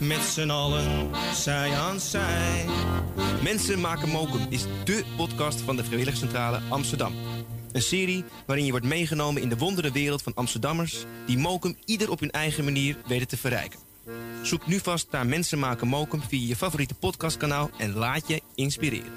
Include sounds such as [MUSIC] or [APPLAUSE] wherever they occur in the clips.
met z'n allen, zij aan zij. Mensen maken mokum is dé podcast van de Vrijwilligcentrale Amsterdam. Een serie waarin je wordt meegenomen in de wondere wereld van Amsterdammers... die mokum ieder op hun eigen manier weten te verrijken. Zoek nu vast naar Mensen maken mokum via je favoriete podcastkanaal... en laat je inspireren.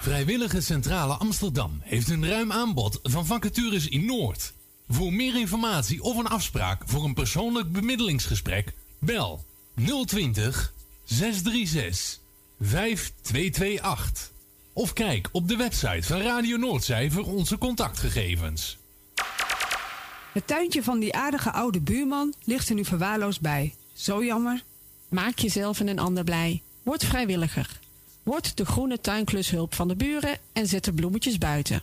Vrijwillige Centrale Amsterdam heeft een ruim aanbod van vacatures in Noord. Voor meer informatie of een afspraak voor een persoonlijk bemiddelingsgesprek, bel 020 636 5228. Of kijk op de website van Radio Noordzij voor onze contactgegevens. Het tuintje van die aardige oude buurman ligt er nu verwaarloosd bij. Zo jammer. Maak jezelf en een ander blij. Word vrijwilliger. Word de groene tuinklushulp van de buren en zet de bloemetjes buiten.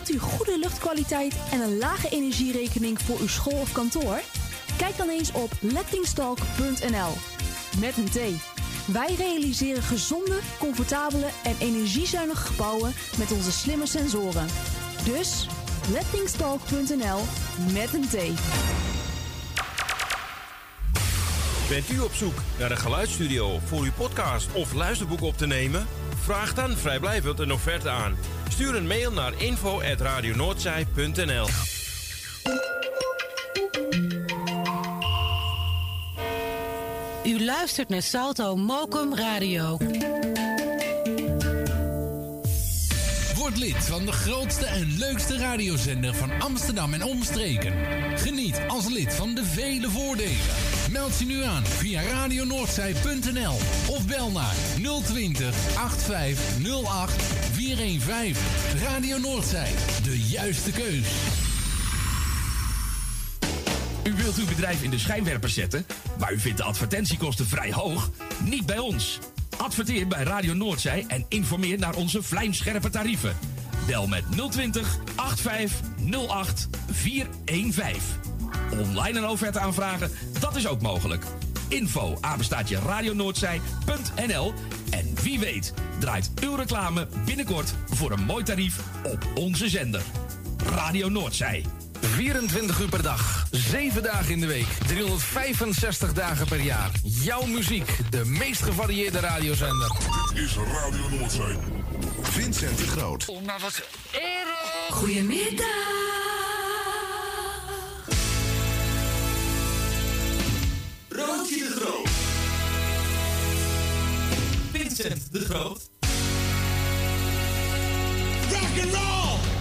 Wilt u goede luchtkwaliteit en een lage energierekening voor uw school of kantoor? Kijk dan eens op lettingstalk.nl. Met een T. Wij realiseren gezonde, comfortabele en energiezuinige gebouwen met onze slimme sensoren. Dus lettingstalk.nl met een T. Bent u op zoek naar een geluidsstudio voor uw podcast of luisterboek op te nemen? Vraag dan vrijblijvend een offerte aan. Stuur een mail naar info.radionoordzij.nl U luistert naar Salto Mokum Radio. Word lid van de grootste en leukste radiozender van Amsterdam en omstreken. Geniet als lid van de vele voordelen. Meld je nu aan via radionoordzij.nl of bel naar 020 8508 415. Radio Noordzij, de juiste keus. U wilt uw bedrijf in de schijnwerpers zetten, maar u vindt de advertentiekosten vrij hoog? Niet bij ons. Adverteer bij Radio Noordzij en informeer naar onze vlijmscherpe tarieven. Bel met 020 8508 415. Online een offerte aanvragen, dat is ook mogelijk. Info apenstaatje radionoordzij.nl En wie weet draait uw reclame binnenkort voor een mooi tarief op onze zender. Radio Noordzij. 24 uur per dag, 7 dagen in de week, 365 dagen per jaar. Jouw muziek, de meest gevarieerde radiozender. Dit is Radio Noordzee. Vincent de Groot. Oh, maar wat erg. Goedemiddag. Roodje de Groot. Vincent de Groot. Rock and roll!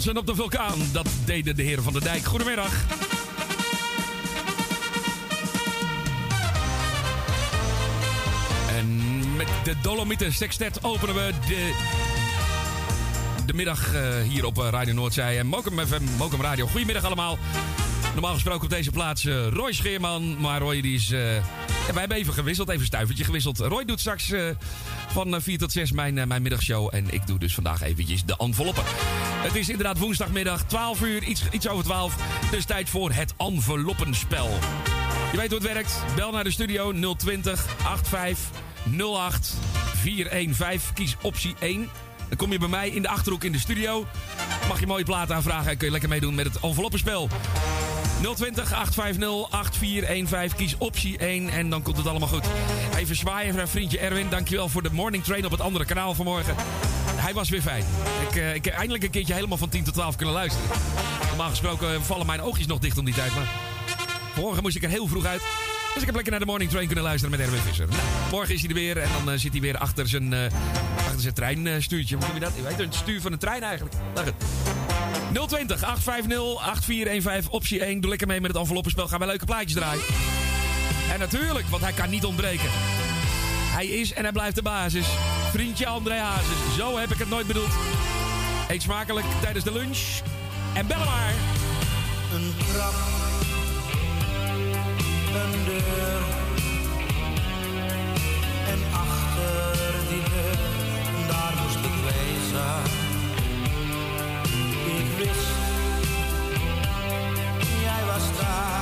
Dansen op de vulkaan. Dat deden de heren van de dijk. Goedemiddag. En met de Dolomieten Sextet openen we de, de middag eh, hier op eh, Radio Noordzij en Mokum FM, Mokum Radio. Goedemiddag allemaal. Normaal gesproken op deze plaats eh, Roy Scheerman. Maar Roy die is... ja, wij hebben even gewisseld, even stuivertje gewisseld. Roy doet straks van 4 tot 6 mijn, mijn middagshow. En ik doe dus vandaag eventjes de enveloppen. Het is inderdaad woensdagmiddag, 12 uur, iets, iets over 12. Dus tijd voor het enveloppenspel. Je weet hoe het werkt. Bel naar de studio 020 85 08 415. Kies optie 1. Dan kom je bij mij in de achterhoek in de studio. Mag je mooie platen aanvragen en kun je lekker meedoen met het enveloppenspel. 020 850 8415. Kies optie 1 en dan komt het allemaal goed. Even zwaaien naar vriendje Erwin. Dankjewel voor de morning train op het andere kanaal vanmorgen. Hij was weer fijn. Ik, eh, ik heb eindelijk een keertje helemaal van 10 tot 12 kunnen luisteren. Normaal gesproken vallen mijn oogjes nog dicht om die tijd. Maar Morgen moest ik er heel vroeg uit. Dus ik heb lekker naar de Morning Train kunnen luisteren met Erwin Visser. Nou, morgen is hij er weer en dan eh, zit hij weer achter zijn, eh achter zijn treinstuurtje. Hoe noem je dat? Weet het, stuur van een trein eigenlijk. Het. 020 850 8415 optie 1. Doe lekker mee met het enveloppenspel. Gaan wij leuke plaatjes draaien. En natuurlijk, want hij kan niet ontbreken. Hij is en hij blijft de basis. Vriendje André Hazes. Zo heb ik het nooit bedoeld. Eet smakelijk tijdens de lunch. En bel hem maar. Een trap, een deur. En achter die deur, daar moest ik wezen. Ik wist, jij was daar.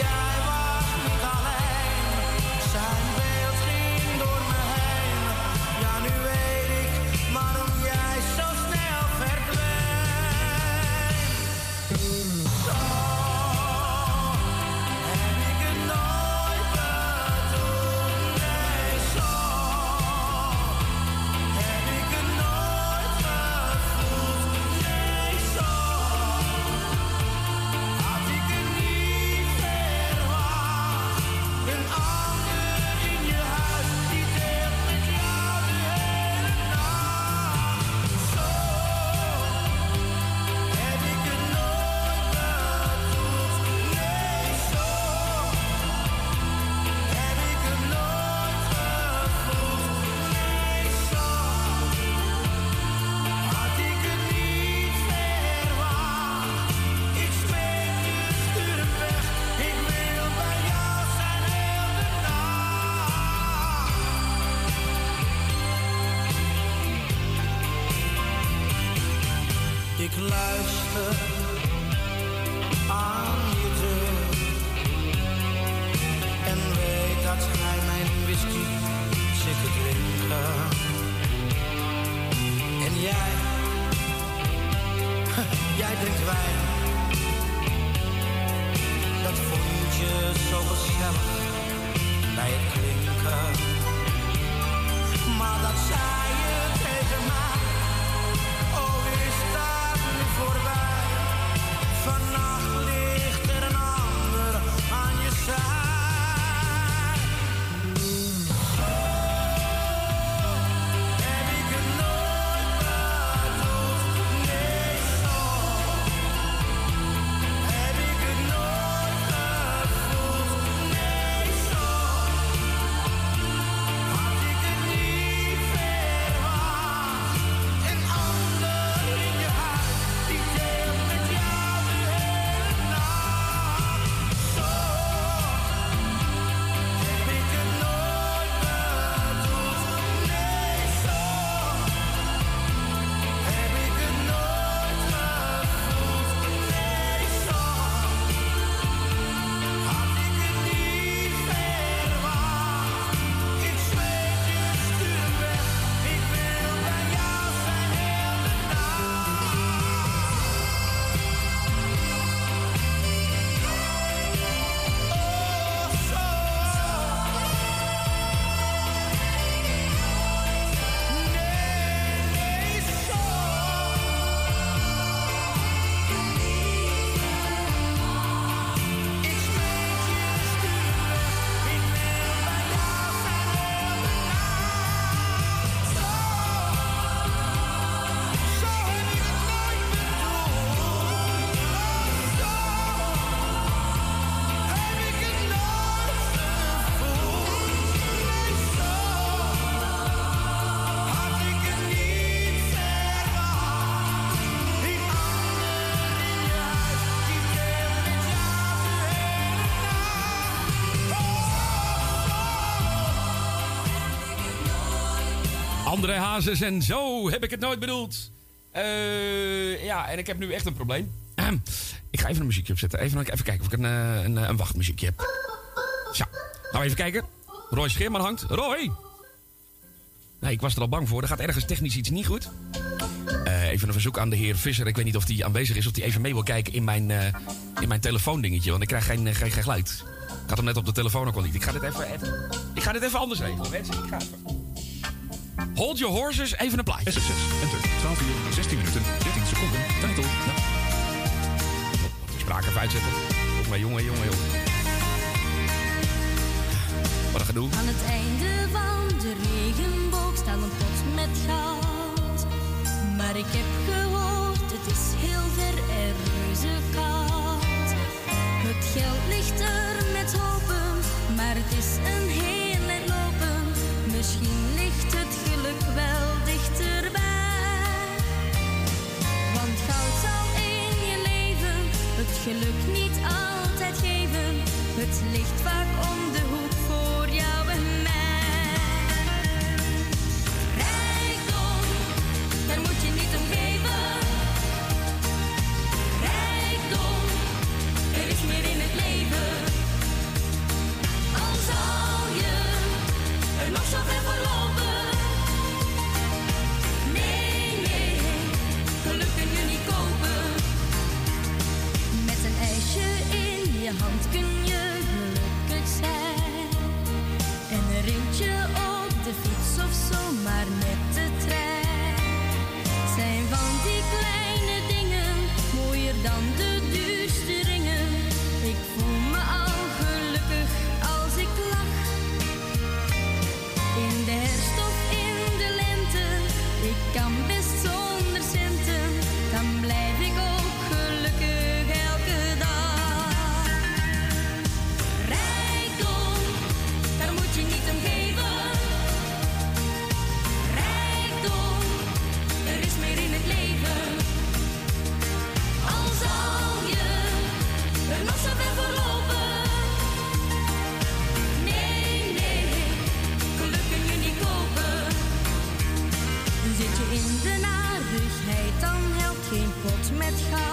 Want Ik luister aan je deur en weet dat gij mijn whisky zit te drinken. En jij, [LAUGHS] jij drinkt wijn. Dat vond je zo gezellig bij het klinken. Maar dat zei je tegen mij. Voorbij? Vannacht En zo heb ik het nooit bedoeld. Eh, ja, en ik heb nu echt een probleem. [CLEARS THROAT] Ik ga even een muziekje opzetten. Even, even kijken of ik een, eh, een, een wachtmuziekje heb. Zo, nou even kijken. Roy Scheerman hangt. Roy! Nee, ik was er al bang voor. Er gaat ergens technisch iets niet goed. Eh, even een verzoek aan de heer Visser. Ik weet niet of hij aanwezig is. Of hij even mee wil kijken in mijn, eh, in mijn telefoondingetje. Want ik krijg geen, eh, geen, geen geluid. Ik had hem net op de telefoon ook al niet. Ik ga dit even, even, ik ga dit even anders regelen, mensen. Ik ga even... Hold your horses, even een plaatje. SSS, enter. 12 uur, 16 minuten, 13 seconden. Titel, nou. De spraak even uitzetten. Mij, jongen, jongen, jongen. Wat een gedoe. Aan het einde van de regenboog staat een pot met goud. Maar ik heb gehoord, het is heel ver en reuze koud. Het geld ligt er met hopen, maar het is een heel eind lopen. Misschien ligt het wel dichterbij. Want goud zal in je leven het geluk niet altijd geven. Het ligt vaak om de hand kun je gelukkig zijn. En een ritje op de fiets of zomaar met de trein. Zijn van die kleine dingen mooier dan de duurste pot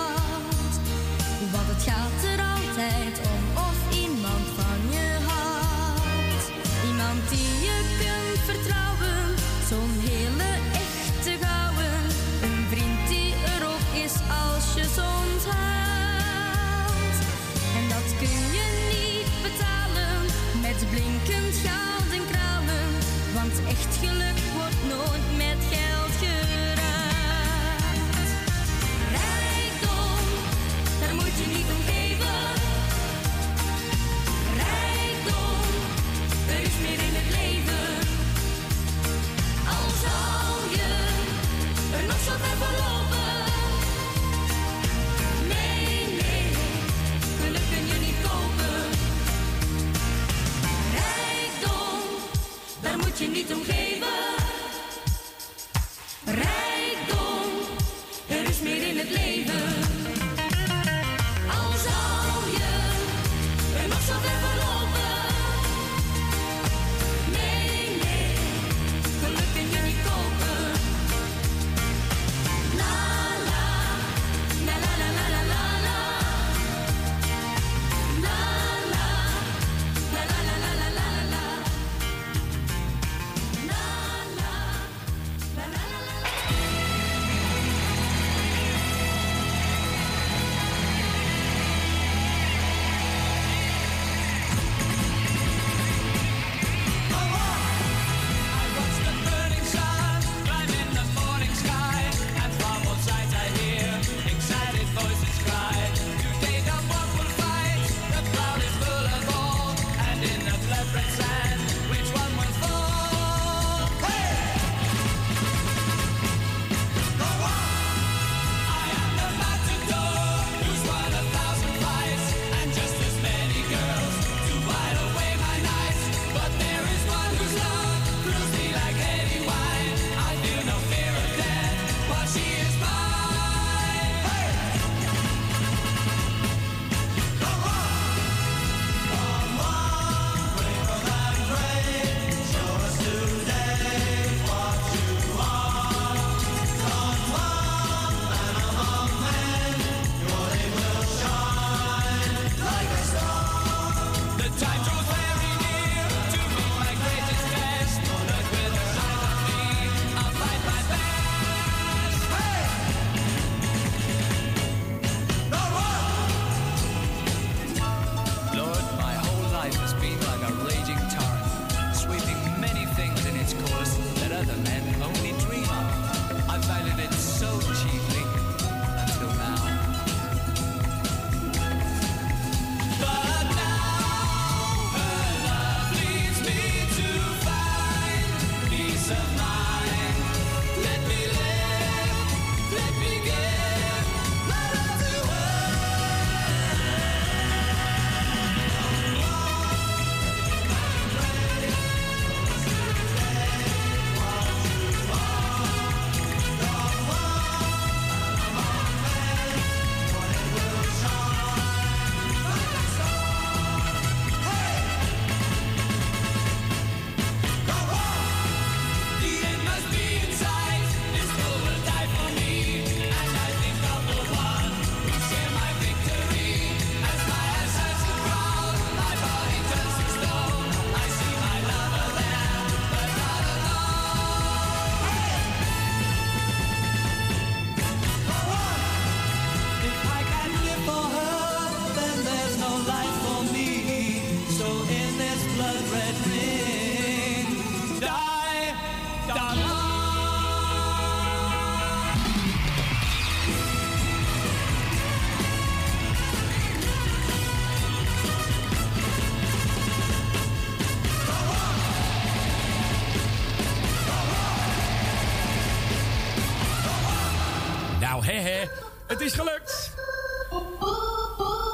Het is gelukt.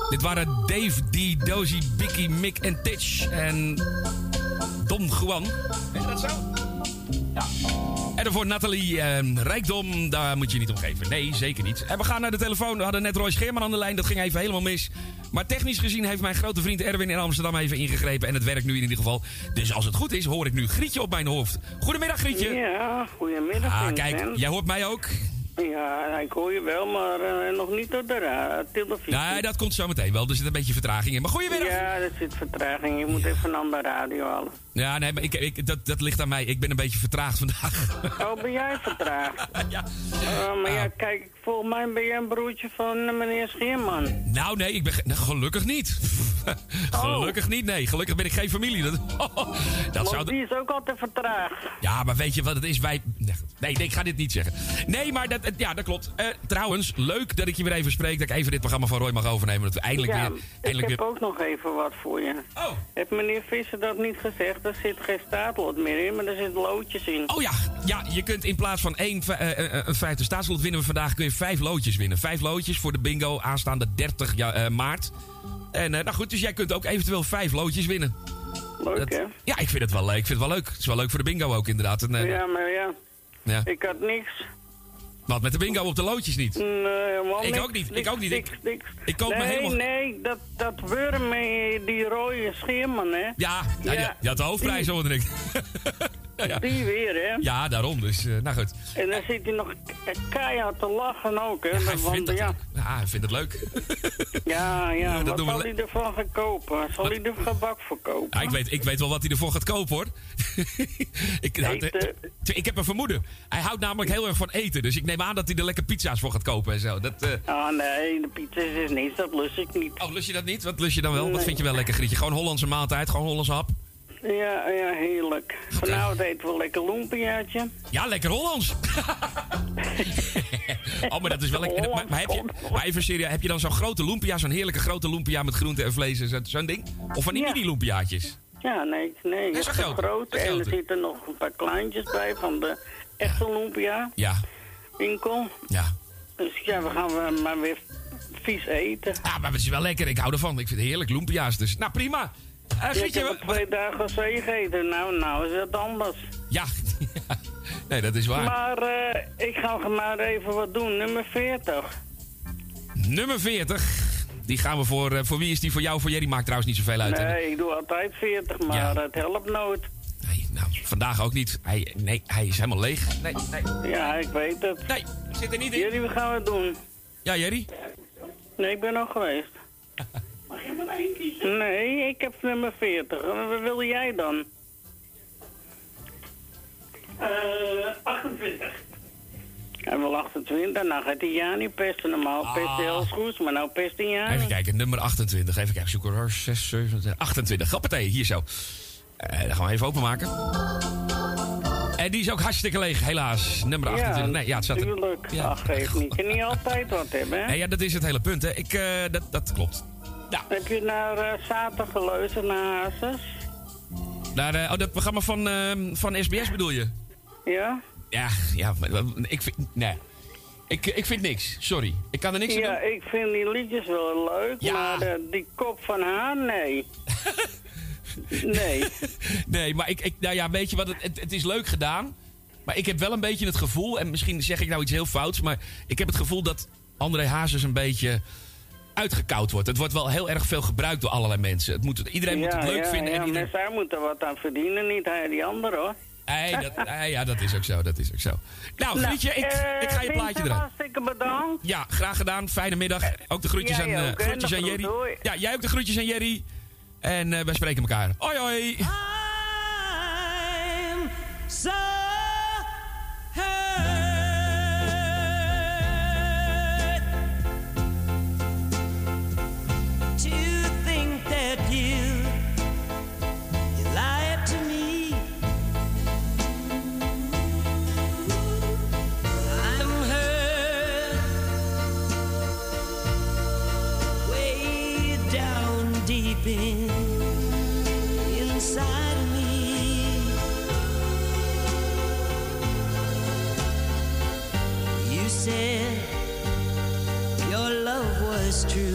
Dit waren Dave, D, Dozy, Bicky, Mick en Titch. En Don Juan. Is dat zo? Ja. En daarvoor Nathalie eh, Rijkdom, daar moet je niet om geven. Nee, zeker niet. En we gaan naar de telefoon. We hadden net Roy Scheerman aan de lijn. Dat ging even helemaal mis. Maar technisch gezien heeft mijn grote vriend Erwin in Amsterdam even ingegrepen. En het werkt nu in ieder geval. Dus als het goed is, hoor ik nu Grietje op mijn hoofd. Goedemiddag, Grietje. Ja, goedemiddag. Ah, kijk, jij hoort mij ook. Ja, ik hoor je wel, maar eh, nog niet op de ra- televisie. Nee, dat komt zo meteen wel. Er zit een beetje vertraging in. Maar goedemiddag. Ja, er zit vertraging. Je moet even een andere radio halen. Ja, nee, maar ik, ik, dat, dat ligt aan mij. Ik ben een beetje vertraagd vandaag. [LAUGHS] Oh, ben jij vertraagd? ja. maar ja, kijk, volgens mij ben jij een broertje van eh, meneer Scheerman. Nou, nee, ik ben ge- nee, gelukkig niet. [LAUGHS] gelukkig niet, nee. Gelukkig ben ik geen familie. Dat, [LAUGHS] dat zou... die is ook altijd vertraagd. Ja, maar weet je wat het is? Wij... Nee, nee, ik ga dit niet zeggen. Nee, maar dat, ja, dat klopt. Eh, trouwens, leuk dat ik je weer even spreek. Dat ik even dit programma van Roy mag overnemen. Dat we eindelijk ja, weer... ik Eindelijk heb weer... ook nog even wat voor je. Oh. Heeft meneer Visser dat niet gezegd? Er zit geen staatlot meer in, maar er zitten loodjes in. Oh ja, ja, je kunt in plaats van één een vijfde staatslot winnen we vandaag, kun je vijf loodjes winnen. Vijf loodjes voor de bingo aanstaande 30 ja, eh, maart. En eh, nou goed, dus jij kunt ook eventueel vijf loodjes winnen. Leuk, Dat- hè? Ja, ik vind het wel leuk. Ik vind het wel leuk. Het is wel leuk voor de bingo ook inderdaad. En, eh, Ja, maar ja, ja. ik had niks. Wat met de bingo op de loodjes niet? Nee, helemaal Ik niks, ook niet, ik ook niet. Ik- niks. ik koop me nee, helemaal- Nee, dat, dat wurm, eh, die rode scheerman, hè? Ja, ja, ja, je had de hoofdprijs hoorde ik. [LAUGHS] ja, ja. Die weer, hè? ja, daarom. Dus, eh, nou goed. En dan zit hij nog ke- keihard te lachen ook, hè? Hij Want, vindt ja, ja, hij vindt het leuk. ja, ja, [LAUGHS] dat wat we zal hij ervan gaan kopen? Zal hij er gebak voor kopen? Ja, ik, weet, ik weet wel wat hij ervoor gaat kopen hoor. [LAUGHS] ik, nou, ik heb een vermoeden. Hij houdt namelijk heel erg van eten. Dus ik neem aan dat hij er lekker pizza's voor gaat kopen en zo. Dat, Ah, nee, de pizza is niets, dat lust ik niet. Oh, lust je dat niet? Wat lust je dan wel? Wat vind je wel lekker, Grietje? Gewoon Hollandse maaltijd, gewoon Hollandse hap? Ja, ja, heerlijk. Vanavond eten we lekker lumpiaatje. Ja, lekker Hollands. [LAUGHS] oh, maar dat is wel lekker. Maar, maar heb, je, maar even serieus, heb je dan zo'n grote lumpia, zo'n heerlijke grote lumpia met groente en vlees en zo- zo'n ding? Of van die Ja. mini-lumpiaatjes? Ja, nee, nee, Dat is een grote, En er zitten nog een paar kleintjes bij van de echte lumpia Ja, winkel. ja. Dus ja, we gaan we maar weer vies eten. Ja, maar het is wel lekker. Ik hou ervan. Ik vind het heerlijk, lumpia's. Dus, nou, prima. Eh ik heb we- al twee dagen zee gegeten. Nou, nou is het anders. Ja, [LAUGHS] nee, dat is waar. Maar eh, ik ga maar even wat doen. Nummer 40. Nummer 40. Die gaan we voor. eh, voor wie is die voor jou? Voor Jerry maakt trouwens niet zoveel uit. hè? Nee, ik doe altijd 40, maar Ja. het helpt nooit. Nee, nou, vandaag ook niet. Hij, nee, hij is helemaal leeg. Nee, nee. Ja, ik weet het. Nee, zit er niet in. Jullie, wat gaan we doen? Ja, Jerry? Nee, ik ben nog geweest. [LAUGHS] Mag je maar één kiezen? Nee, ik heb nummer 40. Wat wil jij dan? Eh, 28. Hij wil 28, nou gaat hij Jani pesten. Normaal pest hij heel goed, maar nou pest hij Jani. Even kijken, nummer 28. Even kijken, zoeken hoor. 6, 7, 28. Grappatee, hier zo. Eh dan gaan we even openmaken. En die is ook hartstikke leeg, helaas. Nummer 28. nee, ja, het zat er. Tuurlijk. Ja. Ach, niet. Je kan niet altijd wat hebben, hè? Nee, ja, dat is het hele punt, hè. Ik, eh, dat, dat klopt. Heb je naar uh, zaterdag geluisterd naar Hazes? Naar, eh, oh, dat programma van, eh, van SBS bedoel je? Ja? Ja, ja, eh, ik vind... Nee. Ik, ik vind niks, sorry. Ik kan er niks aan Ja, doen. ik vind die liedjes wel leuk, Ja. maar eh, die kop van haar, nee. [LAUGHS] nee. Nee, maar ik, ik, nou ja, weet je wat, het, het, het is leuk gedaan. Maar ik heb wel een beetje het gevoel, en misschien zeg ik nou iets heel fouts, maar ik heb het gevoel dat André Hazes een beetje uitgekoud wordt. Het wordt wel heel erg veel gebruikt door allerlei mensen. Het moet, iedereen moet het leuk ja, vinden. Ja, en iedereen... mensen daar moeten wat aan verdienen, niet hij die andere hoor. Nee, dat, [LAUGHS] ja, dat is ook zo, dat is ook zo. Nou, Grietje, ik, eh, ik ga je plaatje eruit. Hartstikke bedankt. Ja, graag gedaan. Fijne middag. Ook de groetjes Jij aan, eh, ook, groetjes aan Jerry. doei. Ja, jij ook de groetjes aan Jerry. En eh wij spreken elkaar. Hoi, hoi. so true.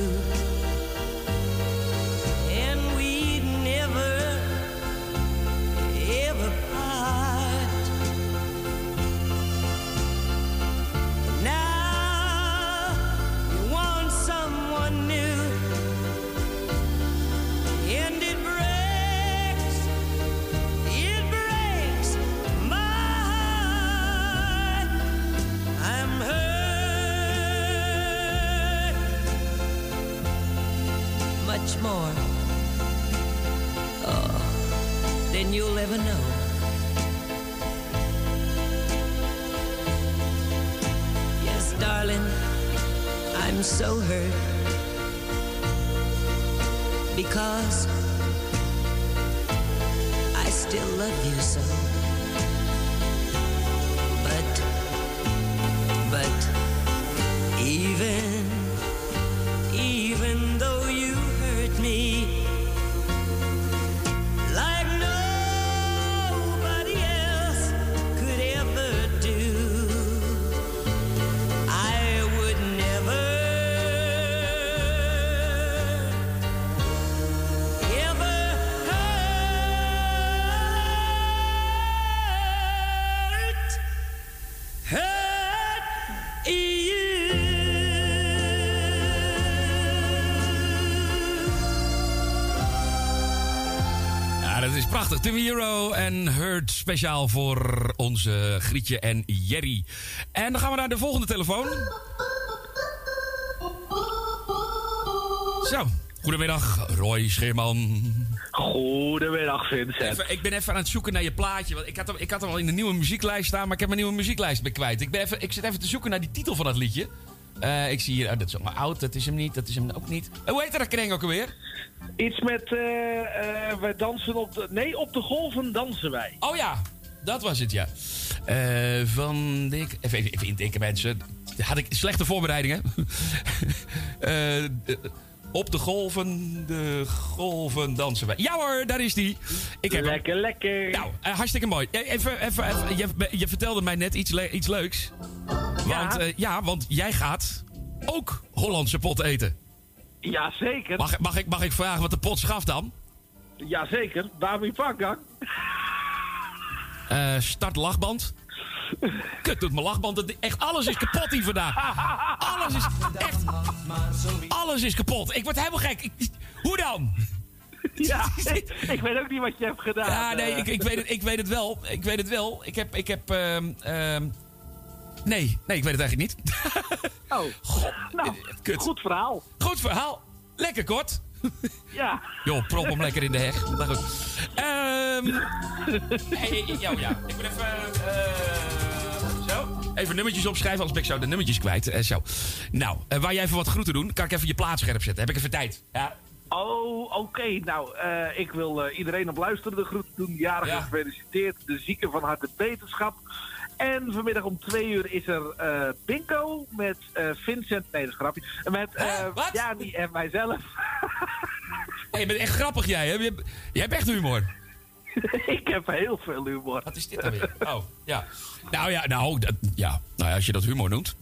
Hero en Hurt speciaal voor onze Grietje en Jerry. En dan gaan we naar de volgende telefoon. Zo, goedemiddag, Roy Scheerman. Goedemiddag, Vincent. Even, ik ben even aan het zoeken naar je plaatje. Want ik had, hem, ik had hem al in de nieuwe muzieklijst staan, maar ik heb mijn nieuwe muzieklijst mee kwijt. Ik, ben even, ik zit even te zoeken naar die titel van dat liedje. Eh, ik zie hier, oh, dat is allemaal oud, dat is hem niet, dat is hem ook niet. Eh, hoe heet dat kring ook alweer? Iets met, eh, eh, wij dansen op de, nee, op de golven dansen wij. Oh ja, dat was het, ja. Van Dick. Even, even, even indenken, mensen. Had ik slechte voorbereidingen. [LAUGHS] Op de golven, de golven dansen wij. Ja hoor, daar is die. Ik heb lekker, lekker. Nou, eh, hartstikke mooi. Eh, Even, even, even, je, je vertelde mij net iets, le- iets leuks. Want, eh, ja, want jij gaat ook Hollandse pot eten. Jazeker. Mag, mag, ik, mag ik vragen wat de pot schaft dan? Jazeker. Bami Pakgang. Eh, start lachband. [LAUGHS] Kut doet mijn lachband. Echt alles is kapot hier vandaag. [LAUGHS] Alles is echt. Alles is kapot. Ik word helemaal gek. Ik- hoe dan? Ja, [LAUGHS] ik, ik weet ook niet wat je hebt gedaan. Ja, nee, eh. ik, ik, weet het, ik weet het wel. Ik weet het wel. Ik heb. Ik heb ehm, ehm, nee, nee, ik weet het eigenlijk niet. Oh, nou, Kut. goed verhaal. Goed verhaal. Lekker kort. Ja. Joh, prop hem lekker in de heg. Maar goed. Ehm hey, ja, ja, ik moet even... eh, zo. Even nummertjes opschrijven, anders ben ik zo de nummertjes kwijt. Eh, zo. Nou, eh, waar jij even wat groeten doen, kan ik even je plaats scherp zetten. Heb ik even tijd? Ja. Oh, oké. Nou, eh, ik wil eh, iedereen op luisteren de groeten doen. Jarigen Ja. gefeliciteerd. De zieken van harte beterschap. En vanmiddag om twee uur is er eh, bingo met eh, Vincent. Nee, dat is grapje. Met eh Jani en mijzelf. [LAUGHS] Hey, je bent echt grappig jij, hè? Je, hebt- jij hebt echt humor. [LAUGHS] ik heb heel veel humor. Wat is dit dan weer? Oh, ja. Nou ja, nou, dat, ja. nou ja, als je dat humor noemt.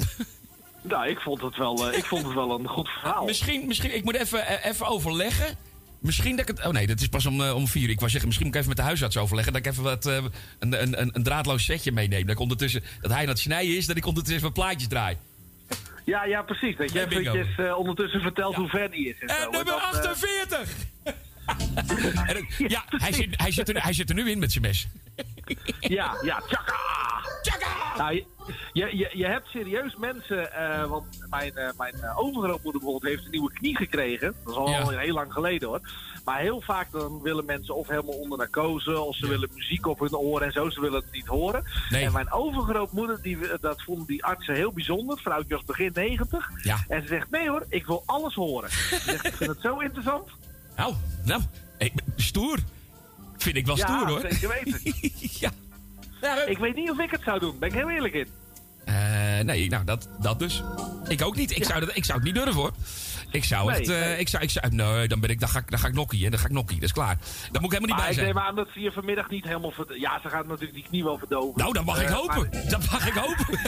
Nou, ik vond het wel, ik vond het wel een goed verhaal. Misschien, misschien, ik moet even, even overleggen. Misschien dat ik het. Oh nee, dat is pas om, eh, om vier. Ik wou zeggen, misschien moet ik even met de huisarts overleggen. Dat ik even wat, eh, een, een, een, draadloos setje meeneem. Dat, ik ondertussen, dat hij aan het snijden is, dat ik ondertussen wat plaatjes draai. Ja, ja, precies. Dat je Ja, bingo. eventjes eh, ondertussen vertelt hoe ver die is. En, En zo. nummer dat, eh, 48! [LAUGHS] En ja, hij zit, hij, zit er, hij zit er nu in met zijn mes. Ja, ja, tjaka! Nou, je, je, je, hebt serieus mensen, eh, want mijn, eh, mijn eh, overgrootmoeder bijvoorbeeld heeft een nieuwe knie gekregen. Dat is al Ja. heel lang geleden hoor. Maar heel vaak dan willen mensen of helemaal onder narcose, of ze willen muziek op hun oren en zo, ze willen het niet horen. Nee. En mijn overgrootmoeder, die, dat vonden die artsen heel bijzonder. Vrouwtje was begin 90. Ja. En ze zegt, nee hoor, ik wil alles horen. Ze zegt, ik vind het zo interessant. Nou, nou, ik, stoer. Vind ik wel ja, stoer hoor. zeker weten. [LAUGHS] ja. Ik weet niet of ik het zou doen, ben ik heel eerlijk in. Eh, nee, nou, dat, dat dus. Ik ook niet. Ik, zou, dat, ik zou het niet durven hoor. Ik zou Nee, echt. eh, nee. Ik zou, ik zou, nee, dan, ben ik, dan, ga ik, dan ga ik nokkie. hè. Dan ga ik nokkie. Dat is klaar. Daar moet ik helemaal niet Maar bij ik zijn. neem aan dat ze je vanmiddag niet helemaal... verd- Ja, ze gaat natuurlijk die knie wel verdoven. Nou, dat mag ik Eh, hopen. Dat mag ik hopen.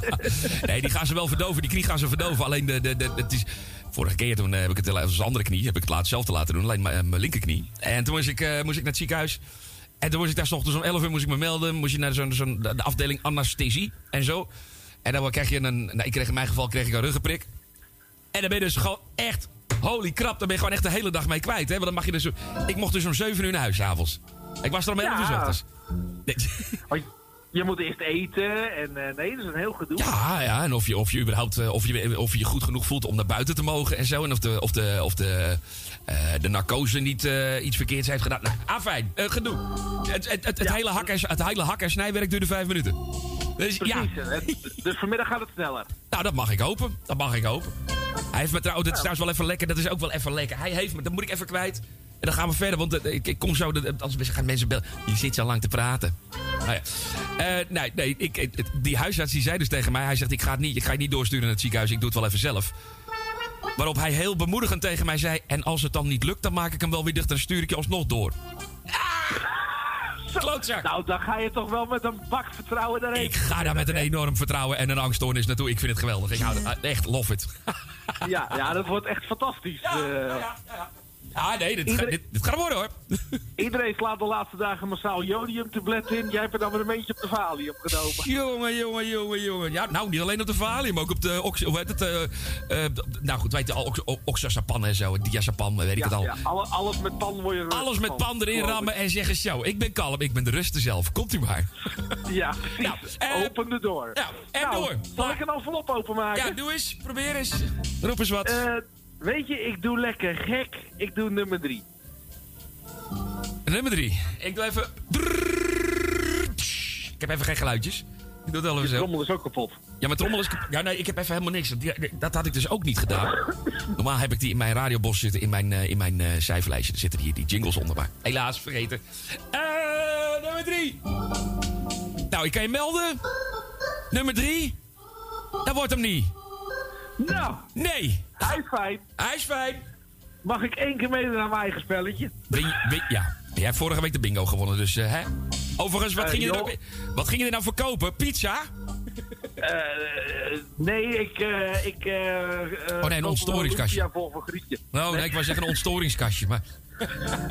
[LAUGHS] nee, die gaan ze wel verdoven. Die knie gaan ze verdoven. Alleen de, de, de, het is, Vorige keer toen heb ik het, als de andere knie, heb ik het laatst zelf te laten doen. Alleen mijn, mijn linkerknie. En toen moest ik, moest ik naar het ziekenhuis. En toen moest ik daar 's ochtends om 11 uur moest ik me melden. Moest je naar zo'n, zo'n, de de afdeling anesthesie en zo. En dan krijg je een, nou, ik kreeg in mijn geval kreeg ik een ruggenprik. En dan ben je dus gewoon echt, holy crap, dan ben je gewoon echt de hele dag mee kwijt. Hè? Want dan mag je dus, ik mocht dus om 7 uur naar huis 's avonds. Ik was er om 11 uur ochtends. [LAUGHS] Want je moet eerst eten en eh, nee, dat is een heel gedoe. Ja, ja, en of je, of je überhaupt eh, of je, of je goed genoeg voelt om naar buiten te mogen en zo. En of de, of de, of de, de narcose niet eh, iets verkeerds heeft gedaan. Nou, afijn, eh, gedoe. Het, het, het, het, hele hak en, het hele hak- en snijwerk duurde vijf minuten. Dus. Precies. Het- Dus vanmiddag gaat het sneller. Nou, dat mag ik hopen. Dat mag ik hopen. Hij heeft me trouwens, dat is trouwens wel even lekker. Dat is ook wel even lekker. Hij heeft me, dat moet ik even kwijt. En dan gaan we verder, want eh, ik, ik kom zo, anders gaan mensen bellen. Je zit zo lang te praten. Nou ja. Eh, nee, nee ik, ik- die huisarts die zei dus tegen mij, hij zegt, ik ga, het niet, ik ga je niet doorsturen naar het ziekenhuis, ik doe het wel even zelf. Waarop hij heel bemoedigend tegen mij zei, en als het dan niet lukt, dan maak ik hem wel weer dicht en stuur ik je alsnog door. Klootzak. Nou, dan ga je toch wel met een bak vertrouwen daarheen. Ik ga daar met een enorm vertrouwen en een angststoornis naartoe. Ik vind het geweldig. Ik hou er- echt, love it. Ja, ja, dat wordt echt fantastisch. eh. Ja, nee, dit, Iedereen- gaat, dit, dit gaat er worden hoor. [LAUGHS] Iedereen slaat de laatste dagen massaal jodiumtabletten in. Jij hebt een abonnementje op de Valium genomen. Jongen, jongen, jongen, jongen. Ja, nou, niet alleen op de Valium, ook op de... Ox, hoe heet het? eh, eh, nou goed, weet je al, ox, oxazapan en zo, diazapan, weet ik Ja, het al. ja, alle- alles met pan word je Alles met pan erin rammen en zeggen zo, ik ben kalm, ik ben de rust zelf. Komt u maar. [LAUGHS] Ja, precies. Open de door. Ja, en Nou, door. Zal ik een envelop openmaken? Ja, doe eens. Probeer eens. Roep eens wat. Weet je, ik doe lekker gek. Ik doe nummer drie. Nummer drie. Ik doe even... Ik heb even geen geluidjes. Ik doe het wel even zo. trommel is ook kapot. Ja, mijn trommel is... kap- Ja, nee, ik heb even helemaal niks. Dat had ik dus ook niet gedaan. Normaal heb ik die in mijn radiobos zitten, in mijn, in mijn eh, cijferlijstje. Er zitten hier die jingles onder, maar helaas vergeten. Nummer drie. Nou, ik kan je melden. Nummer drie. Dat wordt hem niet. Nou. Nee. Hij is fijn. Hij is fijn. Mag ik één keer meedoen aan mijn eigen spelletje? Win, win- ja. Jij hebt vorige week de bingo gewonnen, dus eh, hè? Overigens, wat, Eh, ging je er nou, wat ging je er nou verkopen? Pizza? Eh, nee, ik... eh ik Oh, nee, een ontstorringskastje. Ja, vol van Grietje. Nou, nee, ik wou zeggen een ontstorringskastje, maar... [LAUGHS]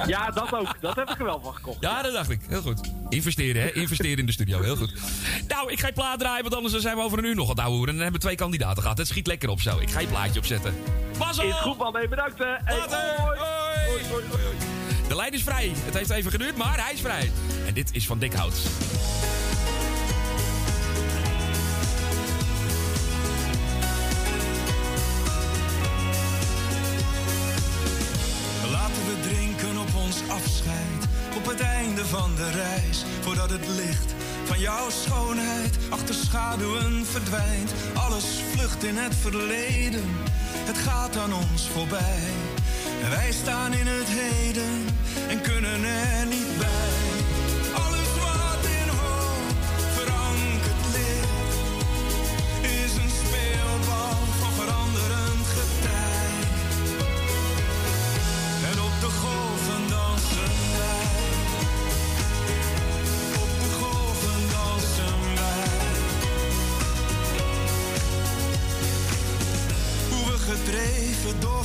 Ja, dat ook. Dat heb ik er wel van gekocht. Ja, dat dacht ik. Heel goed. Investeren, hè? Investeren in de studio. Heel goed. Nou, ik ga je plaat draaien, want anders dan zijn we over een uur nog aan het ouwe hoeren. En dan hebben we twee kandidaten gehad. Het schiet lekker op zo. Ik ga je plaatje opzetten. Mazzel! Is goed, man. Bedankt. hè. Hey, hoi. De lijn is vrij. Het heeft even geduurd, maar hij is vrij. En dit is van Dikhout. We drinken op ons afscheid, op het einde van de reis. Voordat het licht van jouw schoonheid achter schaduwen verdwijnt. Alles vlucht in het verleden, het gaat aan ons voorbij. En wij staan in het heden en kunnen er niet bij.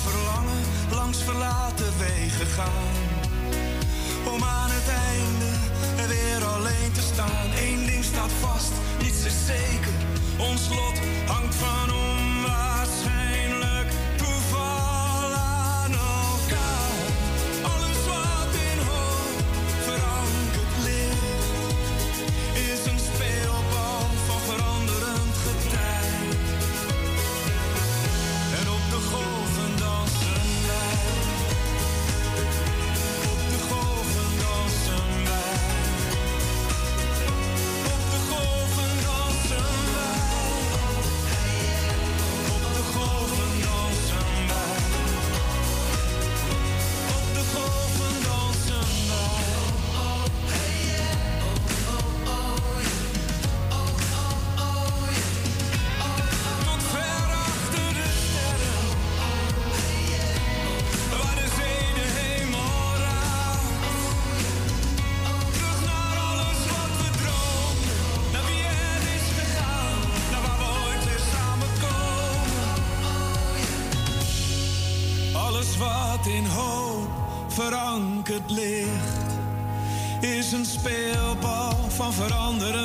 Verlangen langs verlaten wegen gaan. Om aan het einde er weer alleen te staan. Eén ding staat vast, niets is zeker. Ons lot hangt van onwaarschijnlijk speelbal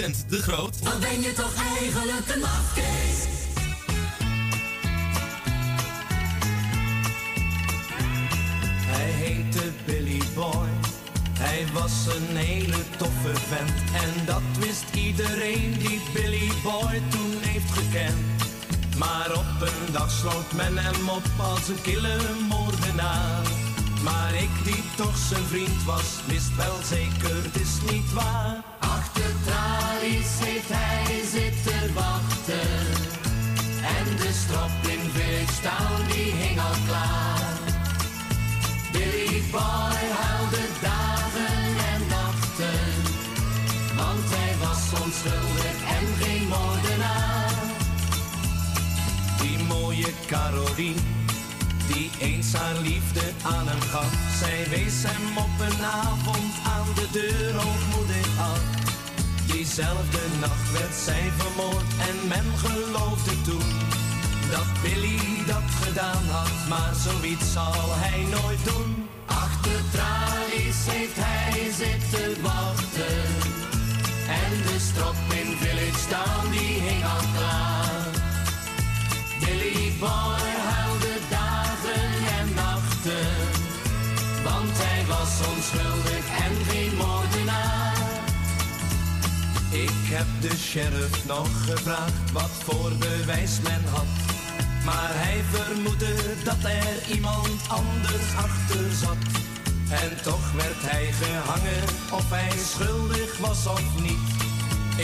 Vincent de Groot. Wat ben je toch eigenlijk een mafkees? Hij heette Billy Boy. Hij was een hele toffe vent. En dat wist iedereen die Billy Boy toen heeft gekend. Maar op een dag sloot men hem op als een kille moordenaar. Maar ik die toch zijn vriend was, wist wel zeker, het is niet waar. Tralies heeft hij zitten wachten. En de strop in Village Town die hing al klaar. Billy Boy huilde dagen en nachten. Want hij was onschuldig en geen moordenaar. Die mooie Caroline, die eens haar liefde aan hem gaf. Zij wees hem op een avond aan de deur hoogmoedig af. Diezelfde nacht werd zij vermoord en men geloofde toen dat Billy dat gedaan had, maar zoiets zal hij nooit doen. Achter tralies heeft hij zitten wachten. En de strop in Village Town die hing al klaar. Billy Boy huilde dagen en nachten. Want hij was onschuldig Ik heb de sheriff nog gevraagd wat voor bewijs men had. Maar hij vermoedde dat er iemand anders achter zat. En toch werd hij gehangen of hij schuldig was of niet.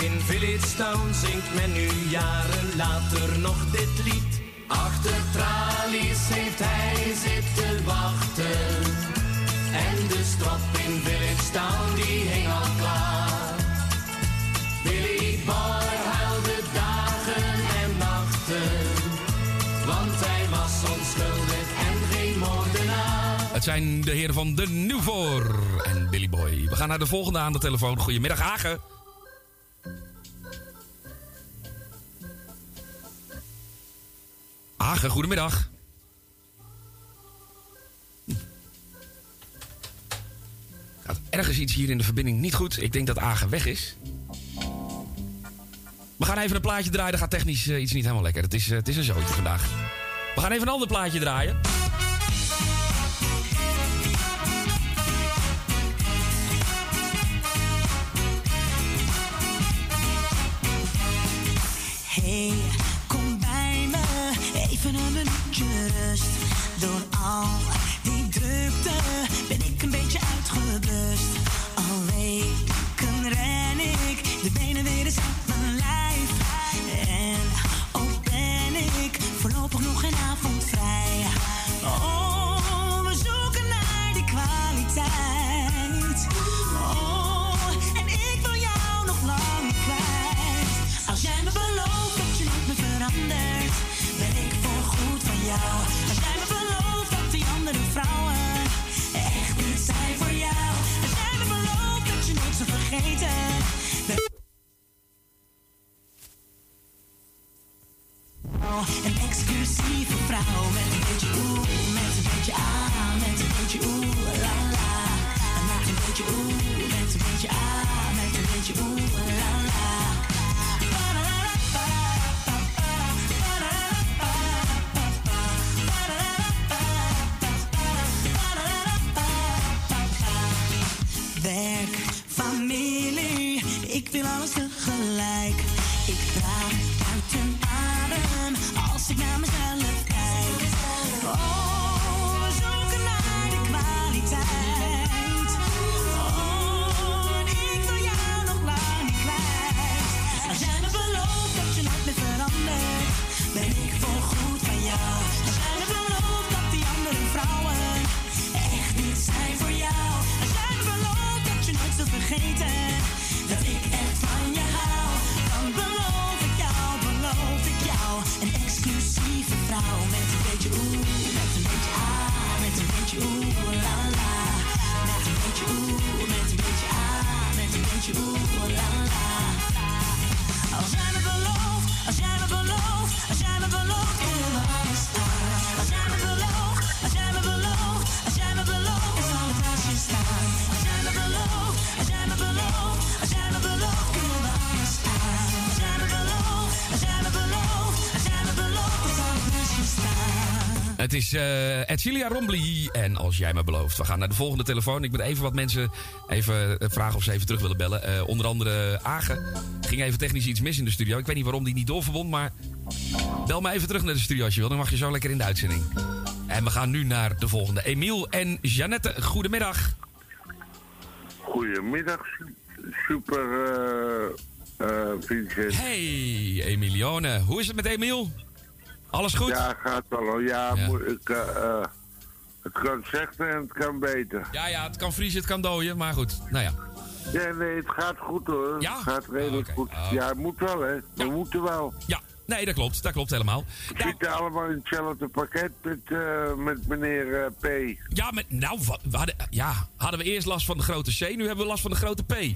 In Village Town zingt men nu jaren later nog dit lied. Achter tralies heeft hij zitten wachten. En de strop in Village Town die hing al klaar. Huilde dagen en nachten. Want hij was onschuldig en geen moordenaar. Het zijn de heren van de Nieuwvoor en Billy Boy. We gaan naar de volgende aan de telefoon. Goedemiddag, Hagen. Hagen, goedemiddag. Ergens iets hier in de verbinding niet goed. Ik denk dat Hagen weg is. We gaan even een plaatje draaien. Dat gaat technisch eh, iets niet helemaal lekker. Het is, eh, het is een zootje vandaag. We gaan even een ander plaatje draaien. Hey, kom bij me, even een minuutje rust. Door al die drukte ben ik een beetje uitgeblust. Al weken ren ik de benen weer eens uit Oh, we zoeken naar die kwaliteit. Oh, en ik wil jou nog lang kwijt. Als jij me belooft dat je nooit meer verandert, ben ik voorgoed van jou. Als jij me belooft dat die andere vrouwen echt niet zijn voor jou. Als jij me belooft dat je nooit zal vergeten. Oh, Een exclusieve vrouw met een beetje oeh, beetje. Met een beetje oeh, met een beetje ah, met een beetje oeh, la la. Werk, familie, ik wil alles tegelijk. Ik draai buiten adem als ik naar mezelf voorgoed van jou. Als jij belooft dat die andere vrouwen echt niet zijn voor jou. Als jij belooft dat je nooit zult vergeten dat ik echt van je hou. Dan beloof ik jou, beloof ik jou een exclusieve vrouw met een beetje oeh, met een beetje ah, met een beetje oeh, la la. Met een beetje oeh, met een beetje ah, met een beetje oeh, la la. Als jij me belooft, als jij me belooft, als jij me belooft, kunnen we alles Het is eh Edcilia Rombly. En als jij me belooft. We gaan naar de volgende telefoon. Ik moet even wat mensen even eh, vragen of ze even terug willen bellen. Eh, onder andere Agen. Ging even technisch iets mis in de studio. Ik weet niet waarom die niet doorverbond. Maar bel me even terug naar de studio als je wil. Dan mag je zo lekker in de uitzending. En we gaan nu naar de volgende. Emiel en Jeannette. Goedemiddag. Goedemiddag, su- super Vincent. Hey Emilione. Hoe is het met Emiel? Alles goed? Ja, gaat wel. hoor. Ja, moet ik, eh, eh, het kan slechter en het kan beter. Ja, ja, het kan vriezen, het kan dooien. Maar goed, nou ja. Ja, nee, het gaat goed hoor. Ja? Het gaat redelijk goed. Oh. Ja, het moet wel hè. We moeten wel. Ja, nee, dat klopt. Dat klopt helemaal. We zitten allemaal in hetzelfde pakket met, eh, met meneer P. Ja, met, nou, we hadden, ja, hadden we eerst last van de grote C, nu hebben we last van de grote P. [LAUGHS]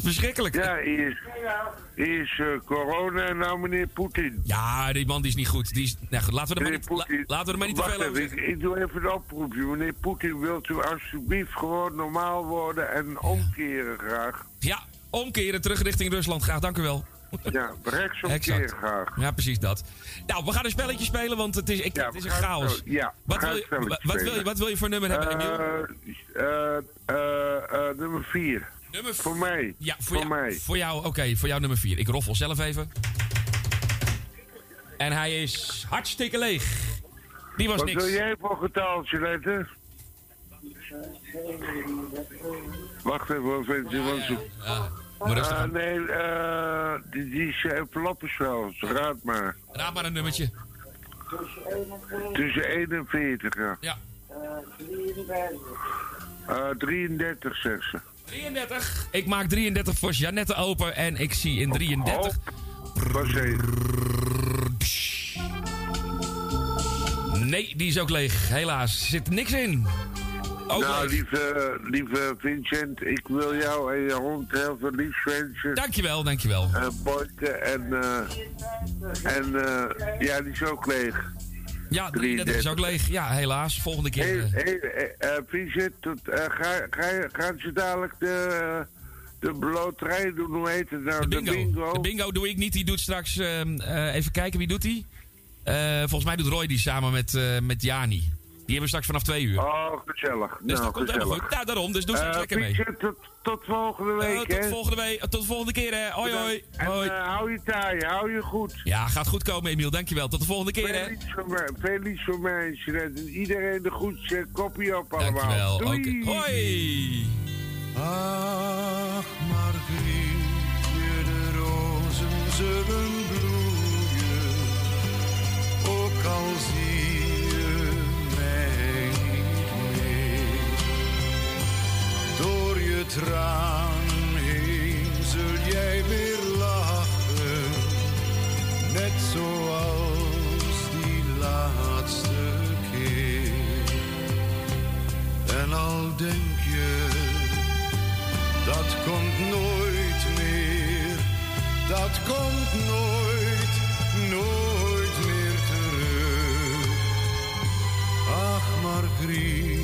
Verschrikkelijk. Ja, eerst, eerst eh, corona en nou meneer Poetin. Ja, die man die is niet goed. Die is, nou goed, laten we er maar niet, la- laten we er maar niet te veel over ik, ik doe even een oproepje. Meneer Poetin, wilt u alsjeblieft gewoon normaal worden en omkeren graag? Ja, omkeren terug richting Rusland. Graag, dank u wel. Ja, rechtsomkeren graag. Ja, precies dat. Nou, we gaan een spelletje spelen, want het is, ik, het is een chaos. ja, wat, wil je, wat, wil je, wat wil je voor nummer hebben, Emiel? Eh, eh, nummer 4. Nummer Voor mij. Ja, voor, voor jou, mij. Voor jou, oké, voor jou nummer 4. Ik roffel zelf even. En hij is hartstikke leeg. Die was Wat niks. wil jij voor getaaltje letten? Wacht even, wat weet je? maar rustig Eh, aan. nee, eh, die, die is even lappenspel. Raad maar. Raad maar een nummertje. Tussen 41, ja. Ja. Eh, 33, zegt ze. 33. Ik maak 33 voor Jeannette open en ik zie in 33... Nee, die is ook leeg. Helaas. Er zit niks in. Ook nou, leeg. lieve, lieve Vincent, ik wil jou en je hond heel veel liefs wensen. Dankjewel, dankjewel. Uh, Boyke en, eh en eh, ja, die is ook leeg. Ja, 33 is ook leeg. Ja, helaas. Volgende keer. Hey, eh, hey, eh, eh, eh, ga, ga, gaan ze dadelijk de, de loterij doen? Hoe heet het nou? de bingo. De bingo doe ik niet. Die doet straks... ehm, eh, even kijken, wie doet die? Volgens mij doet Roy die samen met, met Jani. Die hebben we straks vanaf twee uur. Oh, gezellig. Dus nou, dat komt helemaal goed. Nou, daarom. Dus doe straks Eh, lekker mee. Tot, tot volgende Eh, week, tot hè? volgende week. Tot de volgende keer, hè. Hoi, hoi. En hoi. eh, hou je taai, hou je goed. Ja, gaat goed komen, Emiel. Dankjewel. Tot de volgende keer, hè. Veel liefs voor mij, iedereen de groetjes. Kopie op allemaal. Dankjewel. Doei. Oké. Hoi. Ach, Margrietje, de rozen zullen bloeien. Ook al zie Tranen heen zul jij weer lachen. Net zoals die laatste keer. En al denk je dat komt nooit meer, dat komt nooit, nooit meer terug. Ach, Margrietje,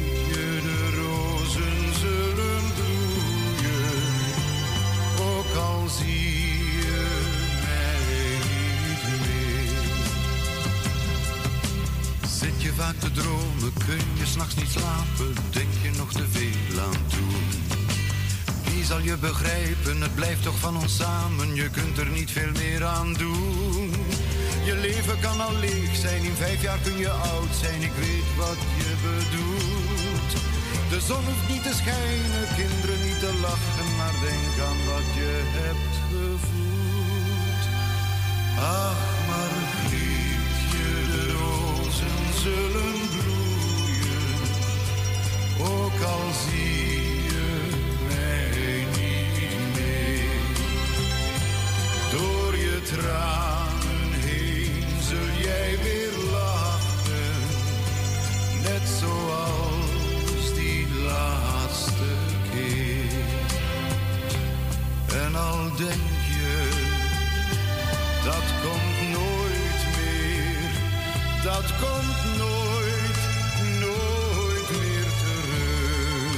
vaak te dromen, kun je s'nachts niet slapen, denk je nog te veel aan toen. Wie zal je begrijpen, het blijft toch van ons samen, je kunt er niet veel meer aan doen. Je leven kan al leeg zijn, in vijf jaar kun je oud zijn, ik weet wat je bedoelt. De zon hoeft niet te schijnen, kinderen niet te lachen, maar denk aan wat je hebt gevoeld. Ach, zullen ook al zie je mij niet meer. Door je tranen heen zul jij weer lachen, net zoals die laatste keer. En al denk je dat komt dat komt nooit, nooit meer terug.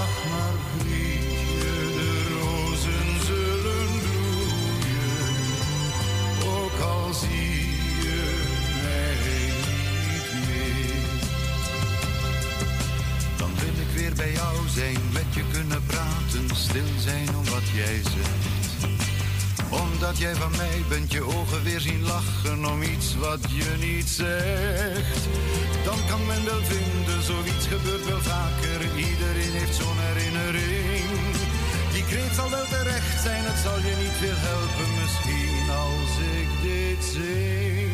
Ach, Margrietje, de rozen zullen bloeien, ook al zie je mij niet meer. Dan wil ik weer bij jou zijn, met je kunnen praten, stil zijn om wat jij zegt. Omdat jij van mij bent, je ogen weer zien lachen om iets wat je niet zegt. Dan kan men wel vinden, zoiets gebeurt wel vaker. Iedereen heeft zo'n herinnering. Die kreet zal wel terecht zijn, het zal je niet veel helpen misschien als ik dit zing.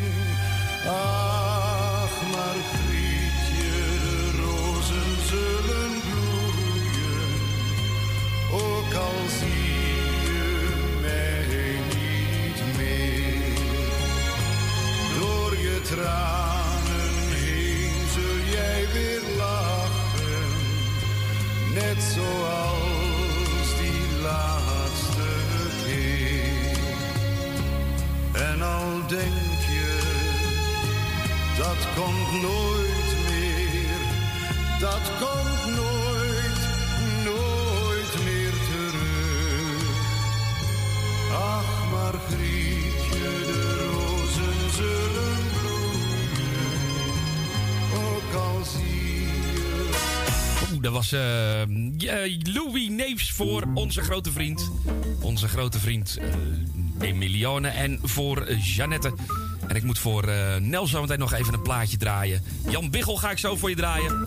Ach, Margrietje, de rozen zullen bloeien, ook al zie tranen heen zul jij weer lachen, net zoals die laatste keer. En al denk je, dat komt nooit meer, dat komt nooit, nooit meer terug. Ach, Margrietje, dat was eh, ja, Louis Neefs voor onze grote vriend. Onze grote vriend eh Emilione. En voor eh, Jeannette. En ik moet voor eh Nel zo meteen nog even een plaatje draaien. Jan Biggel ga ik zo voor je draaien.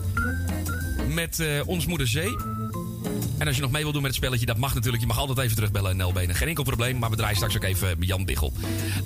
Met eh, Ons Moeder Zee. En als je nog mee wil doen met het spelletje, dat mag natuurlijk. Je mag altijd even terugbellen, Nelbenen. Geen enkel probleem, maar we draaien straks ook even Jan Biggel.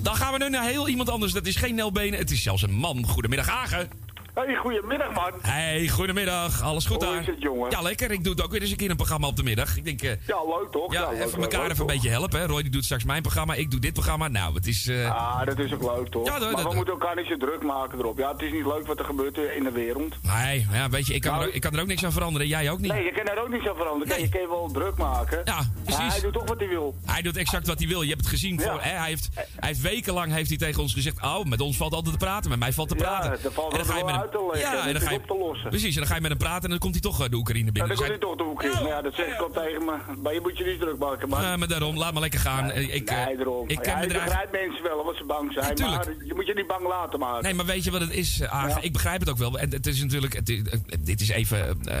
Dan gaan we nu naar heel iemand anders. Dat is geen Nelbenen, het is zelfs een man. Goedemiddag, Hagen. Hey, goedemiddag man. Hey, goedemiddag. Alles goed Hoe daar? is het, jongen? Ja, lekker. Ik doe het ook weer eens een keer een programma op de middag. Ik denk, eh, Ja, leuk toch? ja, leuk, even elkaar leuk, even een beetje helpen. Hè. Roy die doet straks mijn programma, ik doe dit programma. Nou, het is... eh, Ah, dat is ook leuk toch? Ja, dat- maar we moeten elkaar niet zo druk maken erop. Ja, het is niet leuk wat er gebeurt in de wereld. Nee, ja, weet je, ik kan, Nou, er, ook- ik kan er ook niks aan veranderen. Jij ook niet. Nee, je kan daar ook niet zo veranderen. Je kan je wel druk maken. Ja, precies. Maar hij doet toch wat hij wil. Hij doet exact wat hij wil. Je hebt het gezien. Ja. Voor, hè, hij, heeft, hij heeft wekenlang heeft hij tegen ons gezegd... Oh, met ons valt altijd te praten. Met mij valt te praten. Ja, valt En dan ga je met uit hem- te leggen. Ja, en en dan ga je, op te lossen. precies, en dan ga je met hem praten en dan komt hij toch eh, de Oekraïne Ja, binnen. dan Dus komt hij- toch de. Maar ja, dat zeg ik al tegen me. Maar je moet je niet druk maken, man. Ja, maar daarom, laat maar lekker gaan. Eh, ik, eh, nee, daarom. ik ja, begrijp mensen wel wat ze bang zijn. tuurlijk. maar je moet je niet bang laten maken. Nee, maar weet je wat het is, eh, Agen? Ik begrijp het ook wel. En het is natuurlijk, het is- eh, dit is even. eh,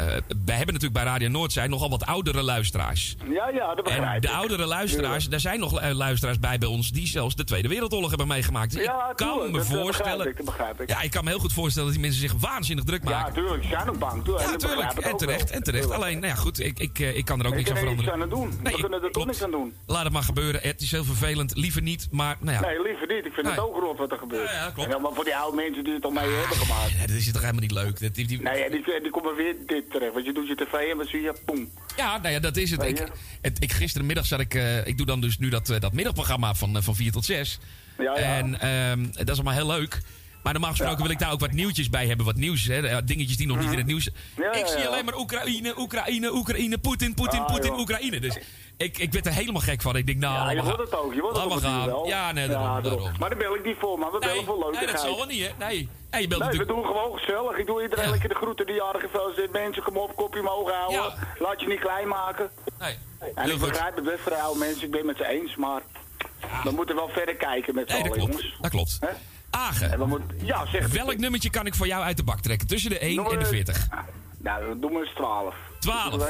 wij hebben natuurlijk bij Radio Noordzij nogal wat oudere luisteraars. Ja, ja, dat begrijp En ik. de oudere luisteraars, daar zijn nog eh, luisteraars bij bij ons die zelfs de Tweede Wereldoorlog hebben meegemaakt. Dus Ja, ik kan tuurlijk, me dat, eh, voorstellen. begrijp ik, dat begrijp ik. Ja, ik kan me heel goed voorstellen dat die mensen zich waanzinnig druk maken. Ja, tuurlijk. Ze zijn ook bang. Tuurlijk. Ja, En dat begrijp tuurlijk. ik En terecht, en terecht. Tuurlijk. Alleen, nou ja, goed, ik, ik, eh, ik kan er ook Ik niks aan er niks veranderen. aan doen. Nee, we kunnen er toch niks aan doen. Laat het maar gebeuren. Het is heel vervelend. Liever niet, maar nou ja. Nee, liever niet. Ik vind Nee. het ook rot wat er gebeurt. Ja, ja, klopt. En dan maar voor die oude mensen die het al mee hebben gemaakt. Ja, dat is toch helemaal niet leuk. Dat, die, die- Nee, die, die komen weer dit terecht. Want je doet je tv en dan zie je, poem. Ja, nou ja, dat is het. Ik, het, ik gisterenmiddag zat ik, eh, ik doe dan dus nu dat, eh, dat middagprogramma van, van 4 tot 6. Ja, ja. En ehm, dat is allemaal heel leuk. Maar normaal gesproken wil ik daar ook wat nieuwtjes bij hebben. Wat nieuws, hè. eh, Dingetjes die nog niet in het nieuws... Ja, ja, ik zie ja. alleen maar Oekraïne, Oekraïne, Oekraïne, Poetin, Poetin, Ah, Poetin. Oekraïne. Dus ik, ik werd er helemaal gek van. Ik denk, nou, Ja, je wordt het ook. Je wordt het ook gaan. wel. Ja, nee, daarom. Maar daar bel ik niet voor, man. We bellen voor Nee, leukigheid. dat zal wel niet, hè. Nee. Nee, je belt Nee, we doen gewoon gezellig. Ik doe iedereen lekker de groeten, de jaren gefeliciteerd. Mensen, kom op, kopje omhoog houden. Laat je niet klein maken. Nee. En Heel ik begrijp het best voor de oude mensen. Ik ben het met ze eens, maar we moeten wel verder kijken met z'n Nee, dat klopt. jongens. Dat klopt. Agen, En we moeten, ja, zeg welk nummertje kan ik voor jou uit de bak trekken? Tussen de 1 Nummer- en de 40. Nou, dan doen we eens 12. 12.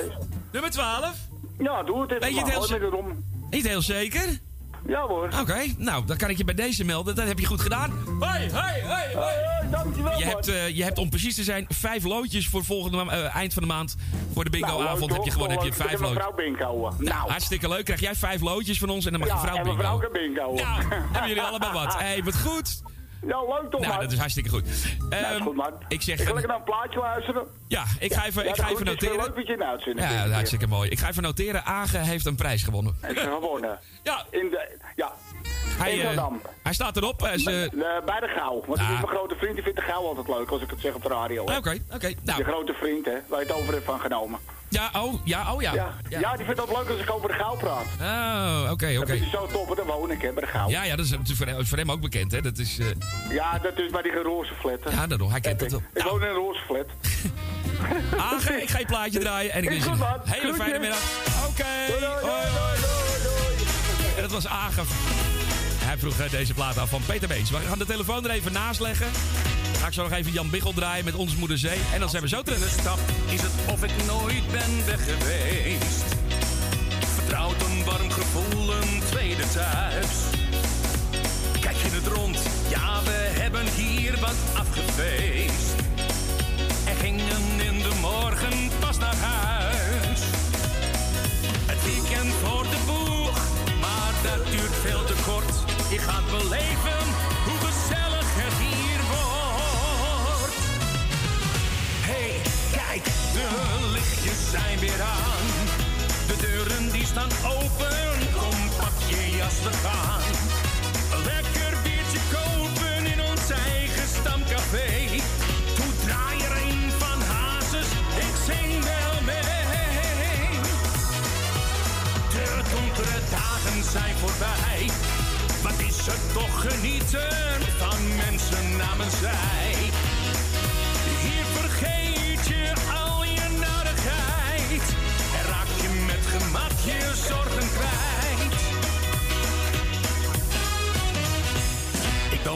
Nummer 12? Ja, doe het even. Weet je het maar. heel Gooi ze- me erom. Niet heel zeker? Ja hoor. Oké, nou, dan kan ik je bij deze melden. Dat heb je goed gedaan. Hoi, hoi, hoi, hoi. dankjewel, Je man. hebt, eh, je hebt om precies te zijn vijf loodjes voor volgende ma- eh, eind van de maand. Voor de bingo-avond Nou, heb je gewoon heb je vijf loodjes. mevrouw bingo. Nou, hartstikke leuk. Krijg jij vijf loodjes van ons en dan mag je Ja, vrouw en bingo. mevrouw kan bingo. Nou, hebben jullie [LAUGHS] allemaal wat. Hé, hey, wat goed. Ja, leuk toch, Nou, man? dat is hartstikke goed. Nou, Ehm, is goed, man. Ik zeg... Ik ga lekker naar een plaatje luisteren. Ja, ik ga even, Ja, ik ga even noteren. Leuk dat je in uitzending Ja, dat hartstikke mooi. Ik ga even noteren. Age heeft een prijs gewonnen. Heb gewonnen. Ja. In de, ja. Hij, In eh, hij staat erop. Hij is, eh, Eh, bij de gauw. Want Ah. mijn grote vriend, die vindt de gauw altijd leuk als ik het zeg op de radio. Oké, oké. Nou. Je grote vriend, hè, waar je het over hebt van genomen. Ja, oh, ja, oh ja. Ja, ja. die vindt het leuk als ik over de gauw praat. Oh, oké, Dat oké. is zo top, daar woon ik, hè, bij de gauw. Ja, ja, dat is natuurlijk voor hem, voor hem ook bekend, hè. Dat is... eh, Ja, dat is bij die roze flat. hè. ja, daarom. Hij kent het wel. Ik woon in een roze flat. [LAUGHS] Age, ik ga je plaatje draaien en ik wens je een hele fijne middag. Oké. hoi. En dat was Age. Hij vroeg eh, deze plaat af van Peter Beens. We gaan de telefoon er even naast leggen. Ga ik zo nog even Jan Biggel draaien met Onze Moeder Zee. En dan zijn we zo terug. stap is het of ik nooit ben weg geweest. Vertrouwd een warm gevoel, een tweede thuis. Kijk je het rond, ja we hebben hier wat afgefeest. Een lekker biertje kopen in ons eigen stamcafé. Toe draai er een van Hazes, ik zing wel mee. De donkere dagen zijn voorbij. Wat is er toch genieten van mensen namens zij. Hier vergeet je al je narigheid. En raak je met gemak je zorgen kwijt.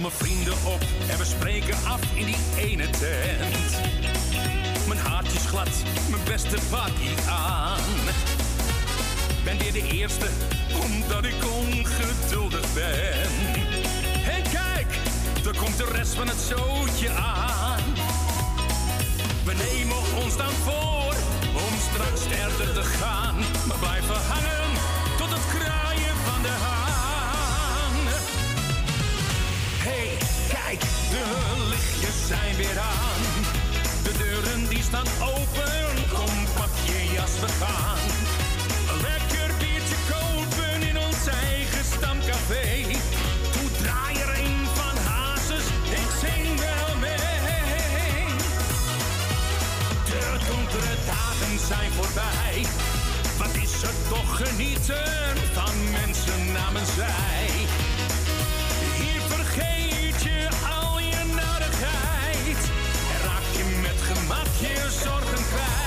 Bel mijn vrienden op en we spreken af in die ene tent. Mijn haartje is glad, mijn beste bakkie aan. Ben weer de eerste, omdat ik ongeduldig ben. En kijk, er komt de rest van het zootje aan. We nemen ons dan voor om straks verder te gaan. Maar blijven hangen de lichtjes zijn weer aan. De deuren die staan open, kom pak je jas, we gaan. Lekker biertje kopen in ons eigen stamcafé. Toe draai er een van Hazes, ik zing wel mee. De donkere dagen zijn voorbij. Wat is er toch genieten van mensen namens zij. Je zorgen kwijt.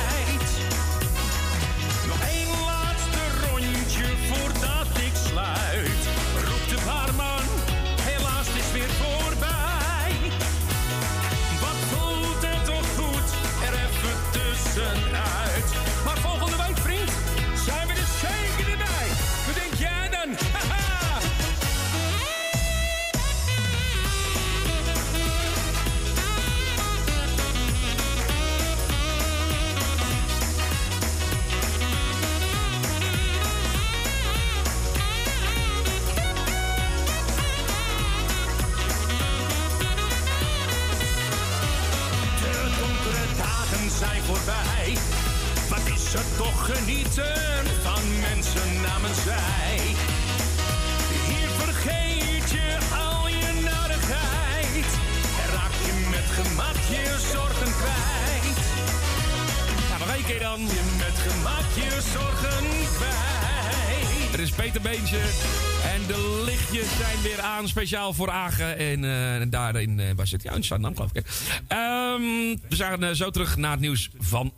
Speciaal voor Agen. En eh, daar in, eh, waar zit hij? Ja, in Zandam, geloof ik. Ehm, we zijn eh, zo terug naar het nieuws van...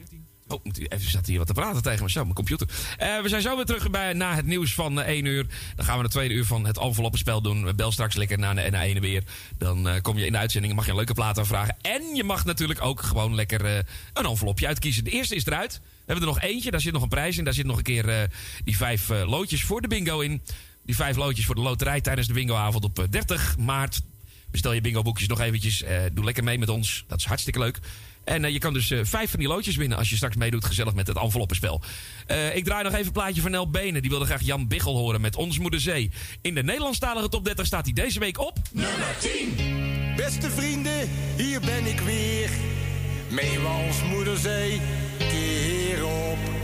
Oh, moet even zat hier wat te praten tegen me. Zo, mijn computer. Eh, we zijn zo weer terug bij, na het nieuws van eh, 1 uur. Dan gaan we de tweede uur van het enveloppenspel doen. Bel straks lekker naar naar ene weer. Dan eh, kom je in de uitzending. Mag je een leuke plaat aanvragen. En je mag natuurlijk ook gewoon lekker eh, een envelopje uitkiezen. De eerste is eruit. We hebben er nog eentje. Daar zit nog een prijs in. Daar zit nog een keer eh, die vijf eh, loodjes voor de bingo in. Die vijf loodjes voor de loterij tijdens de bingoavond op eh, 30 maart. Bestel je bingo boekjes nog eventjes. eh, doe lekker mee met ons. Dat is hartstikke leuk. En eh, je kan dus eh, vijf van die loodjes winnen als je straks meedoet gezellig met het enveloppenspel. Eh, ik draai nog even een plaatje van Nel Benen. Die wilde graag Jan Biggel horen met Ons Moeder Zee. In de Nederlandstalige top 30 staat hij deze week op... Nummer 10. Beste vrienden, hier ben ik weer. Mee als moederzee, keer op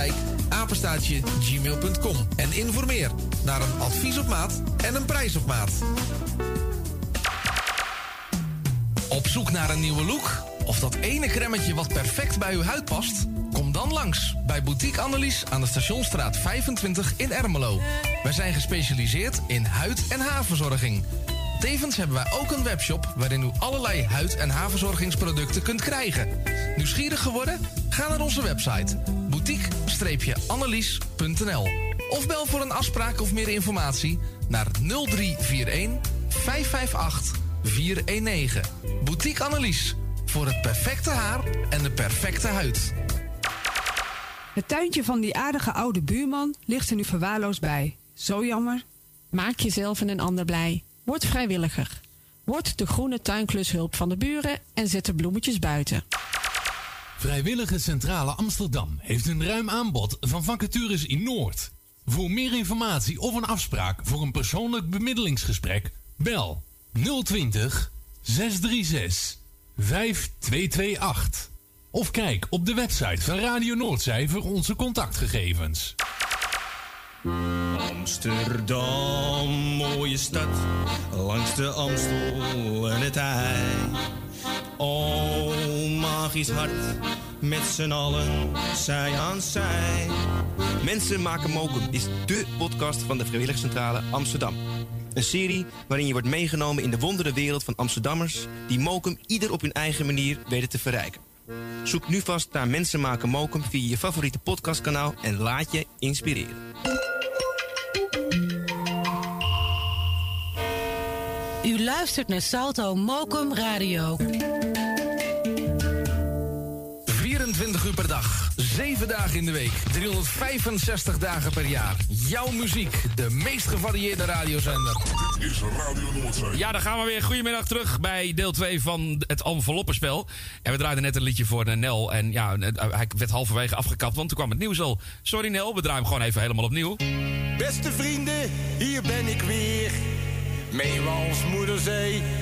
Dijk, apenstaatje gmail.com. En informeer naar een advies op maat en een prijs op maat. Op zoek naar een nieuwe look? Of dat ene cremmetje wat perfect bij uw huid past? Kom dan langs bij Boutique Annelies aan de Stationstraat 25 in Ermelo. Wij zijn gespecialiseerd in huid- en haarverzorging. Tevens hebben wij ook een webshop waarin u allerlei huid- en haarverzorgingsproducten kunt krijgen. Nieuwsgierig geworden? Ga naar onze website boutique-annelies.nl of bel voor een afspraak of meer informatie naar 0341 558 419. Boutique Annelies voor het perfecte haar en de perfecte huid. Het tuintje van die aardige oude buurman ligt er nu verwaarloosd bij. Zo jammer. Maak jezelf en een ander blij. Word vrijwilliger. Word de groene tuinklushulp van de buren en zet de bloemetjes buiten. Vrijwillige Centrale Amsterdam heeft een ruim aanbod van vacatures in Noord. Voor meer informatie of een afspraak voor een persoonlijk bemiddelingsgesprek, bel 020 636 5228. Of kijk op de website van Radio Noordzij voor onze contactgegevens. Amsterdam, mooie stad, langs de Amstel en het IJ. Oh, magisch hart, met z'n allen, zij aan zij. Mensen maken mokum is dé podcast van de Vrijwilligcentrale Amsterdam. Een serie waarin je wordt meegenomen in de wondere wereld van Amsterdammers... die mokum ieder op hun eigen manier weten te verrijken. Zoek nu vast naar Mensen maken mokum via je favoriete podcastkanaal... en laat je inspireren. U luistert naar Salto Mokum Radio. 24 uur per dag, 7 dagen in de week, 365 dagen per jaar. Jouw muziek, de meest gevarieerde radiozender. Dit is Radio Noordzee. Ja, dan gaan we weer. Goedemiddag terug bij deel 2 van het enveloppenspel. En we draaiden net een liedje voor eh, Nel. En ja, hij werd halverwege afgekapt, want toen kwam het nieuws al. Sorry Nel, we draaien hem gewoon even helemaal opnieuw. Beste vrienden, hier ben ik weer. Meewals moederzee, keer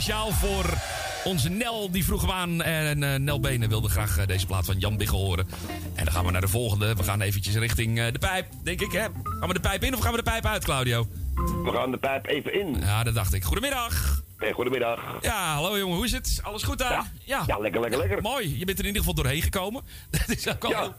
speciaal voor onze Nel. Die vroeg hem aan. En eh, Nel Benen wilde graag eh, deze plaat van Jan Biggel horen. En dan gaan we naar de volgende. We gaan eventjes richting eh, de pijp, denk ik. Hè? Gaan we de pijp in of gaan we de pijp uit, Claudio? We gaan de pijp even in. Ja, dat dacht ik. Goedemiddag. Hey, goedemiddag. Ja, hallo jongen, hoe is het? Alles goed daar? Ja, ja. lekker, lekker, lekker. Mooi, je bent er in ieder geval doorheen gekomen. [LAUGHS] Dat is ook al...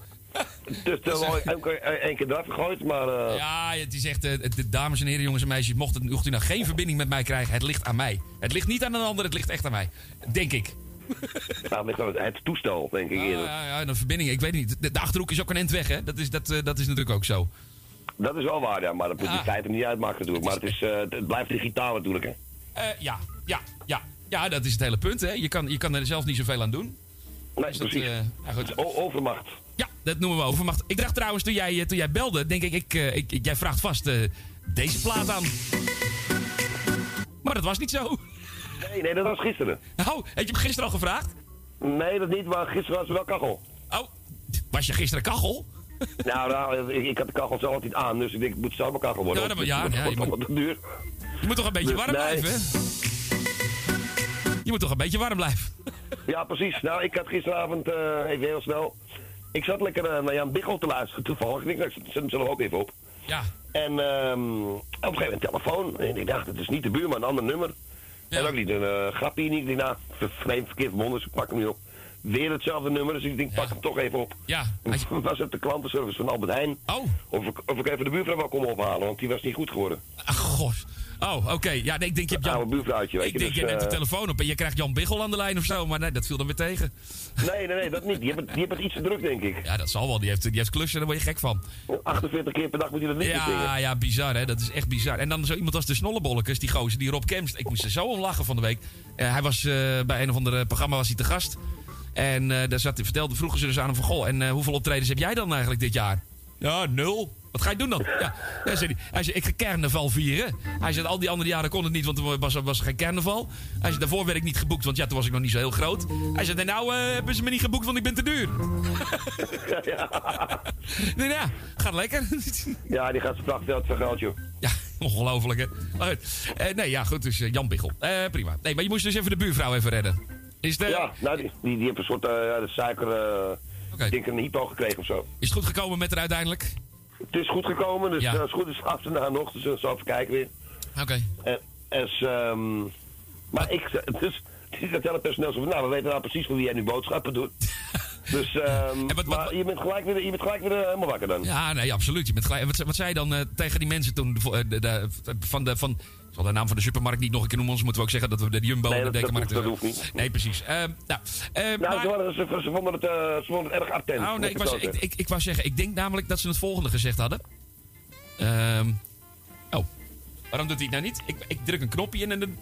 Dus er wel één keer- één keer eruit gegooid, maar... eh, Ja, het is echt, eh, de dames en heren, jongens en meisjes, mocht, het, mocht u nou geen verbinding met mij krijgen, het ligt aan mij. Het ligt niet aan een ander, het ligt echt aan mij. Denk ik. [LAUGHS] Nou, met het- het toestel, denk ik eerder. ja, ja, een verbinding, ik weet niet. De, de achterhoek is ook een end weg, hè? Dat is, dat, eh, dat is natuurlijk ook zo. Dat is wel waar, ja, maar dat moet die tijd er niet uitmaken natuurlijk. Maar het, is, eh, het- het blijft digitaal natuurlijk, hè. Eh, ja, ja, ja. Ja, dat is het hele punt, hè? Je kan, je kan er zelf niet zoveel aan doen. Nee, Dus dat, precies. eh, goed. Overmacht. Ja, dat noemen we overmacht. Ik dacht trouwens, toen jij, eh, toen jij belde, denk ik, ik, eh, ik, jij vraagt vast eh, deze plaat aan. Maar dat was niet zo. Nee, nee, dat was gisteren. Oh, had je hem gisteren al gevraagd? Nee, dat niet, maar gisteren was er wel kachel. Oh, was je gisteren kachel? Nou, nou ik, ik had de kachel zelf niet aan, dus ik denk, ik moet zelf mijn kachel worden. Ja, dat- ja, ja, je [LAUGHS] moet- duur. Je moet toch een beetje Dus warm nee. blijven, hè? Je moet toch een beetje warm blijven. Ja, precies. Nou, ik had gisteravond, even heel snel... Ik zat lekker eh, naar Jan Biggel te luisteren, toevallig. Ik denk, nou, ik zet hem zelf ook even op. Ja. En ehm, op een gegeven moment telefoon. En ik dacht, het is niet de buurman, een ander nummer. En ook niet een eh, grapje. Ik denk, nou, vreemd verkeerd verbonden, dus ik pak hem niet op. Weer hetzelfde nummer, dus ik denk, pak hem toch even op. Ja. En was het de klantenservice van Albert Heijn. Oh. Of ik, of ik even de buurvrouw wel kom ophalen, want die was niet goed geworden. Ach, god. Oh, oké. Ja, nee, ik denk je hebt Jan... Oude buurvrouwtje, weet Ik je. denk, dus, je neemt de eh, telefoon op en je krijgt Jan Biggel aan de lijn of zo. Maar nee, dat viel dan weer tegen. Nee, nee, nee, dat niet. Die hebben, die hebben het iets te druk, denk ik. Ja, dat zal wel. Die heeft, die heeft klussen, daar word je gek van. 48 keer per dag moet hij dat niet Ja, zingen. ja, bizar hè. Dat is echt bizar. En dan zo iemand als de Snollebollekes, die gozer, die Rob Kemst. Ik moest er zo om lachen van de week. Eh, hij was eh, bij een of ander programma was hij te gast. En eh, daar zat, hij vertelde, vroegen ze dus aan hem van... Goh, en eh, hoeveel optredens heb jij dan eigenlijk dit jaar? Ja, nul. Wat ga je doen dan? Ja, ja zei hij. hij zei, ik ga carnaval vieren. Hij zei, al die andere jaren kon het niet, want er was, was geen carnaval. Hij zei, daarvoor werd ik niet geboekt, want ja, toen was ik nog niet zo heel groot. Hij zei, nou eh, hebben ze me niet geboekt, want ik ben te duur. [LAUGHS] [LAUGHS] nee, ja, gaat lekker. [LAUGHS] Ja, die gaat straks wel het geld, joh. Ja, ongelooflijk hè. Eh, nee, ja, goed, dus eh, Jan Biggel. Prima. Nee, maar je moest dus even de buurvrouw even redden. Is, de, Ja, nou, die, die, die heeft een soort uh, ja, de suiker, uh, ik denk een hypo gekregen of zo. Is het goed gekomen met haar uiteindelijk? Het is goed gekomen, dus Ja. als het goed is af en na nog, dus we zullen even kijken weer. Oké. En, en, ehm, maar ik, dus, [LAUGHS] het is hele personeel zo van, nou, we weten nou precies voor wie jij nu boodschappen doet. [LAUGHS] dus, ehm, maar je bent gelijk weer, je bent gelijk weer eh, helemaal wakker dan. Ja, nee, absoluut. Je bent gelijk. Wat, wat zei je dan eh, tegen die mensen toen? De, de, de- van de, van, zal de naam van de supermarkt niet nog een keer noemen, anders moeten we ook zeggen dat we de Jumbo Nee, en de dat- dat Dekenmarkt... hoeft- dat hoeft niet. Nee, precies. Nou, maar- ze, waren, ze, ze vonden het, ze vonden het erg attent. Oh, nee, ik, was, ik, zeggen. ik, ik wou zeggen, ik denk namelijk dat ze het volgende gezegd hadden. Ehm, oh, waarom doet hij het nou niet? Ik, ik druk een knopje in en dan...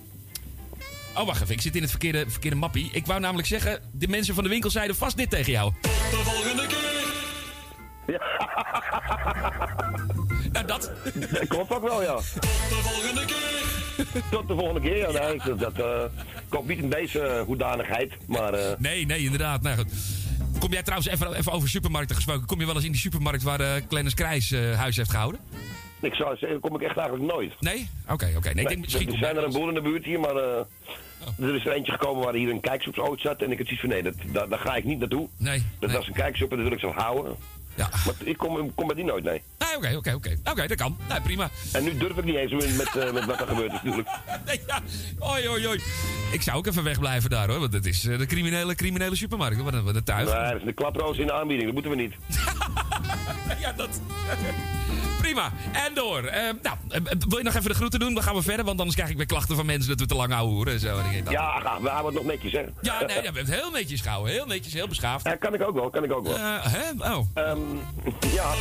Oh, wacht even, ik zit in het verkeerde, verkeerde mappie. Ik wou namelijk zeggen, de mensen van de winkel zeiden vast dit tegen jou. De volgende keer. Nou, [LAUGHS] dat... Dat klopt ook wel, ja. De volgende keer. [LAUGHS] Tot de volgende keer, ja. Nee, dat, dat eh, komt niet in deze hoedanigheid, maar... eh, Nee, nee, inderdaad. Nou goed. Kom jij trouwens even, even over supermarkten gesproken? Kom je wel eens in die supermarkt waar uh, Clemens Krijs huis heeft gehouden? ik zou zeggen, kom ik echt eigenlijk nooit. Nee? Oké, oké. Nee, misschien... er zijn er een boel in de buurt hier, maar eh, er is er eentje gekomen waar hier een kijksoep ooit zat. En ik had zoiets van, nee, dat, daar, daar ga ik niet naartoe. Nee. Dat was een kijksoep en dat wil ik zo houden. Ja. Maar ik kom, kom bij die nooit, nee. Nee, oké, oké, oké. Oké, dat kan. Nee, prima. En nu durf ik niet eens met, met, eh, met wat er gebeurt natuurlijk. [LAUGHS] Nee, ja. Oi, oi, oi. Ik zou ook even wegblijven daar hoor, want het is eh, de criminele, criminele supermarkt. Wat een, wat een tuig. Nee, dat is de klaproos in de aanbieding, dat moeten we niet. [LAUGHS] ja, dat. [LAUGHS] Prima. En door. Eh, nou, eh, wil je nog even de groeten doen? Dan gaan we verder, want anders krijg ik weer klachten van mensen dat we te lang houden horen. Zo. En ik denk, dat- Ja, we houden het nog netjes, hè. Ja, nee, ja, we hebben het heel netjes gehouden. Heel netjes, heel beschaafd. Ja, kan ik ook wel, kan ik ook wel. Eh, hè? Oh. Ehm, ja.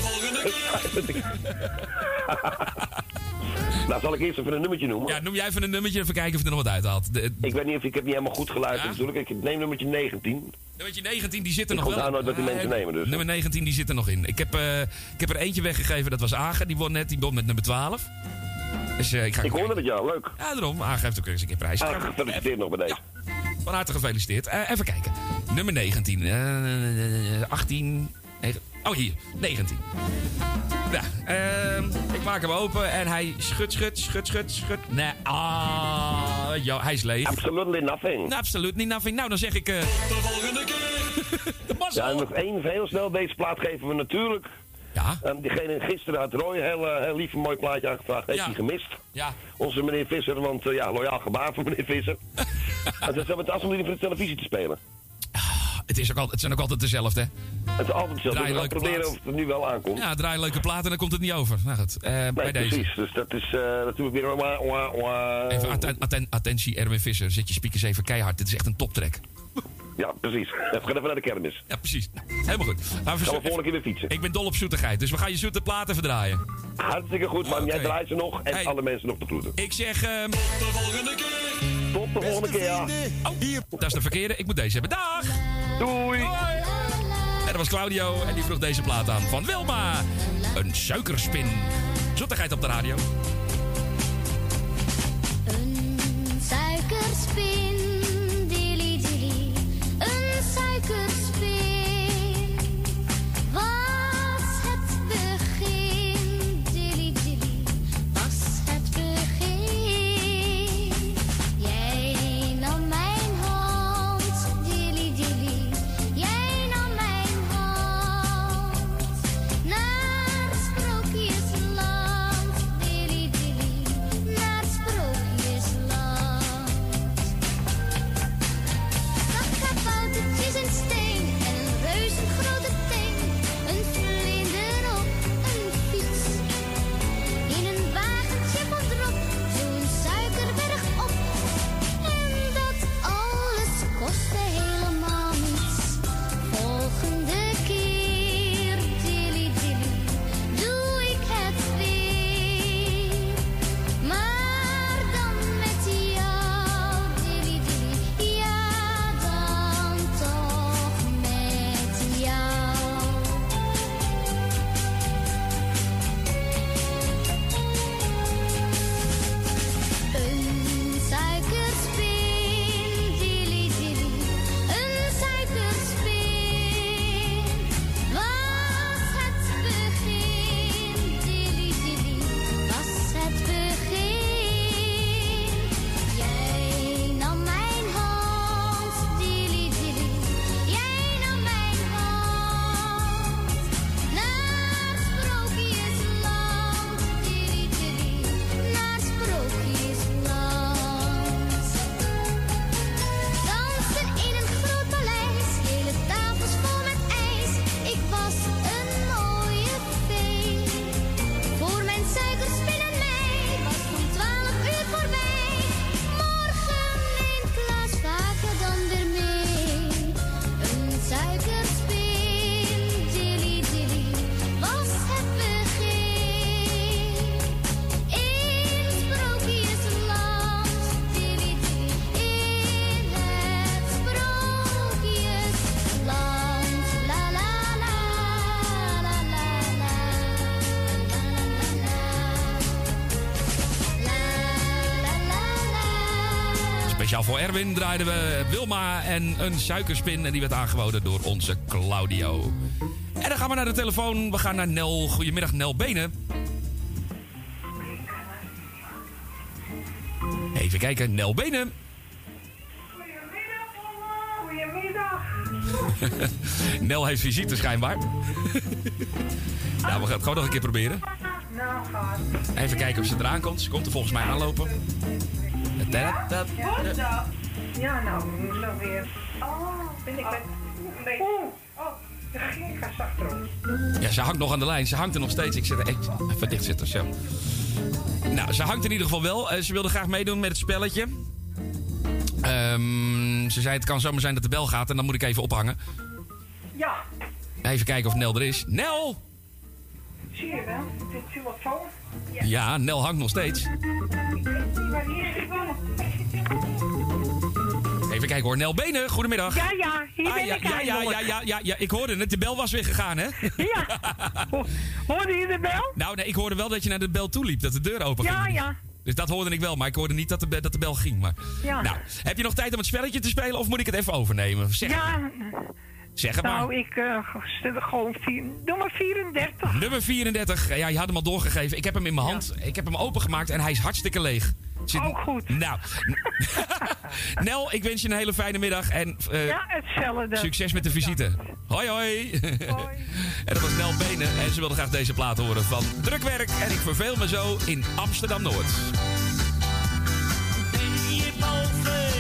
nou, zal ik eerst even een nummertje noemen? Ja, noem jij even een nummertje even kijken of je er nog wat uithaalt. De, Ik weet niet of ik heb niet helemaal goed geluisterd Ja? natuurlijk. Ik neem nummertje 19. Nummertje 19, die zit er Ik nog wel wat die mensen nemen, dus. Nummer 19, die zit er nog in. Ik heb, eh, ik heb er eentje weggegeven, dat was Agen. Die won net, die won met nummer 12. Dus eh, ik ga Ik hoorde het, ja, leuk. Ja, daarom. Agen heeft ook eens een keer prijs. Ah, gefeliciteerd nog bij deze. Van harte gefeliciteerd. Eh, even kijken. Nummer 19. eh, 18. Negen- oh, hier. 19. Ja, ehm, ik maak hem open en hij schudt, schudt, schudt, schudt, schudt. Nee, ah, ja, hij is leeg. Absolutely nothing. Nou, absolutely nothing. Nou, dan zeg ik... eh De volgende keer. [LAUGHS] Ja, en nog één heel snel. Deze plaat geven we natuurlijk. Ja. Um, diegene gisteren had Roy heel, eh, heel lief een mooi plaatje aangevraagd. Heeft Ja. hij gemist. Ja. Onze meneer Visser, want eh, ja, loyaal gebaar voor meneer Visser. en ze hebben het alsjeblieft voor de televisie te spelen. Het, is ook altijd, het zijn ook altijd dezelfde. hè? Het is altijd hetzelfde. Draai We proberen plaat. of het er nu wel aankomt. Ja, draai leuke plaat en dan komt het niet over. Nou goed, eh, bij Nee, deze. precies. Dus dat is eh, natuurlijk weer... Wah, wah, wah. Even atten- atten- attentie, Erwin Visser. Zet je speakers even keihard. Dit is echt een toptrack. Ja, precies. [LAUGHS] Even, gaan even naar de kermis. Ja, precies. Nou, [LAUGHS] helemaal goed. Gaan we Gaan we volgende keer weer fietsen. Ik ben dol op zoetigheid, dus we gaan je zoete plaat even draaien. Hartstikke goed, man. Jij draait ze nog en Hey. alle mensen nog te groeten. Ik zeg... ehm De volgende keer. Tot de volgende keer, ja. oh, dat is de verkeerde. Ik moet deze hebben. Dag! Doei! En dat was Claudio en die vroeg deze plaat aan van Wilma. Een suikerspin. Zoetigheid op de radio. Een suikerspin, dilly dilly, een suikerspin. Voor Erwin draaiden we Wilma en een suikerspin. En die werd aangeboden door onze Claudio. En dan gaan we naar de telefoon. We gaan naar Nel. Goedemiddag, Nel Benen. Even kijken, Nel Benen. Goedemiddag. Nel heeft visite schijnbaar. nou, we gaan het gewoon nog een keer proberen. Even kijken of ze eraan komt. Ze komt er volgens mij aanlopen. Ja, woensdag. Ja, nou, zo weer. Oh, ben ik. Nee. Oeh, oh, de ging op. Ja, ze hangt nog aan de lijn. Ze hangt er nog steeds. Ik zet er echt even dicht zitten. Zo. Nou, ze hangt in ieder geval wel. Eh, ze wilde graag meedoen met het spelletje. Ehm, ze zei het kan zomaar zijn dat de bel gaat en dan moet ik even ophangen. Ja, Even kijken of Nel er is. Nel! zie je wel? Dit telefoon. Ja, Nel hangt nog steeds. Ik weet niet waar die is gekomen. Even kijken hoor. Nel Benen, goedemiddag. Ja, ja, hier Ah, ben ja, ik ja, ja, ja, ja, ja, ja, ik hoorde het. De bel was weer gegaan, hè? Ja. [LAUGHS] Hoorde je de bel? Nou, nee, ik hoorde wel dat je naar de bel toe liep. Dat de deur open ging. Ja, ja. Dus dat hoorde ik wel, maar ik hoorde niet dat de, dat de bel ging. Maar... Ja. Nou, heb je nog tijd om het spelletje te spelen of moet ik het even overnemen? Zeg. Ja, Zeg het maar. Nou, ik eh, stel gewoon vier, nummer 34. Nummer 34. Ja, je had hem al doorgegeven. Ik heb hem in mijn hand. Ik heb hem opengemaakt en hij is hartstikke leeg. Zit... Ook goed. Nou. [LAUGHS] Nel, ik wens je een hele fijne middag. En, eh, ja, hetzelfde. Succes met de visite. Hoi, hoi. [LAUGHS] en dat was Nel Benen. En ze wilde graag deze plaat horen van Drukwerk. En ik verveel me zo in Amsterdam-Noord. Ben je boven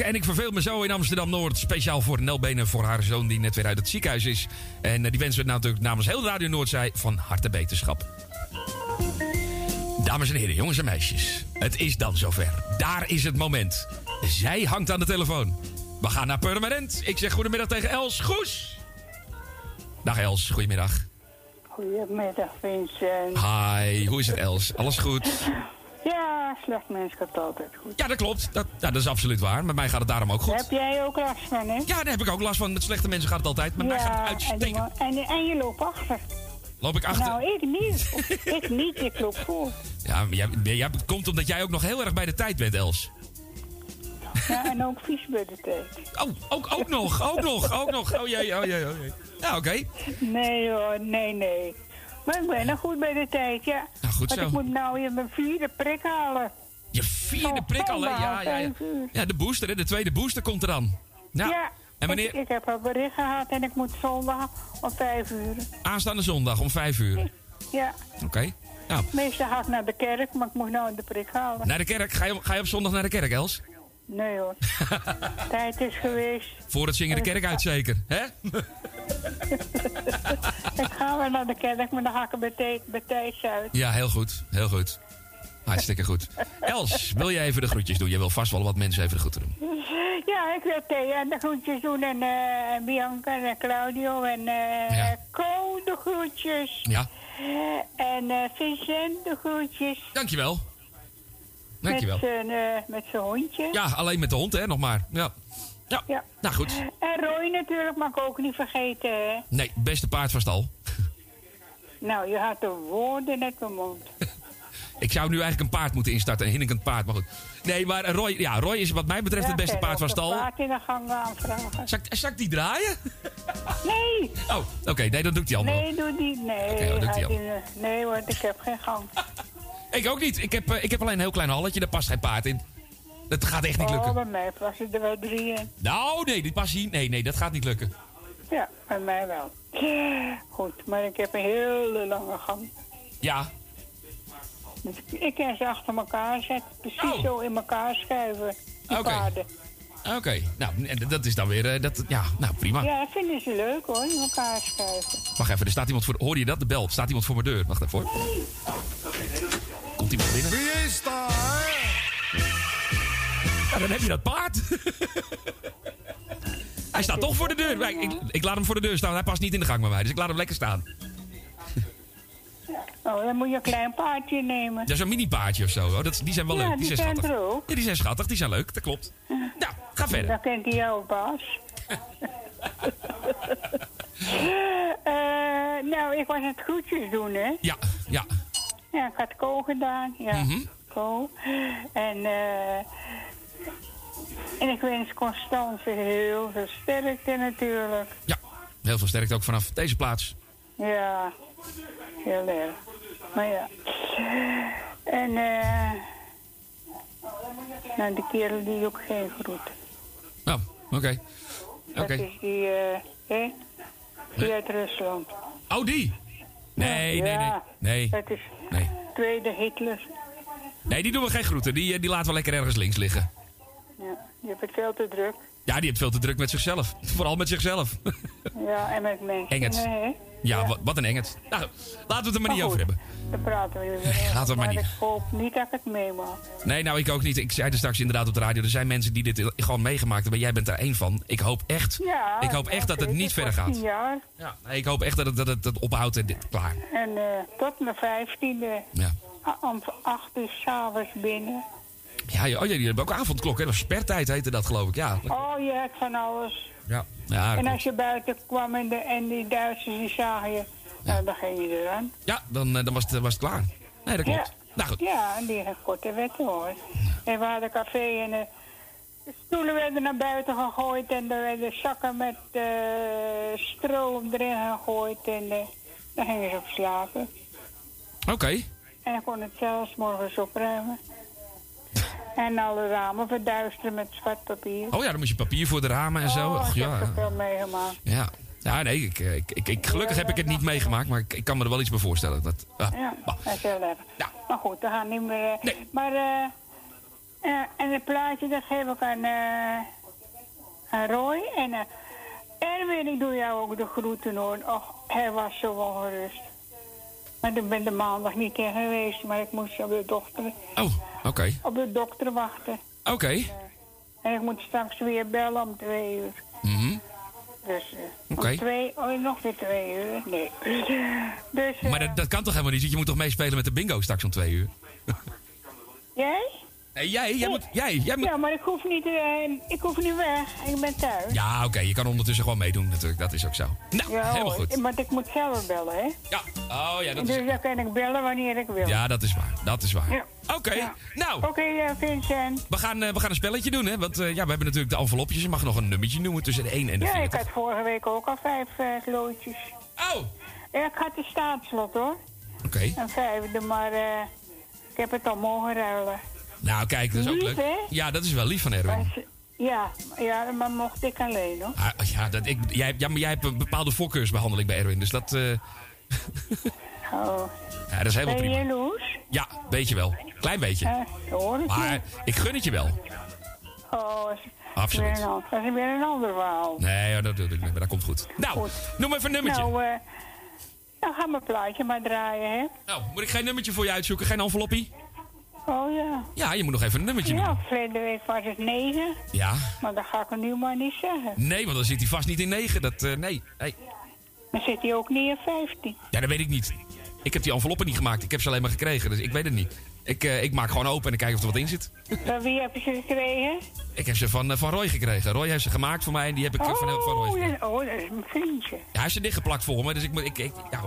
En ik verveel me zo in Amsterdam-Noord. Speciaal voor Nel Benen, voor haar zoon die net weer uit het ziekenhuis is. En eh, die wensen we natuurlijk namens heel Radio Noordzij van harte beterschap. Dames en heren, jongens en meisjes. Het is dan zover. Daar is het moment. Zij hangt aan de telefoon. We gaan naar Purmerend. Ik zeg goedemiddag tegen Els Goes. Dag Els, goedemiddag. Goedemiddag, Vincent. Hi, hoe is het Els? Alles goed? [LAUGHS] Ja, slecht mens gaat altijd goed. Ja, dat klopt. Dat, ja, dat is absoluut waar. Met mij gaat het daarom ook goed. Heb jij ook last van, hè? Ja, daar heb ik ook last van. Met slechte mensen gaat het altijd. Met mij gaat het uitstekend. En, en, en je loopt achter. Loop ik achter? Nou, ik niet. [LAUGHS] ik niet, ik loop voor. Ja, maar jij, jij, het komt omdat jij ook nog heel erg bij de tijd bent, Els. Ja, en ook vies bij de tijd. Oh, ook, ook nog, ook nog, ook nog. Oh jee, oh jee, oh jee. Ja, oké. Nee hoor, nee, nee. Maar ik ben nog goed bij de tijd, ja. Nou, goed Want zo. ik moet nou weer mijn vierde prik halen. Je vierde prik al, hè? Ja, ja, ja. Ja, de booster, hè? De tweede booster komt eraan. Nou, Ja. En wanneer? Ik, ik heb een bericht gehad en ik moet zondag om vijf uur. Aanstaande zondag om 5 uur. Ja, Oké. Nou, meestal ga ik naar de kerk, maar ik moet nou de prik halen. naar de kerk. Ga je, ga je op zondag naar de kerk, Els? Nee hoor. [LAUGHS] Tijd is geweest. Voor het zingen de kerk uit zeker, hè? [LAUGHS] Ik ga wel naar de kerk, maar dan ga ik er bij uit. Ja, heel goed. Heel goed. Hartstikke goed. Els, wil jij even de groetjes doen? Jij wil vast wel wat mensen even de groeten doen. Ja, ik wil Thea de groetjes doen en eh, Bianca en Claudio en Co de groetjes. Ja. En eh, Vincent de groetjes. Dankjewel. Dankjewel. Met zijn, eh, met zijn hondje. Ja, alleen met de hond, hè, nog maar. Ja. Ja. Ja. Nou goed. En Roy natuurlijk mag ik ook niet vergeten, hè. Nee, beste paard van stal. [LAUGHS] Nou, je had de woorden uit mijn mond. [LAUGHS] Ik zou nu eigenlijk een paard moeten instarten, een hinnikend paard, maar goed. Nee, maar Roy, ja, Roy is wat mij betreft het beste paard van stal. Ik paard in de gang aanvragen. Zal, ik- zal ik die draaien? [LAUGHS] Nee! Oh, oké, nee, dan doe ik die andere. Nee, doe die. Nee, Oké, dan doe ik die hij die- nee, want ik heb geen gang. Ik ook niet. Ik heb, eh, ik heb alleen een heel klein halletje, daar past geen paard in. Dat gaat echt niet Oh, lukken. bij mij passen er wel drie in. Nou, nee, die past hier. Nee, nee, dat gaat niet lukken. Ja, bij mij wel. Goed, maar ik heb een hele lange gang. Ja, Dus ik- kan ze achter elkaar zetten. Precies zo in elkaar schuiven. Oh. Oké. oké. Nou, en dat is dan weer, eh, dat, ja, nou prima. Ja, vinden ze leuk hoor, in elkaar schuiven. Wacht even, er staat iemand voor, hoor je dat? De bel. Er staat iemand voor mijn deur. Wacht even hoor. Komt iemand binnen? Wie is daar? Ja, dan heb je dat paard. [LAUGHS] Hij staat toch voor de deur. Ik, ik, ik laat hem voor de deur staan. Hij past niet in de gang bij mij. Dus ik laat hem lekker staan. [LAUGHS] Oh, dan moet je een klein paardje nemen. Dat is een mini paardje of zo. hoor. Dat, die zijn wel Ja, leuk. Die, die zijn zijn schattig. er ook. Ja, die zijn schattig. Die zijn leuk. Dat klopt. Nou, ga verder. Dan kent hij jou, baas. [LAUGHS] Eh, nou, ik was het groetjes doen, hè. Ja, ja. Ja, ik had Ko gedaan. Ja, Mhm. Ko. En, eh en ik wens Constance heel veel sterkte natuurlijk. Heel veel sterkte ook vanaf deze plaats. Ja, heel erg. Maar ja. En eh nou, de kerel die ook geen groet. Oh, oké. Oké. Dat is die, eh hè? Die uit Rusland. Oh, die? Nee, nee, nee. Nee, Dat is Nee. tweede Hitler. nee die doen we geen groeten. Die, eh, die laten we lekker ergens links liggen. Ja, je hebt het veel te druk. Ja, die heeft veel te druk met zichzelf. [LAUGHS] Vooral met zichzelf. [LAUGHS] Ja, en met mensen. Engert. hè? Ja, Wat, wat een engert. Nou, laten we het er maar niet over hebben. Daar praten we [LAUGHS] laten we het maar niet. ik hoop niet dat ik het meemaak. Nee, nou, ik ook niet. Ik zei er straks inderdaad op de radio. Er zijn mensen die dit gewoon meegemaakt hebben. Jij bent er één van. Ik hoop echt, Ja, ik hoop echt dat het niet verder gaat. tien jaar. Ja, nee, ik hoop echt dat het, dat het, dat het ophoudt en dit, klaar. En eh, tot mijn vijftiende. Ja. Om acht uur s'avonds binnen. Ja, ja, oh, ja, die hebben ook avondklok. Hè? Of spertijd heette dat, geloof ik. Ja, Oh, je hebt van alles. ja. ja, en als je buiten kwam en, de, en die Duitsers die zagen je, nou, dan ging je eraan. ja dan, eh, dan was, het, was het klaar. Nee, dat klopt. Ja. Nou goed. Ja, en die heeft korte wetten hoor. En we hadden café en eh, de stoelen werden naar buiten gegooid en er werden zakken met eh stro erin gegooid en eh, dan gingen ze op slapen. Oké. En ik kon het zelfs morgens opruimen. En alle ramen verduisteren met zwart papier. Oh ja, dan moet je papier voor de ramen en zo. Oh, Och, ik heb ja. er veel meegemaakt. Ja. Ja, nee, ik, ik, ik, ik- gelukkig heb ik het niet meegemaakt, maar ik, ik kan me er wel iets bij voorstellen. Dat, ah, Ja, dat is heel erg. Maar goed, we gaan niet meer... eh, Maar, eh eh, en het plaatje, dat geef ik aan, eh aan Roy. En eh Erwin, ik doe jou ook de groeten hoor. Och, hij was zo ongerust. Maar ik ben de maandag niet tegen geweest, maar ik moest op de dochter, Oh, oké. op de dokter wachten. Oké. En ik moet straks weer bellen om twee uur. Mhm. Dus eh, Oké. om twee, oh, nog weer twee uur? Nee. [LAUGHS] Dus, eh, Maar dat, dat kan toch helemaal niet? want Je moet toch meespelen met de bingo straks om twee uur? [LAUGHS] jij? Nee, jij, jij moet, jij, jij moet... Ja, maar ik hoef niet, eh, ik hoef niet weg. Ik ben thuis. Ja, oké, je kan ondertussen gewoon meedoen natuurlijk. Dat is ook zo. Nou, Ja, helemaal goed. Want ik moet zelf bellen, hè? Ja. Oh ja, dat dus is... dan kan ik bellen wanneer ik wil. Ja, dat is waar. Dat is waar. Ja. Oké, nou. Oké, eh, Vincent. We gaan, eh, we gaan een spelletje doen, hè? Want ja, we hebben natuurlijk de envelopjes. Je mag nog een nummertje noemen tussen de 1 en de Ja, 40. ik had vorige week ook al vijf loodjes. Oh! Ja, ik had de staatslot, hoor. Oké. Een vijfde, maar ik heb het al mogen ruilen. Nou, kijk, dat is ook Lief, leuk. hè? Ja, dat is wel lief van Erwin. Maar Ja, ja, maar mocht ik alleen hoor. Ah, ja, dat, ik, jij, ja, maar jij hebt een bepaalde voorkeursbehandeling bij Erwin, dus dat... eh, [LAUGHS] Oh. ja, dat is helemaal Ben je prima. jaloers? Ja, weet je wel. Klein beetje. Hoor ik Maar je. ik gun het je wel. Oh, Absoluut. Weer een, dat is weer een ander verhaal. Nee, dat, dat, dat, maar dat komt goed. Nou, noem even een nummertje. Nou, eh, nou ga mijn plaatje maar draaien, hè. Nou, moet ik geen nummertje voor je uitzoeken? Geen enveloppie? Oh ja. Ja, je moet nog even een nummertje Ja, noemen. verleden week was het negen. Ja. Maar dat ga ik er nu maar niet zeggen. Nee, want dan zit hij vast niet in 9. Dat, eh, nee, nee. Dan zit hij ook niet in 15. Ja, dat weet ik niet. Ik heb die enveloppen niet gemaakt. Ik heb ze alleen maar gekregen, dus ik weet het niet. Ik, eh, ik maak gewoon open en dan kijk of er wat in zit. Van wie heb je ze gekregen? Ik heb ze van, eh, van Roy gekregen. Roy heeft ze gemaakt voor mij en die heb ik van, van Roy Oh, gekregen. oh, dat is mijn vriendje. Ja, hij heeft ze dichtgeplakt voor me, dus ik moet... Ik, ik, ja,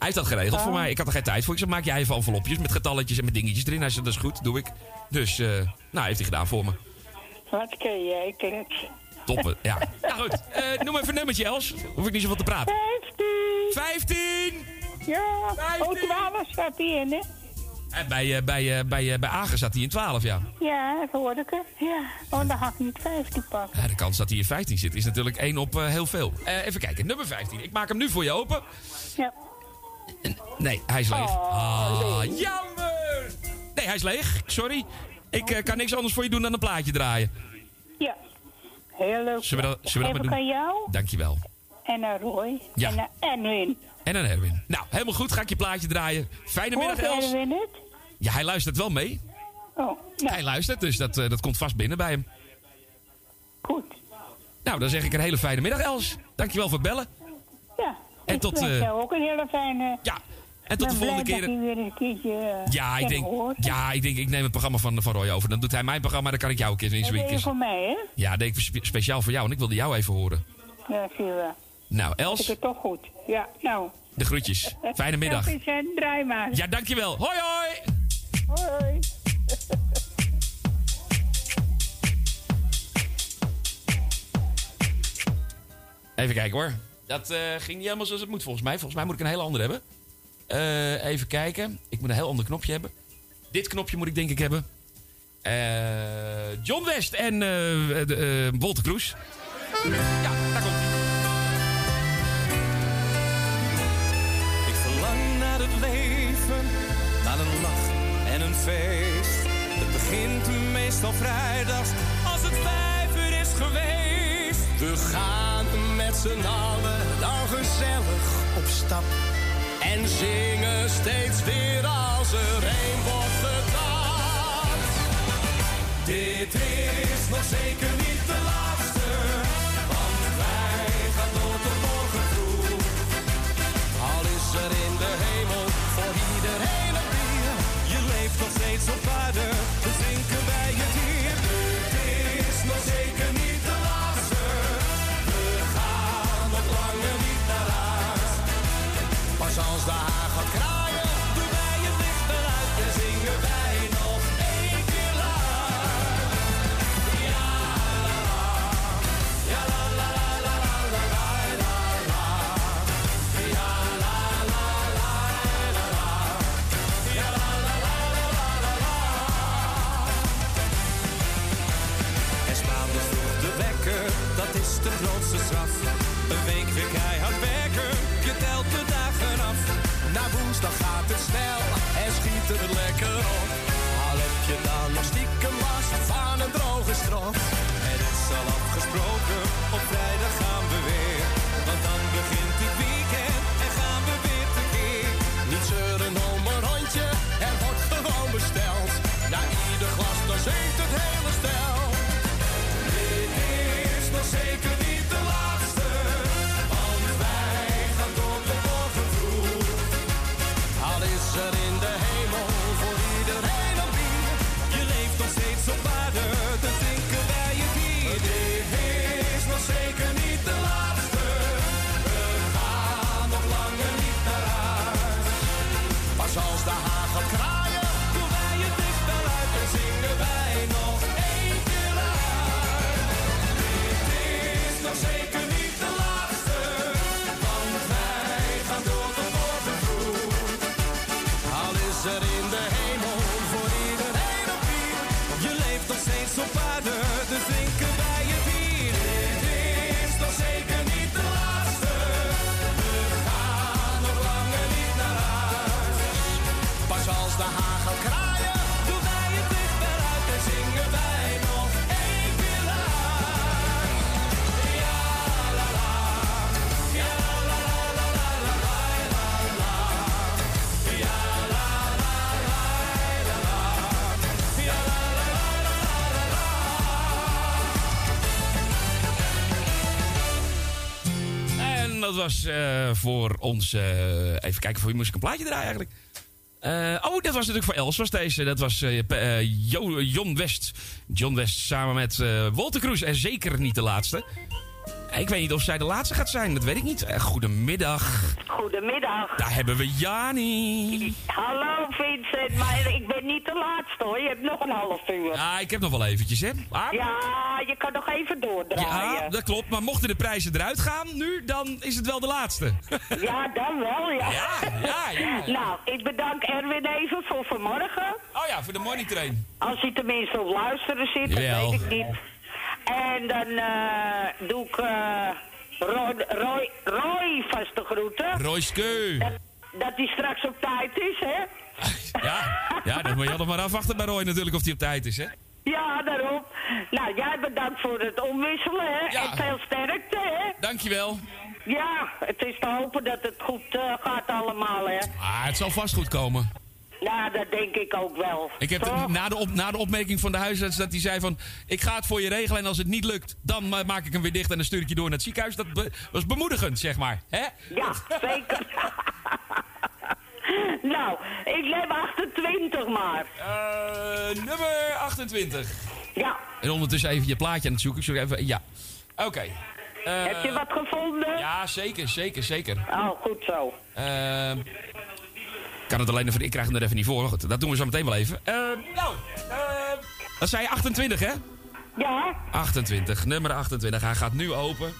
hij heeft dat geregeld voor Oh. mij. Ik had er geen tijd voor. Ik zei, maak jij even envelopjes met getalletjes en met dingetjes erin. Hij zei, dat is goed, doe ik. Dus, eh, nou, heeft hij gedaan voor me. Wat kun jij kletsen? Toppen, ja. [LAUGHS] Nou goed, eh, noem even een nummertje, Els. Hoef ik niet zoveel te praten. 15! 15! Ja, oh, 12 staat hij in, hè? En bij, eh, bij, eh, bij, eh, bij Agen zat hij in 12, ja. Ja, dat hoorde ik er. Ja. Oh, dan ga ik niet 15 pakken. ja. De kans dat hij in 15 zit is natuurlijk 1 op eh, heel veel. Eh, even kijken, nummer 15. Ik maak hem nu voor je open. Ja. Nee, hij is leeg. Oh, ah, jammer! Nee, hij is leeg. Sorry. Ik eh, kan niks anders voor je doen dan een plaatje draaien. Ja. Heel leuk. Zullen we dat, zullen we dat Even maar doen? aan jou Dankjewel. en aan Roy Ja. en aan Edwin. En aan Erwin. Nou, helemaal goed. Ga ik je plaatje draaien. Fijne middag, Els. Edwin het? Ja, hij luistert wel mee. Oh, Hij luistert, dus dat, eh, dat komt vast binnen bij hem. Goed. Nou, dan zeg ik een hele fijne middag, Els. Dankjewel voor het bellen. Ja. En ik tot, jou ook een hele fijne... Ja. En tot de volgende keer. weer een keertje... eh, Ja, ik denk, ja, ik denk, ik neem het programma van, van Roy over. Dan doet hij mijn programma, dan kan ik jou een keer Dat je weekend. voor mij, hè? Ja, dat ik spe- speciaal voor jou, en ik wilde jou even horen. Ja, zie je wel. Nou, Ik Els, het toch goed. Ja, nou. de groetjes. Fijne [LAUGHS] middag. Draai maar. Ja, dankjewel. Hoi, hoi! Hoi. Even kijken hoor. Dat eh, ging niet helemaal zoals het moet volgens mij. Volgens mij moet ik een hele andere hebben. Eh, even kijken. Ik moet een heel ander knopje hebben. Dit knopje moet ik denk ik hebben. Eh, John West en Wolter Kroes. Ja, daar komt hij. Ik verlang naar het leven, naar een lach en een feest. Het begint meestal vrijdags als het vijf uur is geweest. We gaan z'n allen dan gezellig op stap. En zingen steeds weer als er een wordt gedanst. Dit is nog zeker niet dat was eh, voor ons... eh, even kijken, voor wie moest ik een plaatje draaien eigenlijk? Eh, oh, dat was natuurlijk voor Els, was deze. Dat was Jo- John West. John West samen met Walter Kroes. En zeker niet de laatste. Ik weet niet of zij de laatste gaat zijn, dat weet ik niet. Goedemiddag. Goedemiddag. Daar hebben we Jani. Hallo Vincent, maar ik ben niet de laatste hoor. Je hebt nog een half uur. Ja, ik heb nog wel eventjes, hè. Maar, Ja, nog even doordraaien. ja, dat klopt. Maar mochten de prijzen eruit gaan nu, dan is het wel de laatste. [LAUGHS] Ja, dan wel, ja. Ja, ja, ja. Nou, ik bedank Erwin even voor vanmorgen. Oh ja, voor de morning train. Als hij tenminste op luisteren zit, dat weet ik niet. En dan eh, doe ik eh, Roy, Roy, Roy vast de groeten. Royske. Dat, dat hij straks op tijd is, hè? Ja, ja, dat moet je altijd maar afwachten bij Roy natuurlijk of hij op tijd is, hè. Ja, daarom. Nou, jij bedankt voor het omwisselen, hè? En veel sterkte, hè? Dankjewel. Ja, het is te hopen dat het goed eh, gaat allemaal, hè? Ah, het zal vast goed komen. Nou, dat denk ik ook wel. Ik heb na de, op, na de opmerking van de huisarts dat hij zei van... ik ga het voor je regelen en als het niet lukt... dan ma- maak ik hem weer dicht en dan stuur ik je door naar het ziekenhuis. Dat be- was bemoedigend, zeg maar. Hè? Ja, zeker. [LAUGHS] [LAUGHS] nou, ik neem 28 maar. Eh, nummer 28. Ja. En ondertussen even je plaatje aan het zoeken. Ik zoek even, ja. Oké. Eh, Heb je wat gevonden? Ja, zeker, zeker, zeker. Oh, goed zo. Ik kan het alleen even... Ik krijg hem er even niet voor. Goed, dat doen we zo meteen wel even. Eh, nou, dat zei je 28, hè? Ja. 28, nummer 28. Hij gaat nu open.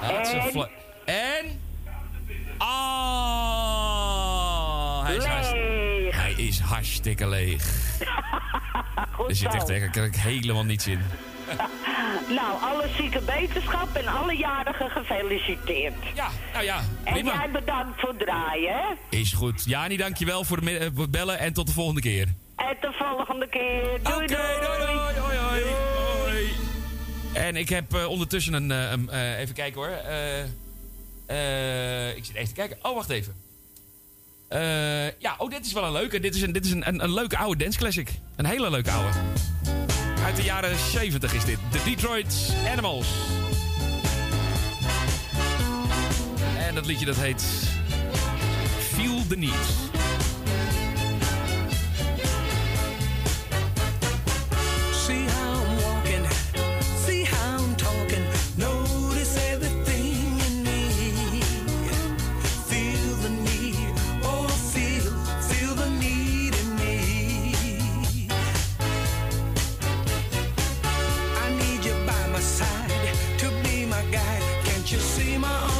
En? En... Oh, hij is, hartstikke, hij is hartstikke leeg. [LAUGHS] er zit echt helemaal niets in. [LAUGHS] Nou, alle zieke wetenschap en alle jarigen gefeliciteerd. Ja, nou ja, En jij bedankt voor het draaien, hè? Is goed. Jani, dankjewel voor, eh, voor het bellen en tot de volgende keer. En de volgende keer. Doei, doei. Hoi, hoi. Hoi. En ik heb eh, ondertussen een... eh, even kijken hoor. Ik zit even te kijken. Oh, wacht even. Eh, ja, oh, dit is wel een leuke. Dit is een, dit is een, een, een leuke oude dance classic. Een hele leuke oude. Uit de jaren 70 is dit. De Detroit Animals. En dat liedje dat heet... Feel the Need. You see my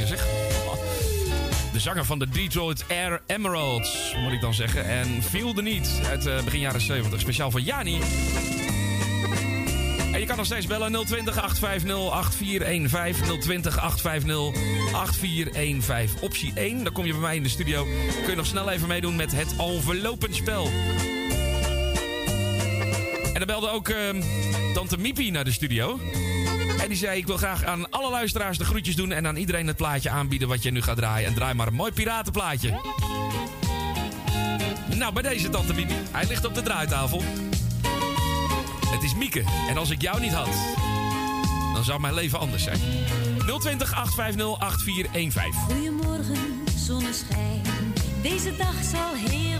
zeg. De zanger van de Detroit Air Emeralds, moet ik dan zeggen. En Feel the Need uit eh, begin jaren 70. Speciaal voor Jani. En je kan nog steeds bellen 020 850 8415. 020 850 8415. Optie 1, dan kom je bij mij in de studio. Kun je nog snel even meedoen met het spel. En dan belde ook ehm, Tante Miepie naar de studio. Die zei: Ik wil graag aan alle luisteraars de groetjes doen. En aan iedereen het plaatje aanbieden wat je nu gaat draaien. En draai maar een mooi piratenplaatje. Nou, bij deze Tante Miepie. Hij ligt op de draaitafel. Het is Mieke. En als ik jou niet had, dan zou mijn leven anders zijn. 020 850 8415. Goedemorgen, zonneschijn. Deze dag zal heerlijk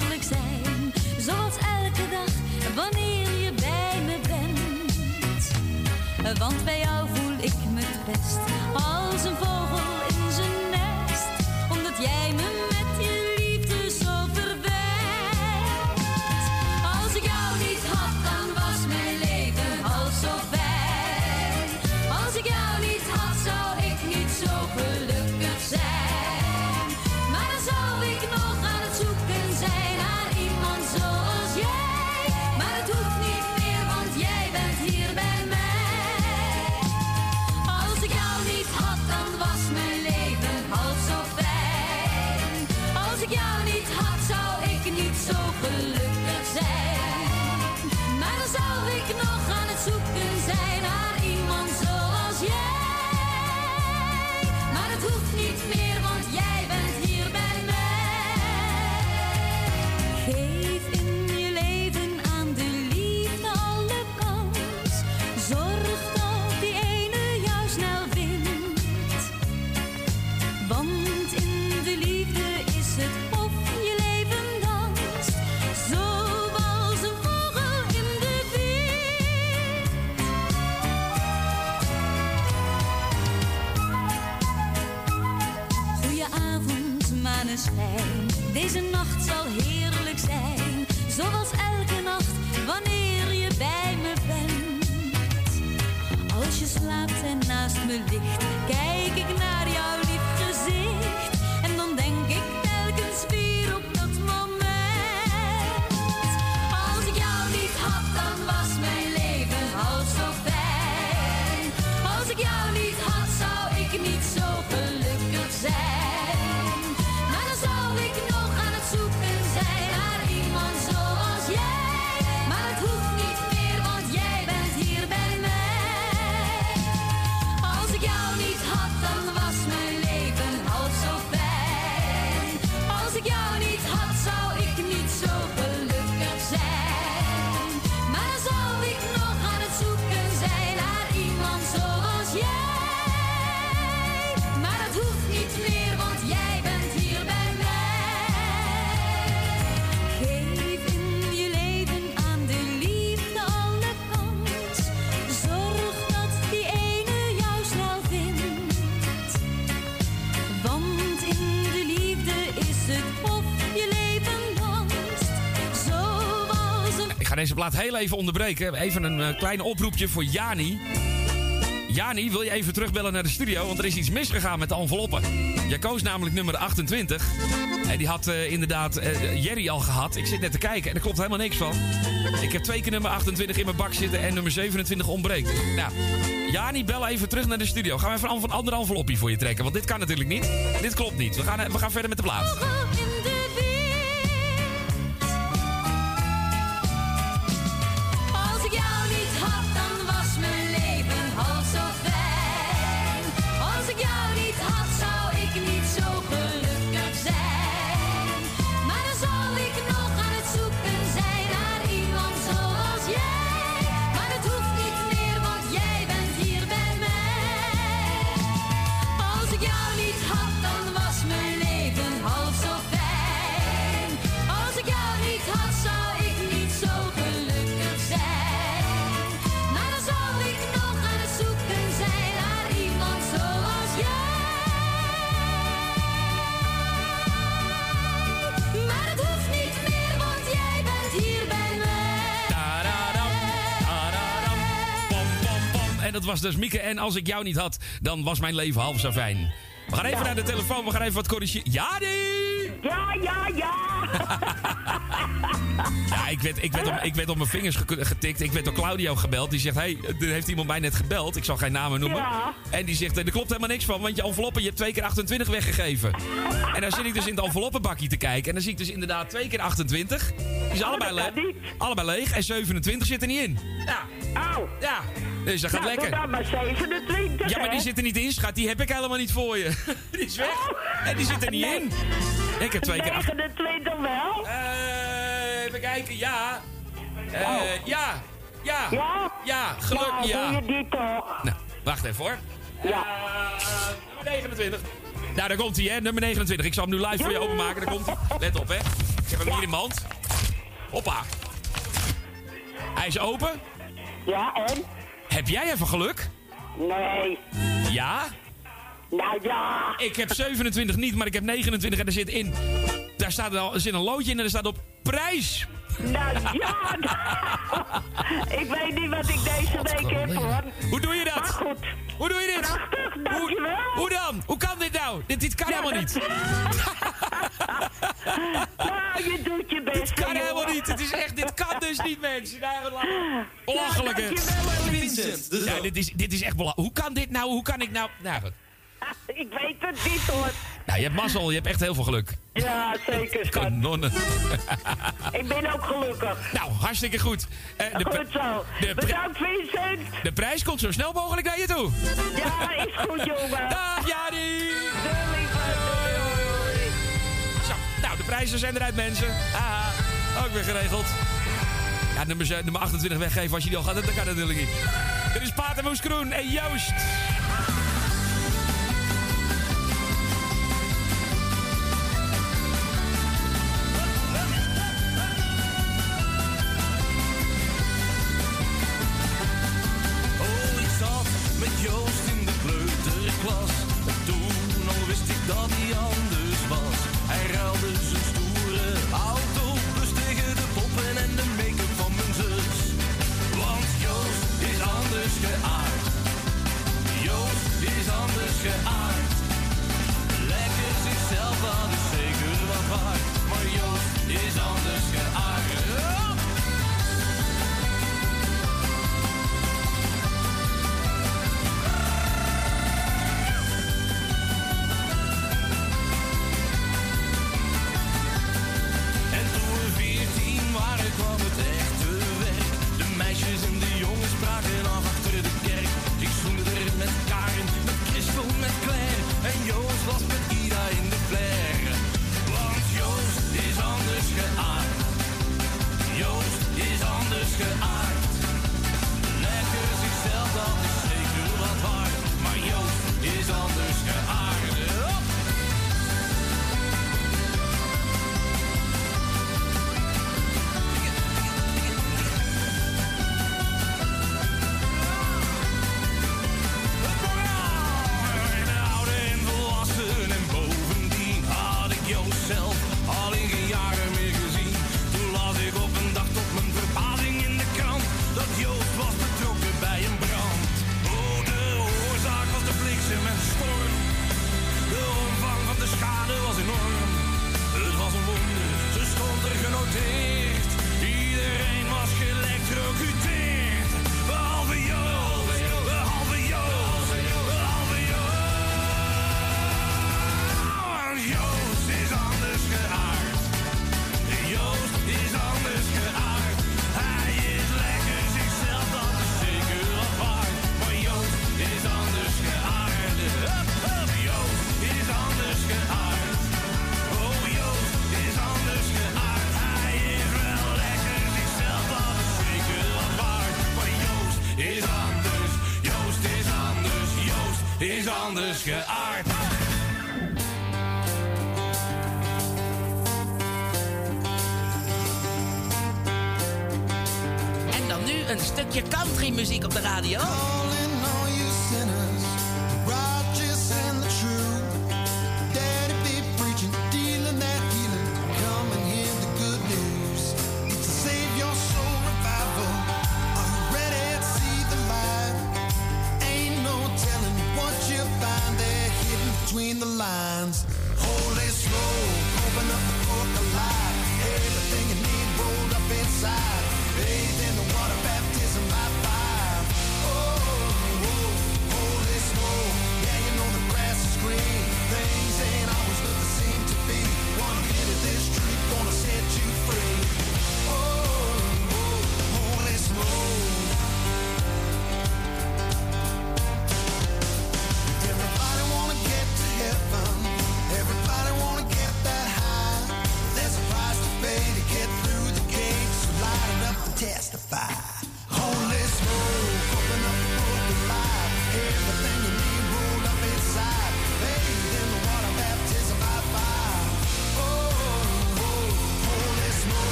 deze plaat heel even onderbreken. Even een eh, klein oproepje voor Jani. Jani, wil je even terugbellen naar de studio? Want er is iets misgegaan met de enveloppen. Jij koos namelijk nummer 28. En die had eh, inderdaad eh, Jerry al gehad. Ik zit net te kijken en er klopt helemaal niks van. Ik heb twee keer nummer 28 in mijn bak zitten en nummer 27 ontbreekt. Nou, Jani, bel even terug naar de studio. Gaan we even een ander envelopje voor je trekken. Want dit kan natuurlijk niet. Dit klopt niet. We gaan, we gaan verder met de plaat. En dat was dus Mieke. En als ik jou niet had, dan was mijn leven half zo fijn. We gaan even naar de telefoon, we gaan even wat corrigeren. Ja, die! Ja, ja, ja! [LAUGHS] Ja, ik werd, ik werd, op, ik werd op mijn vingers ge- getikt. Ik werd door Claudio gebeld. Die zegt, hé, hey, er heeft iemand mij net gebeld. Ik zal geen namen noemen. Ja. En die zegt, er klopt helemaal niks van. Want je enveloppen, je hebt twee keer 28 weggegeven. En dan zit ik dus in het enveloppenbakje te kijken. En dan zie ik dus inderdaad twee keer 28. Die is allebei, dat kan le- allebei leeg. En 27 zit er niet in. Ja. Au! Ja. Dus dat gaat nou, lekker. dan maar 27, Ja, maar die zit er niet in, schat. Die heb ik helemaal niet voor je. [LAUGHS] Die is weg. En die zit er niet Nee. in. Ik heb twee keer... acht- 29 wel? Eh, even kijken, ja. Oh. ja. Ja. Ja? Ja, gelukkig, Ja, ja. doe je die toch? Nou, wacht even hoor. Ja. Eh, nummer 29. Nou, daar komt hij, hè. Nummer 29. Ik zal hem nu live voor je openmaken. Daar komt hij. Let op, hè. Ik heb hem hier in mijn hand. Hoppa. Hij is open. Ja, en? Heb jij even geluk? Nee. Ja? Nou ja. Ik heb 27 niet, maar ik heb 29 en er zit in. Daar staat al, er zit een loodje in en er staat op prijs. Nou ja. [LAUGHS] ik weet niet wat ik deze week heb, hoor. Hoe doe je dat? Maar goed. Hoe doe je dit? Prachtig, dankjewel. Hoe dan? Hoe kan dit nou? Dit, dit kan Ja, helemaal niet. [LAUGHS] Nou, je doet je best. Dit kan helemaal niet. Het is echt, dit kan dus niet, mensen. Daar, belachelijk. hè. dankjewel, Vincent. Ja, dit is, dit is echt belachelijk. Hoe kan dit nou? Hoe kan ik nou... Nou, goed. [LAUGHS] Ik weet het niet, hoor. Nou, je hebt mazzel. Je hebt echt heel veel geluk. Ja, zeker. Kanonnen. [LAUGHS] Ik ben ook gelukkig. Nou, hartstikke goed. Eh, de, Goed zo. de, Bedankt, Vincent. de prijs komt zo snel mogelijk naar je toe. Ja, is goed, [LAUGHS] jongen. Dag, Jari. Zo, nou, de prijzen zijn eruit, mensen. Haha, ook weer geregeld. Ja, nummer, nummer 28 weggeven als je die al gaat, dat kan natuurlijk niet. Dit is Patermoes Kroen en Joost. Anders geaard.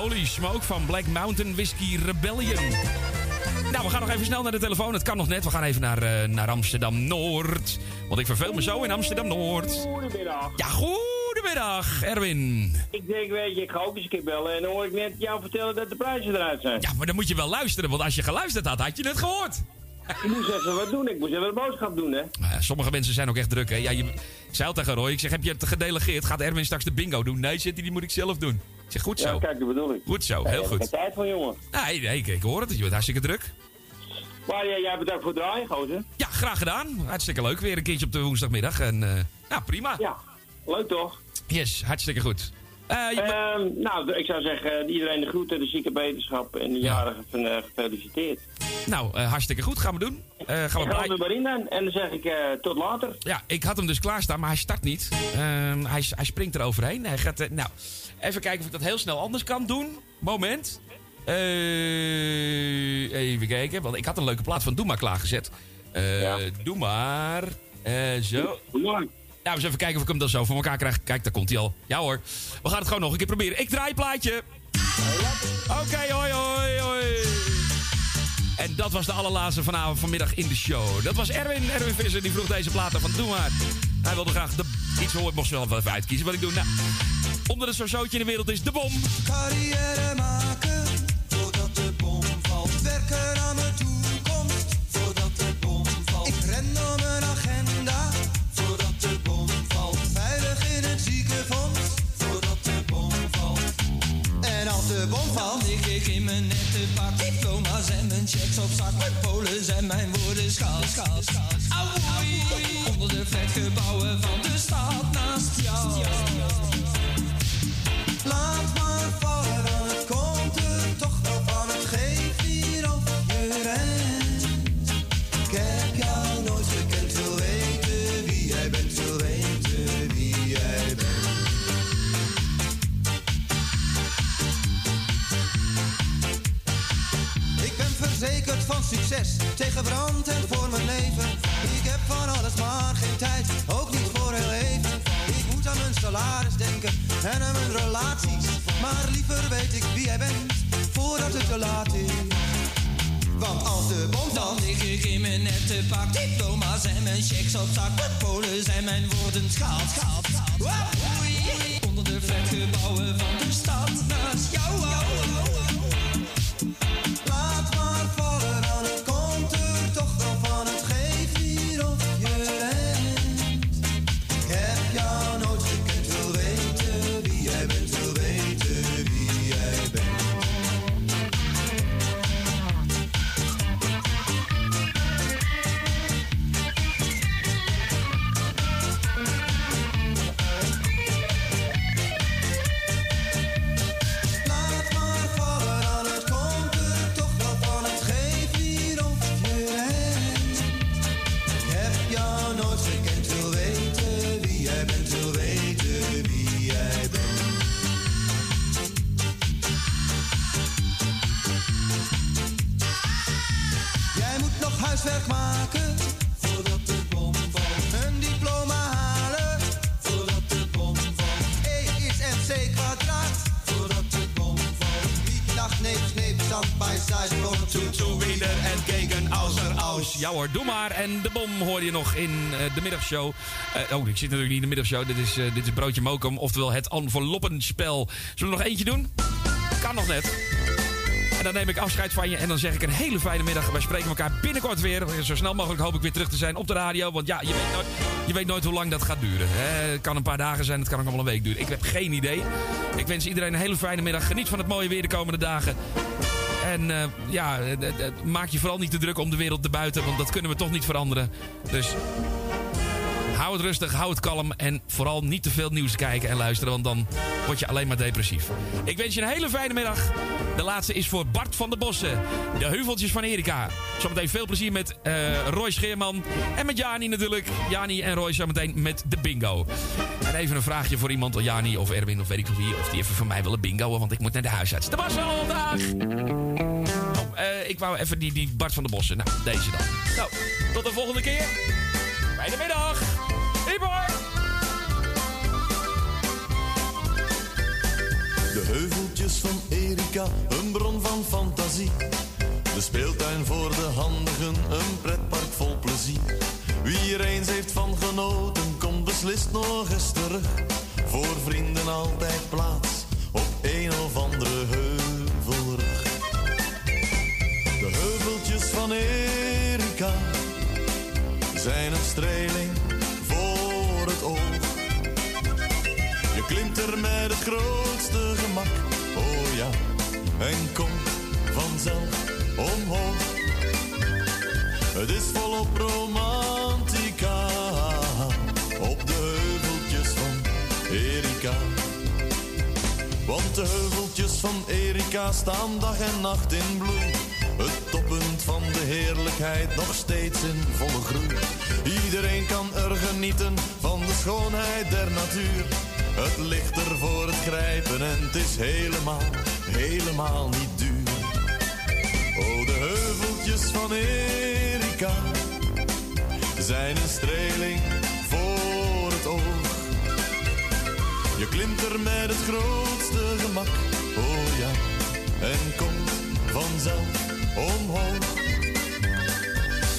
Holy Smoke van Black Mountain Whiskey Rebellion. Nou, we gaan nog even snel naar de telefoon. Het kan nog net. We gaan even naar, eh, naar Amsterdam-Noord. Want ik verveel me zo in Amsterdam-Noord. Goedemiddag. Ja, goedemiddag, Erwin. Ik denk, weet je, ik ga ook eens een keer bellen en dan hoor ik net jou vertellen dat de prijzen eruit zijn. Ja, maar dan moet je wel luisteren. Want als je geluisterd had, had je het gehoord. Ik moest even wat doen, ik moest even een boodschap doen, hè. Nou ja, sommige mensen zijn ook echt druk, hè. Ja, je, ik zei tegen Roy, ik zeg, heb je het gedelegeerd? Gaat Erwin straks de bingo doen? Nee, zit hij, die moet ik zelf doen. Ik zeg, goed zo. Ja, kijk, dat bedoel ik. Goed zo, heel ik goed. geen tijd van, jongen. Nee, nee, ik, ik hoor het. Je bent hartstikke druk. Maar ja, jij bedankt voor het draaien, gozer. Ja, graag gedaan. Hartstikke leuk. Weer een keertje op de woensdagmiddag. En eh ja, prima. Ja, leuk toch? Yes, hartstikke goed. Ehm, nou, ik zou zeggen, iedereen de groeten, de zieke beterschap en de jarigen van, eh, gefeliciteerd. Nou, eh, hartstikke goed. Gaan we doen. Eh, gaan we Ik ga blij- er maar in dan en dan zeg ik eh, tot later. Ja, ik had hem dus klaarstaan, maar hij start niet. Ehm, hij, hij springt er overheen. Hij gaat, eh, nou, even kijken of ik dat heel snel anders kan doen. Moment. Eh, even kijken, want ik had een leuke plaat van Doe maar klaargezet. Eh Doe maar. Eh, zo. Nou, eens even kijken of ik hem dan zo voor elkaar krijg. Kijk, daar komt hij al. Ja hoor. We gaan het gewoon nog een keer proberen. Ik draai het plaatje. Oké, hoi, hoi, hoi. En dat was de allerlaatste vanavond vanmiddag in de show. Dat was Erwin, Erwin Visser, die vroeg deze platen van Doe maar. Hij wilde graag de, iets horen, ik moest wel even uitkiezen wat ik doe. Nou, omdat het zo'n in de wereld is, de bom. Carrière maken de bom ik in mijn nette pak. Diploma's en mijn checks op zak. Mijn polen zijn mijn woorden schaal, schaal, schaal. Onder de flatgebouwen van de stad naast jou. Laat maar vallen, het komt er toch wel van. Het geeft hier of je rent. Van succes, tegen brand en voor mijn leven. Ik heb van alles maar geen tijd, ook niet voor heel even. Ik moet aan mijn salaris denken en aan mijn relaties. Maar liever weet ik wie jij bent, voordat het te laat is. Want als de bom dan lig ik in mijn nette pak Diploma's en mijn checks op zak Mijn polen zijn mijn woorden schaal, schaal, schaal. Woei. Onder de flatgebouwen van de stad naast jou Laat Ja hoor, doe maar. En de bom hoorde je nog in eh, de middagshow. Eh, oh, ik zit natuurlijk niet in de middagshow. Dit is, eh, dit is Broodje Mokum, oftewel het enveloppenspel. Zullen we nog eentje doen? Kan nog net. En dan neem ik afscheid van je en dan zeg ik een hele fijne middag. Wij spreken elkaar binnenkort weer. Zo snel mogelijk hoop ik weer terug te zijn op de radio. Want ja, je weet nooit, je weet nooit hoe lang dat gaat duren. Het kan een paar dagen zijn, het kan ook allemaal een week duren. Ik heb geen idee. Ik wens iedereen een hele fijne middag. Geniet van het mooie weer de komende dagen. En eh, ja, maak je vooral niet te druk om de wereld erbuiten, want dat kunnen we toch niet veranderen. Dus hou het rustig, hou het kalm en vooral niet te veel nieuws kijken en luisteren, want dan word je alleen maar depressief. Ik wens je een hele fijne middag. De laatste is voor Bart van der Bossen, de heuveltjes van Erika. Zometeen veel plezier met eh, Roy Scheerman en met Jani natuurlijk. Jani en Roy zometeen met de bingo. En even een vraagje voor iemand, Jani of Erwin of weet ik wie, of die even van mij willen bingoen, want ik moet naar de huisarts. Dat was al dag! Ik wou even die, die Bart van der Bossen. Nou, deze dan. Nou, tot de volgende keer. Fijne middag. De heuveltjes van Erika, een bron van fantasie. De speeltuin voor de handigen, een pretpark vol plezier. Wie er eens heeft van genoten, komt beslist nog eens terug. Voor vrienden altijd plaats, op een of andere heuvelrug. De heuveltjes van Erika zijn een streling het grootste gemak, oh ja, en komt vanzelf omhoog. Het is volop romantica, op de heuveltjes van Erika. Want de heuveltjes van Erika staan dag en nacht in bloei. Het toppunt van de heerlijkheid nog steeds in volle groei. Iedereen kan er genieten van de schoonheid der natuur. Het ligt er voor het grijpen en het is helemaal, helemaal niet duur. Oh, de heuveltjes van Erika zijn een streling voor het oog. Je klimt er met het grootste gemak, oh ja, en komt vanzelf omhoog.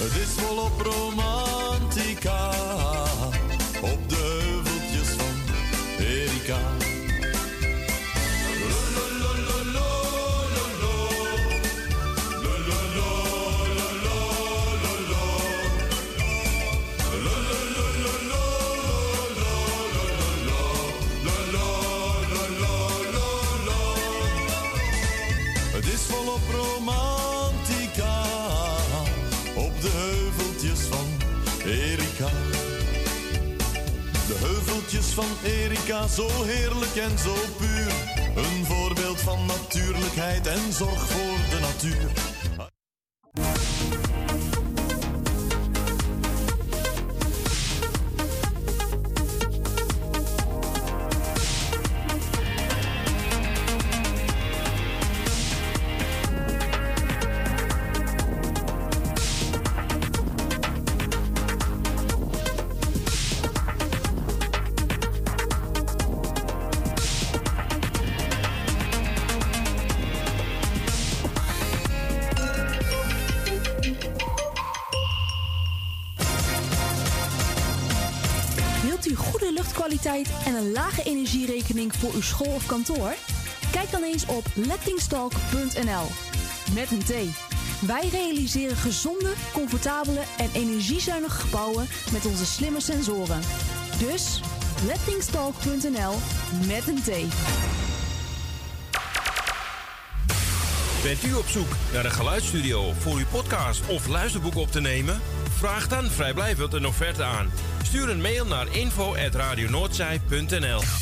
Het is volop romantica, Erika. Van Erika, zo heerlijk en zo puur. Een voorbeeld van natuurlijkheid en zorg voor de natuur. Voor uw school of kantoor? Kijk dan eens op lettingstalk.nl met een T. Wij realiseren gezonde, comfortabele en energiezuinige gebouwen met onze slimme sensoren. Dus lettingstalk.nl met een T. Bent u op zoek naar een geluidsstudio voor uw podcast of luisterboek op te nemen? Vraag dan vrijblijvend een offerte aan. Stuur een mail naar info.radionoordzij.nl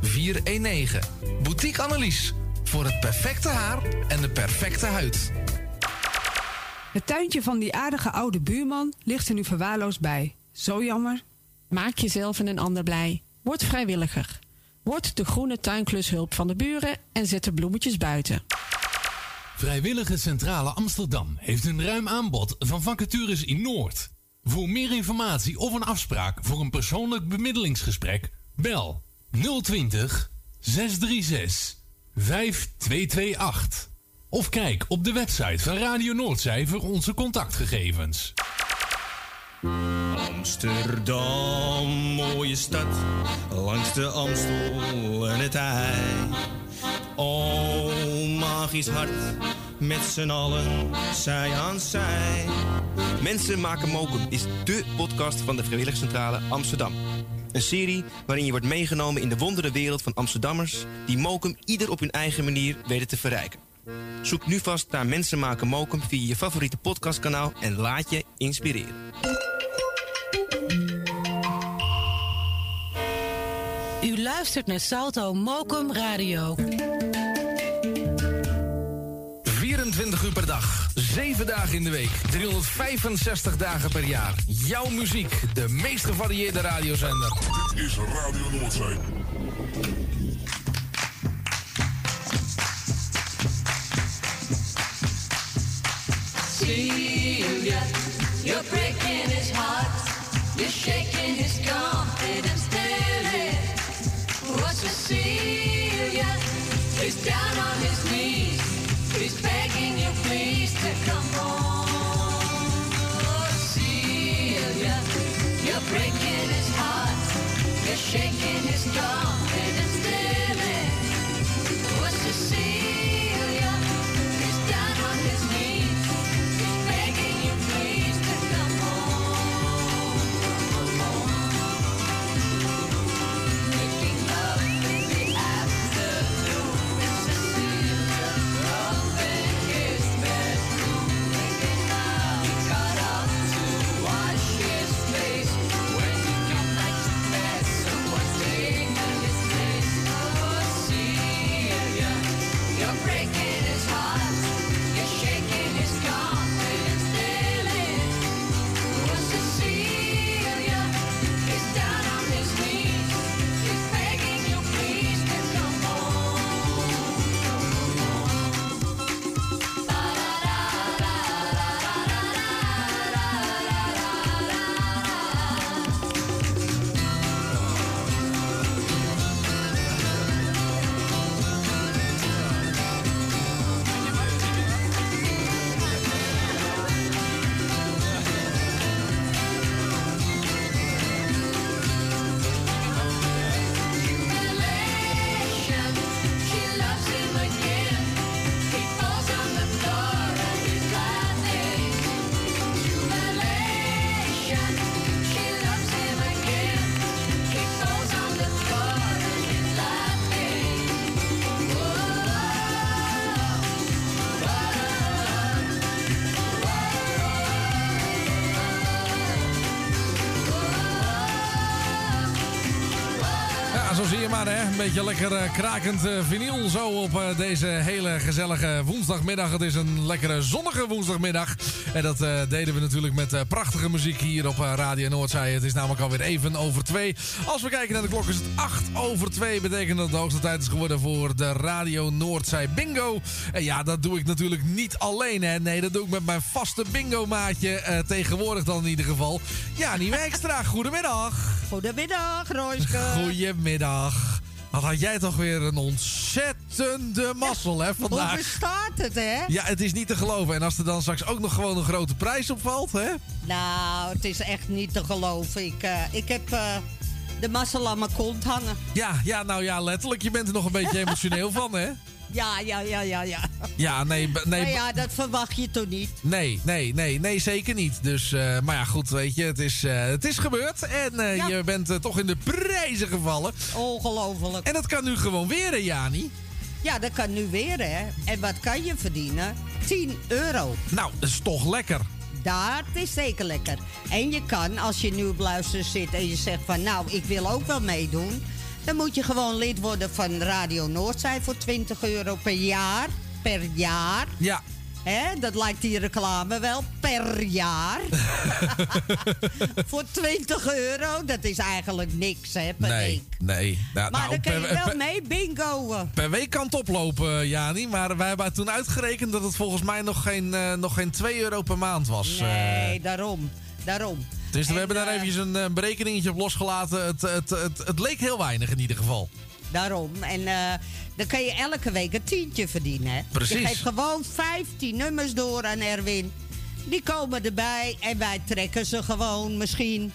419. Boutique Annelies. Voor het perfecte haar en de perfecte huid. Het tuintje van die aardige oude buurman ligt er nu verwaarloosd bij. Zo jammer. Maak jezelf en een ander blij. Word vrijwilliger. Word de groene tuinklushulp van de buren en zet de bloemetjes buiten. Vrijwillige Centrale Amsterdam heeft een ruim aanbod van vacatures in Noord. Voor meer informatie of een afspraak voor een persoonlijk bemiddelingsgesprek, bel 020 636 5228. Of kijk op de website van Radio Noordzij voor onze contactgegevens. Amsterdam, mooie stad, langs de Amstel en het IJ. Oh, magisch hart, met z'n allen, zij aan zij. Mensen maken mokum is dé podcast van de Vrijwilligcentrale Amsterdam. Een serie waarin je wordt meegenomen in de wondere wereld van Amsterdammers... die mokum ieder op hun eigen manier weten te verrijken. Zoek nu vast naar Mensen maken mokum via je favoriete podcastkanaal... en laat je inspireren. U luistert naar Salto Mokum Radio. 24 uur per dag, 7 dagen in de week, 365 dagen per jaar. Jouw muziek, de meest gevarieerde radiozender. Dit is Radio Noordzee. Celia, you're breaking his heart. You're shaking his confidence daily. What's Cecilia? He's down on his knees. Shaking his confidence beetje lekker eh, krakend uh, vinyl zo op uh, deze hele gezellige woensdagmiddag. Het is een lekkere zonnige woensdagmiddag. En dat deden we natuurlijk met prachtige muziek hier op Radio Noordzij. Het is namelijk alweer even over twee. Als we kijken naar de klok is het acht over twee. Betekent dat het de hoogste tijd is geworden voor de Radio Noordzij Bingo. En ja, dat doe ik natuurlijk niet alleen, hè. Nee, dat doe ik met mijn vaste bingo-maatje. tegenwoordig dan in ieder geval. Jani Wijkstra, goedemiddag. Goedemiddag, Royske. Goedemiddag. Wat had jij toch weer een ontzettende mazzel, hè, vandaag. Hoe bestaat het, hè? Ja, het is niet te geloven. En als er dan straks ook nog gewoon een grote prijs opvalt, hè? Nou, het is echt niet te geloven. Ik, uh, ik heb uh, de mazzel aan mijn kont hangen. Ja, ja, nou ja, letterlijk. Je bent er nog een beetje [LAUGHS] emotioneel van, hè? Ja, ja, ja, ja, ja. Ja, nee, nee. Maar ja, dat verwacht je toch niet? Nee, nee, nee, nee, zeker niet. Dus, uh, maar ja, goed, weet je, het is, uh, het is gebeurd. En uh, ja. je bent toch in de prijzen gevallen. Ongelooflijk. En dat kan nu gewoon weer, hè, Jani? Ja, dat kan nu weer, hè. En wat kan je verdienen? 10 euro. Nou, dat is toch lekker. Dat is zeker lekker. En je kan, als je nu op luister zit en je zegt van... nou, ik wil ook wel meedoen... Dan moet je gewoon lid worden van Radio Noordzij voor 20 euro per jaar. Per jaar. Ja. Hè, dat lijkt die reclame wel. Per jaar. [LAUGHS] voor 20 euro. Dat is eigenlijk niks, hè, per nee, week. Nee, nou, Maar dan kun je wel mee bingo. Per week kan het oplopen, Jani. Maar wij hebben toen uitgerekend dat het volgens mij nog geen, uh, nog geen 2 euro per maand was. Nee, uh, daarom. Daarom. Dus we hebben daar uh, eventjes een, een berekeningetje op losgelaten. Het, het, het, het, leek heel weinig in ieder geval. Daarom. En uh, dan kan je elke week een tientje verdienen. Hè? Precies. Je geeft gewoon 15 nummers door aan Erwin. Die komen erbij en wij trekken ze gewoon misschien.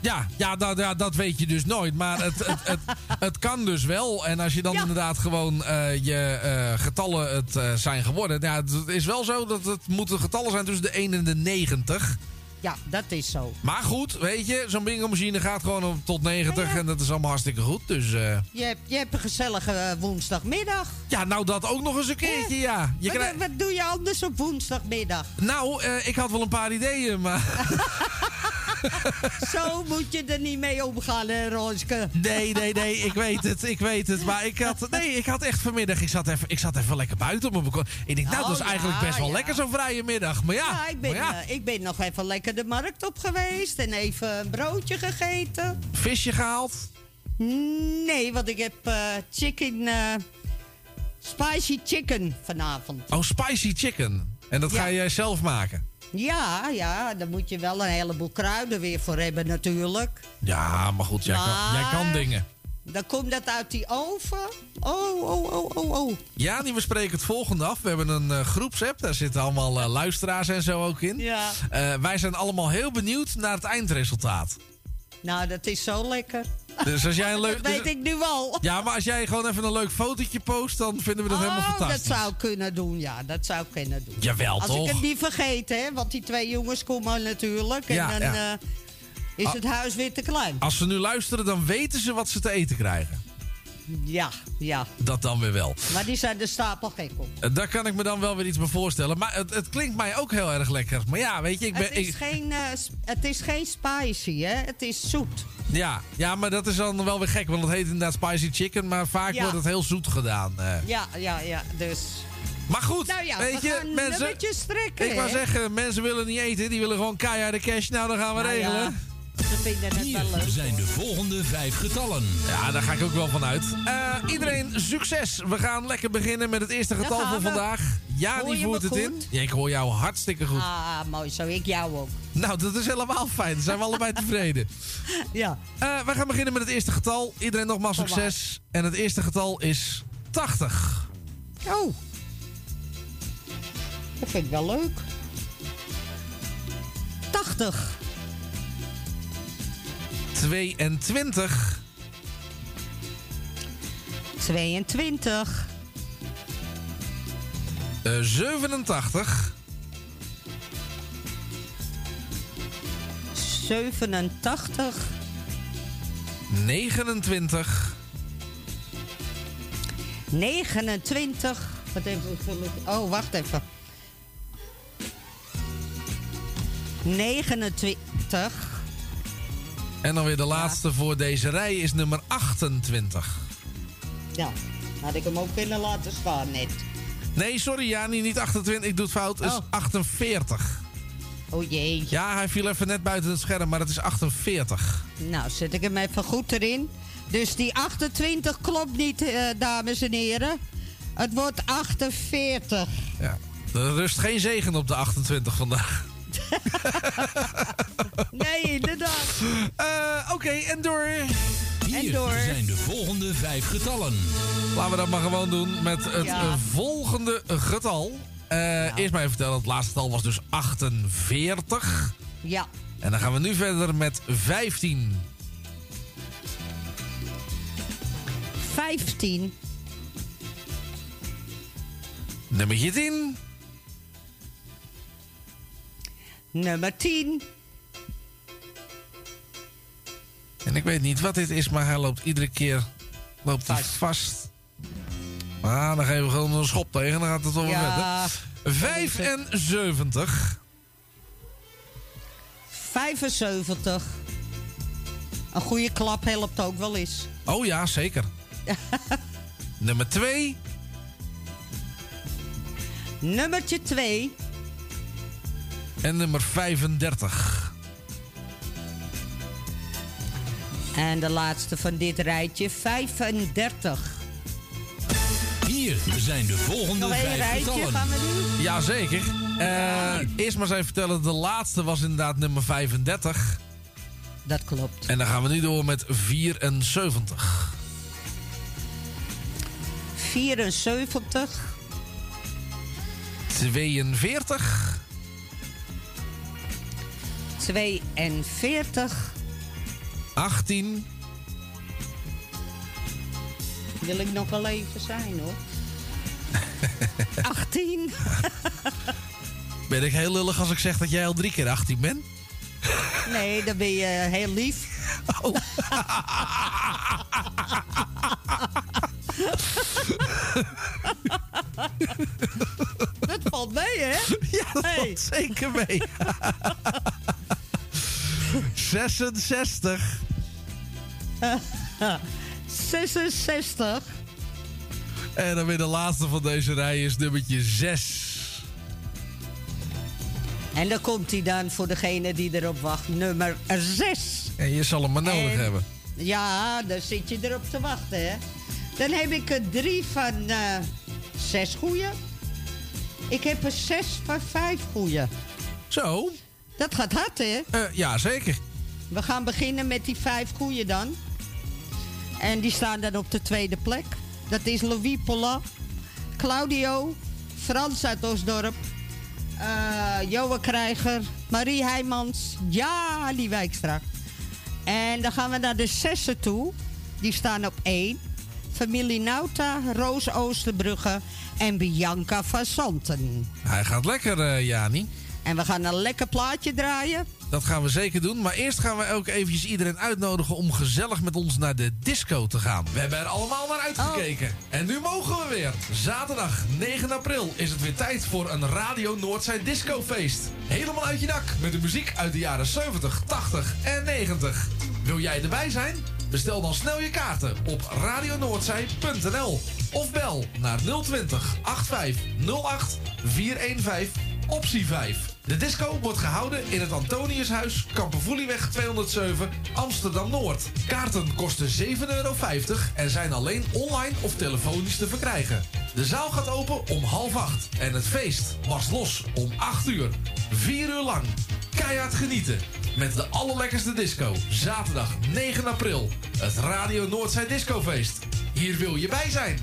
Ja, ja, dat, ja, dat weet je dus nooit. Maar het, het, het, [LAUGHS] het kan dus wel. En als je dan ja. inderdaad gewoon uh, je uh, getallen het uh, zijn geworden. Ja, het is wel zo dat het moeten getallen zijn tussen de 1 en de 90. Ja, dat is zo. Maar goed, weet je, zo'n bingo-machine gaat gewoon tot 90 ja, ja. en dat is allemaal hartstikke goed. Dus, uh... je, hebt, je hebt een gezellige woensdagmiddag. Ja, nou dat ook nog eens een keertje, ja. ja. Je wat, krijg... wat, doe je anders op woensdagmiddag? Nou, uh, ik had wel een paar ideeën, maar... [LAUGHS] [LAUGHS] Zo moet je er niet mee omgaan, hè, Roske? Nee, nee, nee, ik weet het, ik weet het. Maar ik had, nee, ik had echt vanmiddag, ik zat even, ik zat even lekker buiten op mijn balkon. Ik denk, nou, oh, dat is eigenlijk best wel lekker zo'n vrije middag. Maar ja, ja, ik ben. Uh, ik ben nog even lekker de markt op geweest en even een broodje gegeten. Visje gehaald? Nee, want ik heb uh, chicken, uh, spicy chicken vanavond. Oh, spicy chicken. En dat ga jij zelf maken? Ja, ja, daar moet je wel een heleboel kruiden weer voor hebben natuurlijk. Ja, maar goed, jij, maar, kan, jij kan dingen. Dan komt dat uit die oven. Oh, oh, oh, oh, oh. Ja, die we spreken het volgende af. We hebben een uh, groepsapp. Daar zitten allemaal uh, luisteraars en zo ook in. Ja. Uh, wij zijn allemaal heel benieuwd naar het eindresultaat. Nou, dat is zo lekker. Dus als jij een leuk... dat weet ik nu al. Ja, maar als jij gewoon even een leuk fotootje post, dan vinden we dat oh, helemaal fantastisch. dat zou ik kunnen doen, ja. Dat zou ik kunnen doen. Jawel, als toch? Als ik het niet vergeet, hè. Want die twee jongens komen natuurlijk. En ja, dan ja. Uh, is ah, het huis weer te klein. Als ze nu luisteren, dan weten ze wat ze te eten krijgen. Ja, ja. Dat dan weer wel. Maar die zijn de stapel gek op. Daar kan ik me dan wel weer iets bij voorstellen. Maar het, het klinkt mij ook heel erg lekker. Maar ja, weet je, ik ben... Het is, ik... geen, uh, het is geen spicy, hè. Het is zoet. Ja, ja, maar dat is dan wel weer gek. Want het heet inderdaad spicy chicken. Maar vaak ja. wordt het heel zoet gedaan. Uh. Ja, ja, ja. Dus... Maar goed, nou ja, weet je, mensen. Strekken, ik wou zeggen, mensen willen niet eten, die willen gewoon keiharde cash. Nou, dan gaan we nou regelen. Ja. Hier wel leuk. zijn de volgende vijf getallen. Ja, daar ga ik ook wel van uit. Uh, iedereen, succes. We gaan lekker beginnen met het eerste getal van vandaag. Ja, die voert het goed? in. Ja, ik hoor jou hartstikke goed. Ah, mooi zo. Ik jou ook. Nou, dat is helemaal fijn. Dan zijn we allebei [LAUGHS] tevreden. Ja. Uh, we gaan beginnen met het eerste getal. Iedereen nogmaals succes. En het eerste getal is 80. Oh. Dat vind ik wel leuk. 80. 22. 22. Uh, 87. 87. 29. 29. Wat even. Oh, wacht even. 29. En dan weer de laatste ja. voor deze rij is nummer 28. Ja, had ik hem ook willen laten staan net. Nee, sorry Jani, niet 28. Ik doe het fout. Het is 48. Oh jee. Ja, hij viel even net buiten het scherm, maar het is 48. Nou, zet ik hem even goed erin. Dus die 28 klopt niet, eh, dames en heren. Het wordt 48. Ja. Er rust geen zegen op de 28 vandaag. [LAUGHS] nee, inderdaad. Uh, Oké, en door. Hier En door. zijn de volgende vijf getallen. Laten we dat maar gewoon doen met het Ja. eh, volgende getal. Eh, Eerst maar even vertellen, het laatste getal was dus 48. Ja. En dan gaan we nu verder met 15. 15. Nummertje 10. Nummer 10. En ik weet niet wat dit is, maar hij loopt iedere keer loopt hij vast. Maar dan geven we gewoon een schop tegen, dan gaat het wel weer Ja. verder. 75. 75. Een goede klap helpt ook wel eens. Oh ja, zeker. [LAUGHS] Nummer 2. Nummertje 2. En nummer 35. En de laatste van dit rijtje, 35. Hier zijn de volgende Nog vijf rijtje getallen. gaan we doen. Jazeker. Eh eerst maar eens even vertellen, de laatste was inderdaad nummer 35. Dat klopt. En dan gaan we nu door met 74. 74. 42. 42. 18. Wil ik nog wel even zijn hoor. [LAUGHS] 18. Ben ik heel lullig als ik zeg dat jij al drie keer 18 bent? Nee, dan ben je heel lief. Oh. Dat valt mee, hè? Ja, dat Hey. valt zeker mee. 66. 66. [LAUGHS] En dan weer de laatste van deze rij is nummertje 6. En dan komt hij dan voor degene die erop wacht. Nummer 6. En je zal hem maar nodig En- hebben. Ja, dan zit je erop te wachten, hè. Dan heb ik er drie van eh, zes goeie. Ik heb er zes van vijf goeie. Zo. Dat gaat hard, hè? Eh, ja, zeker. We gaan beginnen met die vijf goeie dan. En die staan dan op de tweede plek. Dat is Louis Polla, Claudio, Frans uit Osdorp, Johan Krijger, Marie Heijmans, Jali Wijkstra. En dan gaan we naar de zessen toe. Die staan op één. Familie Nauta, Roos Oosterbrugge en Bianca van Santen. Hij gaat lekker, eh, Jani. En we gaan een lekker plaatje draaien. Dat gaan we zeker doen. Maar eerst gaan we ook eventjes iedereen uitnodigen om gezellig met ons naar de disco te gaan. We hebben er allemaal naar uitgekeken. En nu mogen we weer. Zaterdag 9 april is het weer tijd voor een Radio Noordzij discofeest. Helemaal uit je dak met de muziek uit de jaren 70, 80 en 90. Wil jij erbij zijn? Bestel dan snel je kaarten op radionoordzij.nl of bel naar 020 8508 415 optie 5. De disco wordt gehouden in het Antoniushuis, Kampervoelieweg 207, Amsterdam-Noord. Kaarten kosten 7,50 euro en zijn alleen online of telefonisch te verkrijgen. De zaal gaat open om half acht en het feest was los om 8 uur. 4 uur lang. Keihard genieten met de allerlekkerste disco. Zaterdag 9 april. Het Radio Noordzij Discofeest. Hier wil je bij zijn.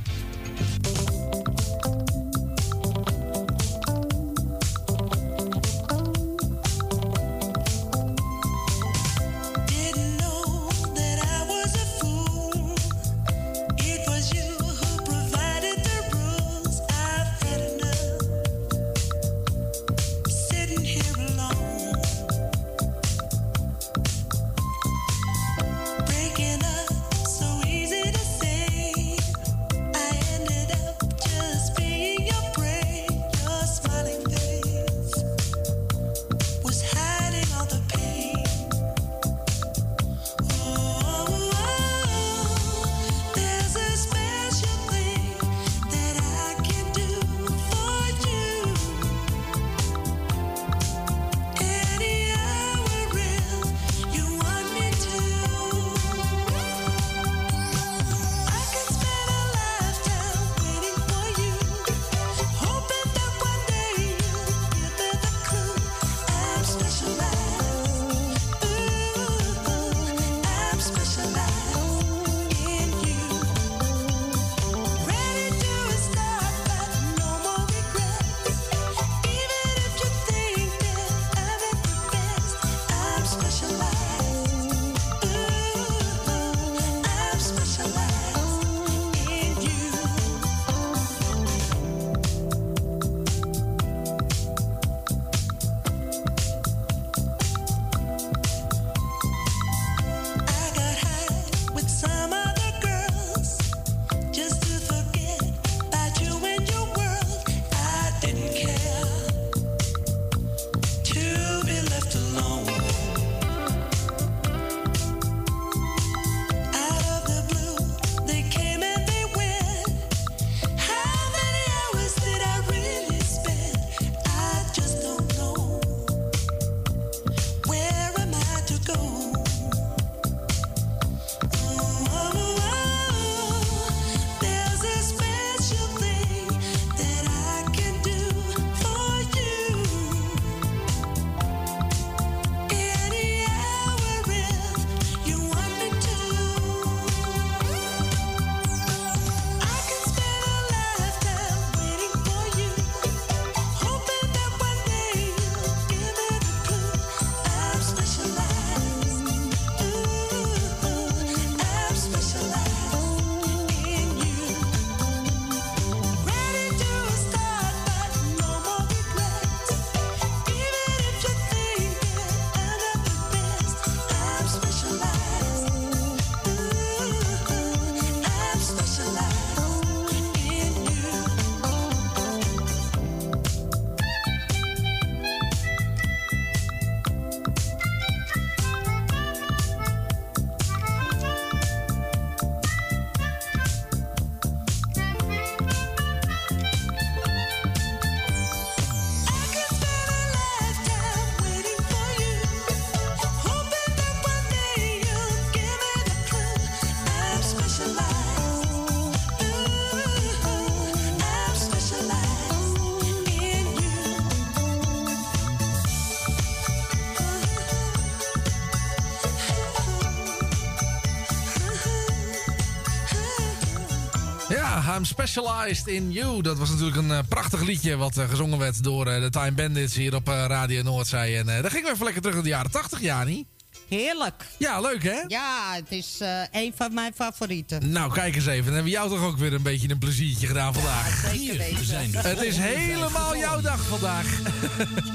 Specialized in You. Dat was natuurlijk een eh, prachtig liedje wat eh, gezongen werd door eh, de Time Bandits hier op Radio Noordzee. En daar gingen we even lekker terug in de jaren 80, Jani. Heerlijk. Ja, leuk hè? Ja, het is een van mijn favorieten. Nou, kijk eens even. Dan hebben we jou toch ook weer een beetje een pleziertje gedaan vandaag. zeker weten. zijn Het is helemaal jouw dag vandaag.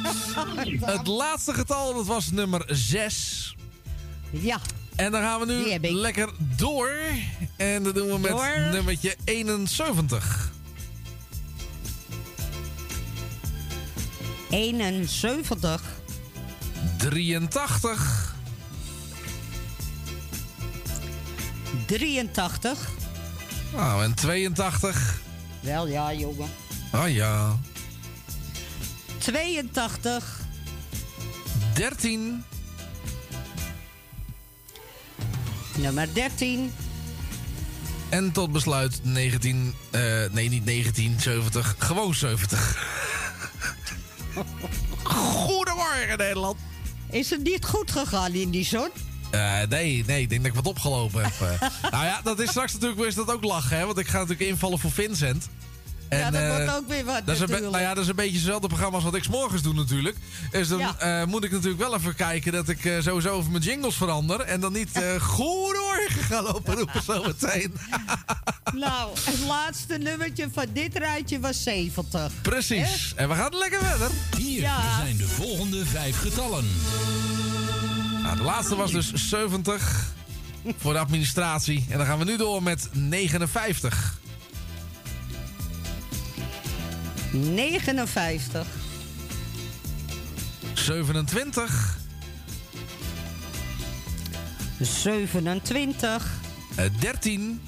[LAUGHS] Het laatste getal, dat was nummer 6. Ja. En dan gaan we nu lekker door. En dat doen we met Door. nummertje 71. 71. 83. 83. Nou, en 82. Wel ja, jongen. Oh ja. 82. 13. Nummer 13. En tot besluit 19... eh, nee, niet 1970. Gewoon 70. Goedemorgen Nederland. Is het niet goed gegaan in die zon? Eh, nee, nee, ik denk dat ik wat opgelopen heb. eh. [LAUGHS] nou ja, dat is straks natuurlijk is dat ook lachen, hè? Want ik ga natuurlijk invallen voor Vincent. En, ja, dat wordt ook weer wat dat is, nou ja, dat is een beetje hetzelfde programma als wat ik morgens doe natuurlijk. Dus dan Ja. eh, moet ik natuurlijk wel even kijken dat ik eh, sowieso over mijn jingles verander. En dan niet eh [LAUGHS] goedemorgen ga lopen roepen zometeen. [LAUGHS] Nou, het laatste nummertje van dit rijtje was 70. Precies. En we gaan lekker verder. Hier Ja. zijn de volgende vijf getallen. Nou, de laatste was dus 70 voor de administratie. En dan gaan we nu door met 59. 59. 27. 27. eh, 13.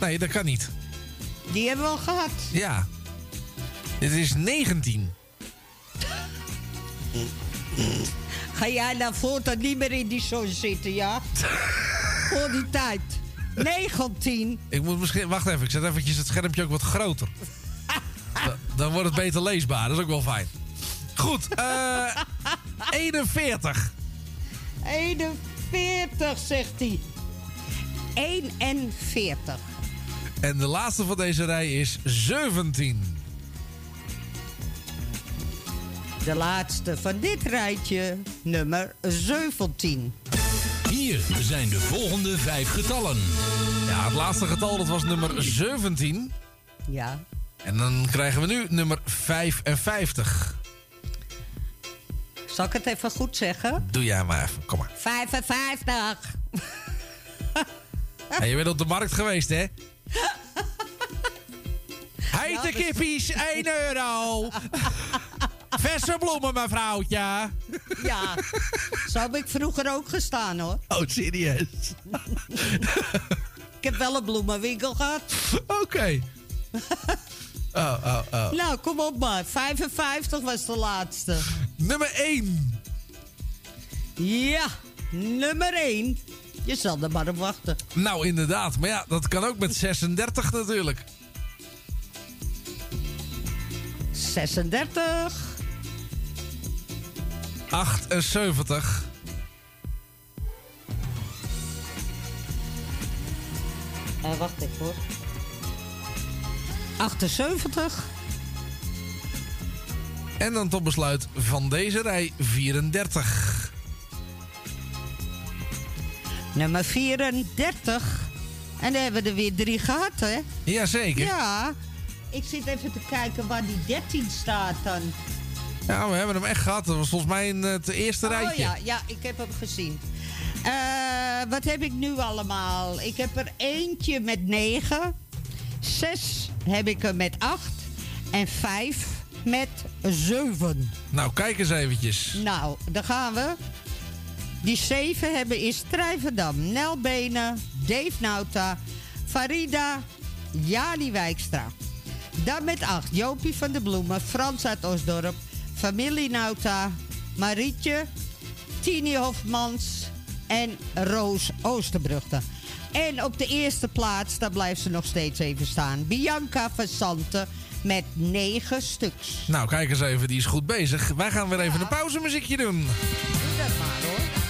Nee, dat kan niet. Die hebben we al gehad. Ja. Dit is 19. Ga jij nou voortaan niet meer in die zon zitten, ja? [LAUGHS] Voor die tijd. 19. Ik moet misschien... Wacht even, ik zet eventjes het schermpje ook wat groter. [LAUGHS] Da- dan wordt het beter leesbaar, dat is ook wel fijn. Goed, eh [LAUGHS] 41. 41, zegt hij. 41. En de laatste van deze rij is 17. De laatste van dit rijtje, nummer 17. Hier zijn de volgende vijf getallen. Ja, het laatste getal dat was nummer 17. Ja. En dan krijgen we nu nummer 55. Zal ik het even goed zeggen? Doe jij maar even, kom maar. 55. [LAUGHS] Hey, je bent op de markt geweest, hè? [LAUGHS] Heite dus- kippies, 1 euro. [LAUGHS] Verse bloemen, mevrouwtje. Ja, zo heb ik vroeger ook gestaan hoor. Oh, serieus? Ik heb wel een bloemenwinkel gehad. Oké. Oh, oh, oh. Nou, kom op maar. 55 was de laatste. Nummer 1. Ja, nummer 1. Je zal er maar op wachten. Nou, inderdaad. Maar ja, dat kan ook met 36 natuurlijk. 36. 78. Eh, wacht even hoor. 78. En dan tot besluit van deze rij 34. Nummer 34. En dan hebben we er weer drie gehad, hè? Jazeker. Ja. Ik zit even te kijken waar die 13 staat dan. Ja, we hebben hem echt gehad. Dat was volgens mij in het eerste Oh rijtje. ja, ja, ik heb hem gezien. Eh, wat heb ik nu allemaal? Ik heb er eentje met 9. 6 heb ik er met 8. En 5 met 7. Nou, kijk eens eventjes. Nou, daar gaan we. Die 7 hebben is Strijverdam, Nel Benen, Dave Nauta, Farida, Jani Wijkstra. Dan met 8 Jopie van de Bloemen, Frans uit Osdorp, familie Nauta, Marietje, Tini Hofmans en Roos Oosterbrugge. En op de eerste plaats, daar blijft ze nog steeds even staan, Bianca van Santen met 9 stuks. Nou, kijk eens even. Die is goed bezig. Wij gaan weer even een pauzemuziekje doen. Doe dat maar hoor.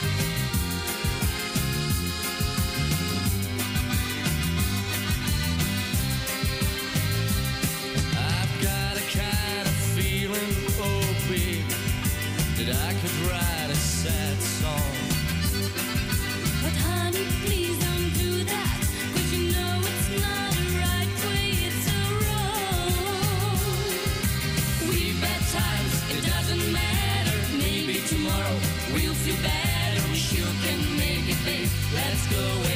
Feel bad, and we sure can make it, babe. Let's go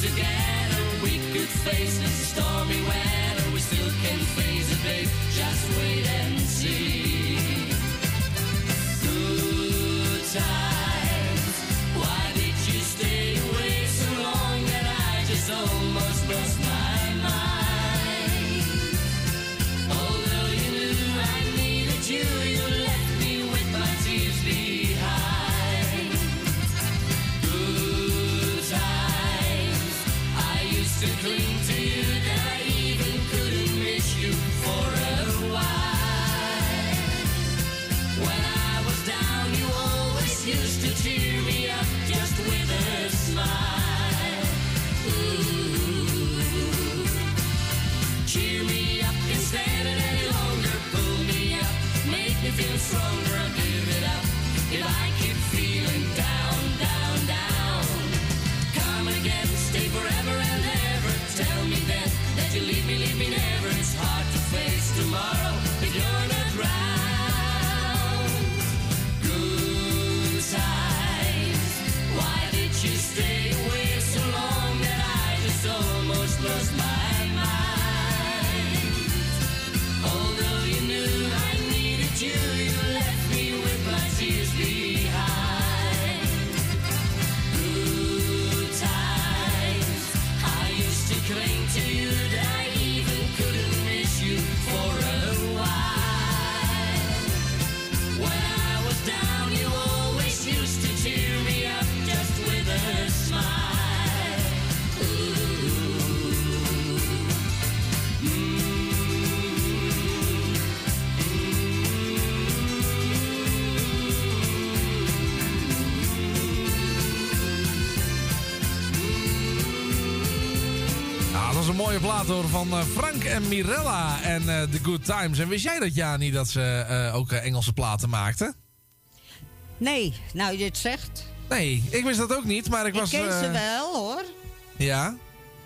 together. We could face the stormy weather. We still can face. Just wait and see. Good times. clean. Mooie plaat hoor van eh, Frank en Mirella en eh, The Good Times. En wist jij dat, Jani, dat ze eh, ook Engelse platen maakten? Nee, nou je het zegt. Nee, ik wist dat ook niet, maar ik was... ik ken ze wel hoor. Ja?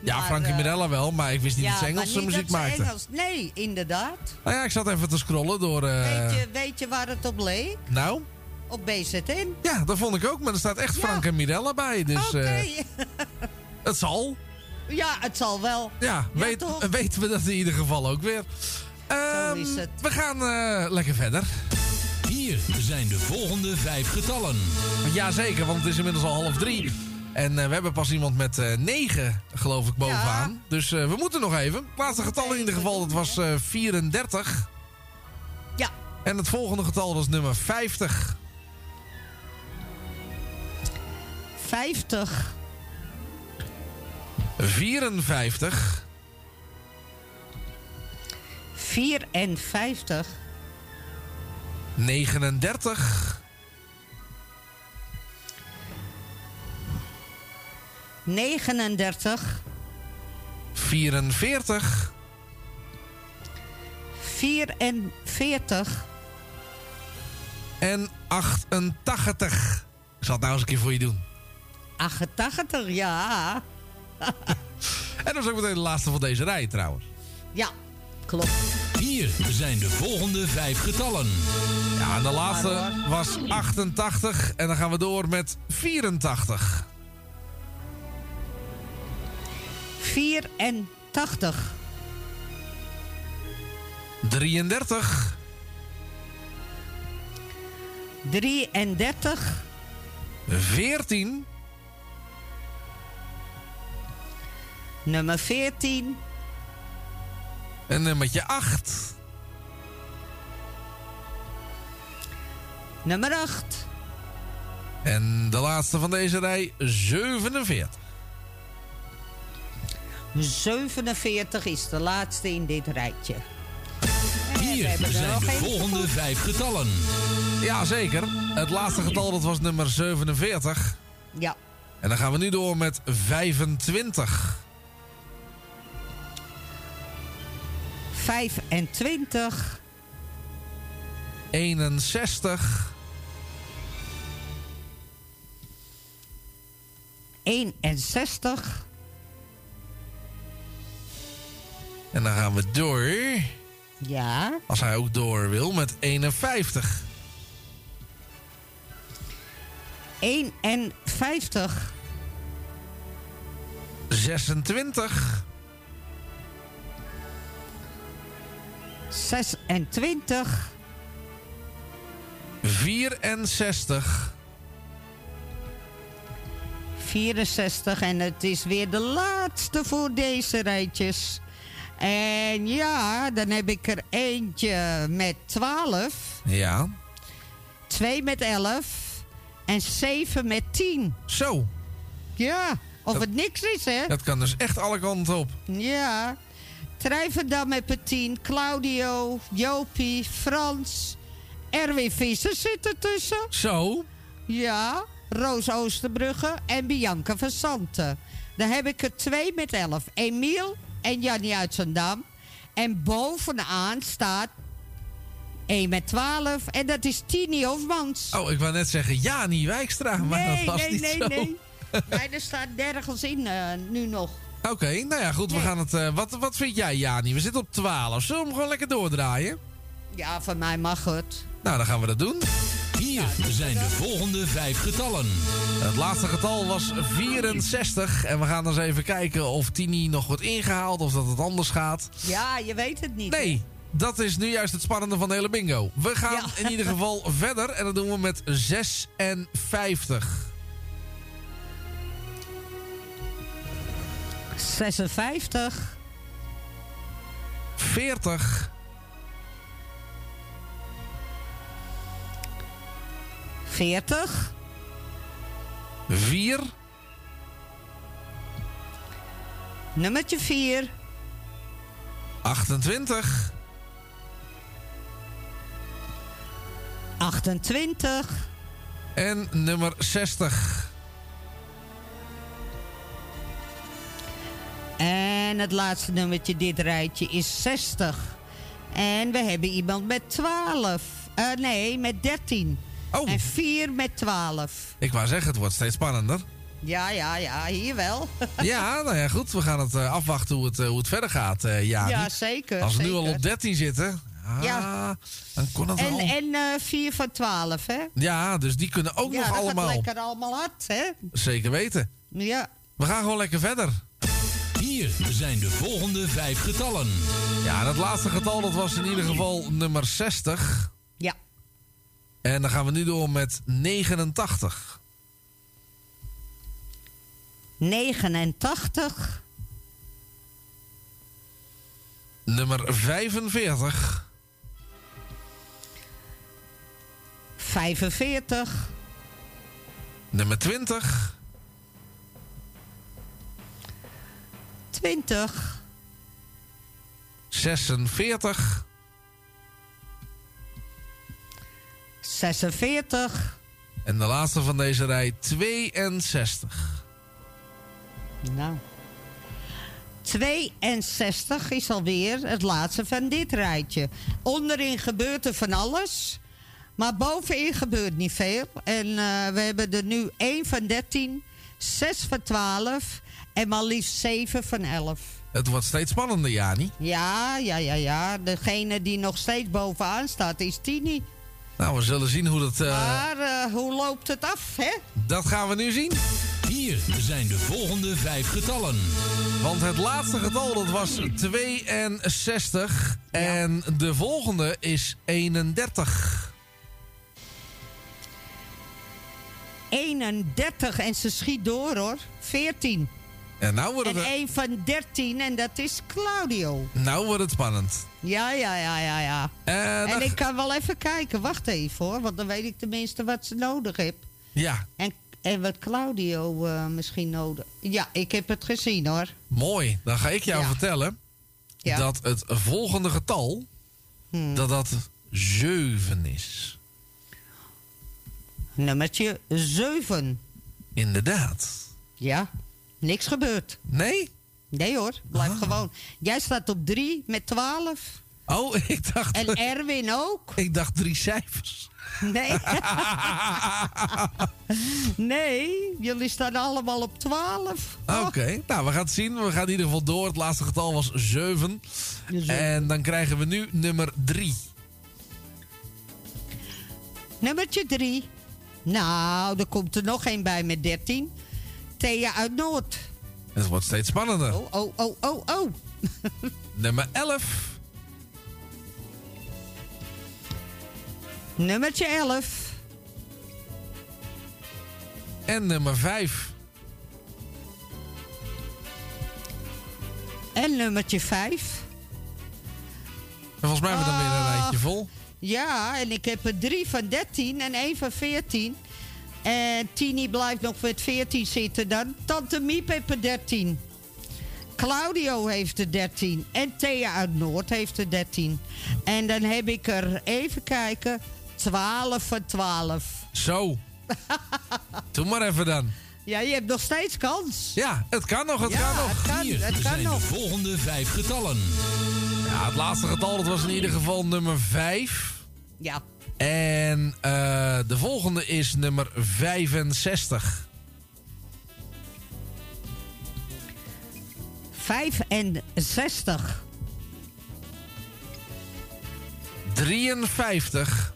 Ja, Maar, Frank en Mirella wel, maar ik wist niet dat ze Engelse niet muziek maakten. Engels- Nee, inderdaad. Nou ja, ik zat even te scrollen door... Weet, je, weet je waar het op leek? Nou? Op BZN. Ja, dat vond ik ook, maar er staat echt Frank en Mirella bij, dus... Oké. [LAUGHS] het zal. Ja, het zal wel. Ja, weet, weten we dat in ieder geval ook weer. Ehm, is het. We gaan eh, lekker verder. Hier zijn de volgende vijf getallen. Jazeker, want het is inmiddels al half drie. En eh, we hebben pas iemand met eh, negen, geloof ik, bovenaan. Dus eh, we moeten nog even. Het laatste getal in ieder geval, dat was eh 34. Ja. En het volgende getal was nummer 50. 50. 54. 54. 39. 39. 44. 44. En 88. Ik zal het nou eens een keer voor je doen. 88, ja. En dat is ook meteen de laatste van deze rij trouwens. Ja, klopt. Hier zijn de volgende vijf getallen. Ja, en de laatste was 88. En dan gaan we door met 84. 84. 33. 33. 14. Nummer 14. En nummertje 8. Nummer 8. En de laatste van deze rij, 47. 47 is de laatste in dit rijtje. Hier er zijn de volgende vijf getallen. Ja, zeker. Het laatste getal dat was nummer 47. Ja. En dan gaan we nu door met 25. 25. 61. 61. En dan gaan we door. Ja. Als hij ook door wil met 51. 51. 26. 26. 64. 64 en het is weer de laatste voor deze rijtjes. En ja, dan heb ik er eentje met 12, Ja. twee met 11 en zeven met 10. Zo. Ja, of Dat- het niks is, hè? Dat kan dus echt alle kanten op. Ja. Trijverdam met 10, Claudio, Jopie, Frans, Erwin Visser zit ertussen. Zo. Ja, Roos Oosterbrugge en Bianca van Santen. Dan heb ik er twee met 11. Emiel en Jannie uit Zandam. En bovenaan staat 1 met 12. En dat is Tini Hofmans. Oh, ik wou net zeggen Jani Wijkstra, maar nee, dat was nee, niet nee, zo. nee. [LAUGHS] Nee, er staat nergens in eh, nu nog. Oké, nou ja, goed, we Nee. gaan het... eh, wat, wat vind jij, Jani? We zitten op 12. Zullen we hem gewoon lekker doordraaien? Ja, van mij mag het. Nou, dan gaan we dat doen. Hier zijn de volgende vijf getallen. Het laatste getal was 64. En we gaan eens even kijken of Tini nog wordt ingehaald of dat het anders gaat. Ja, je weet het niet. Nee, dat is nu juist het spannende van de hele bingo. We gaan Ja. in ieder geval [LAUGHS] verder en dat doen we met 56. 56, 40, 40, 4, nummertje 4, 28, 28, en nummer 60. En het laatste nummertje dit rijtje is 60. En we hebben iemand met 12. Eh, nee, met 13. Oh. En 4 met 12. Ik wou zeggen, het wordt steeds spannender. Ja, ja, ja, hier wel. [LAUGHS] Ja, nou ja, goed. We gaan het eh, afwachten hoe het, eh, hoe het verder gaat, Jani. Ja, zeker, Als we nu al op 13 zitten, ah, Ja. dan kon het En, en eh 4 van 12, hè? Ja, dus die kunnen ook ja, nog dat allemaal. gaat lekker allemaal hard, hè? Zeker weten. Ja. We gaan gewoon lekker verder. Hier zijn de volgende vijf getallen. Ja, en het laatste getal dat was in ieder geval nummer 60. Ja. En dan gaan we nu door met 89. 89, Nummer 45. 45, Nummer 20. 20, 46. 46. En de laatste van deze rij 62. Nou. 62 is alweer het laatste van dit rijtje. Onderin gebeurt er van alles. Maar bovenin gebeurt niet veel. En eh, we hebben er nu 1 van 13, 6 van 12 en maar liefst 7 van 11. Het wordt steeds spannender, Jani. Ja, ja, ja, ja. Degene die nog steeds bovenaan staat is Tini. Nou, we zullen zien hoe dat... eh, Maar eh, hoe loopt het af, hè? Dat gaan we nu zien. Hier zijn de volgende vijf getallen. Want het laatste getal dat was 62. En de volgende is 31. 31 en ze schiet door hoor. 14. En nou wordt En één van 13 en dat is Claudio. nou wordt het spannend. Ja, ja, ja, ja, ja. Eh, en dan- ik kan wel even kijken. Wacht even hoor, want dan weet ik tenminste wat ze nodig heeft. Ja, En, en wat Claudio eh, misschien nodig... Ja, ik heb het gezien hoor. mooi. Dan ga ik jou Ja. vertellen Ja. dat het volgende getal, Hmm. dat dat 7 is. Nummertje 7. Inderdaad. Ja, niks gebeurd. Nee? Nee hoor, blijf gewoon. Jij staat op 3 met 12. Oh, [LAUGHS] ik dacht... En Erwin ook. [LAUGHS] Ik dacht drie cijfers. Nee. [LAUGHS] nee, jullie staan allemaal op 12. Oké, nou we gaan het zien. We gaan in ieder geval door. Het laatste getal was 7. En dan krijgen we nu nummer 3. Nummertje 3. Nou, er komt er nog één bij met 13. Thea uit Noord. Het wordt steeds spannender. Oh, oh, oh, oh, oh. [LAUGHS] Nummer 11. Nummertje 11. En nummer 5. En nummertje 5. En volgens mij hebben we dan weer een Ah. rijtje vol. Ja, en ik heb er drie van 13 en één van 14. En Tini blijft nog met 14 zitten dan. Tante Miep heeft er 13. Claudio heeft er 13. En Thea uit Noord heeft er 13. En dan heb ik er, even kijken, 12 van 12. Zo. [LAUGHS] Doe maar even dan. Ja, je hebt nog steeds kans. Ja, het kan nog, het Ja, kan nog. het kan, Hier het kan zijn nog. de volgende vijf getallen. Ja, het laatste getal dat was in ieder geval nummer 5. Ja. En eh, de volgende is nummer 65. 65. 53.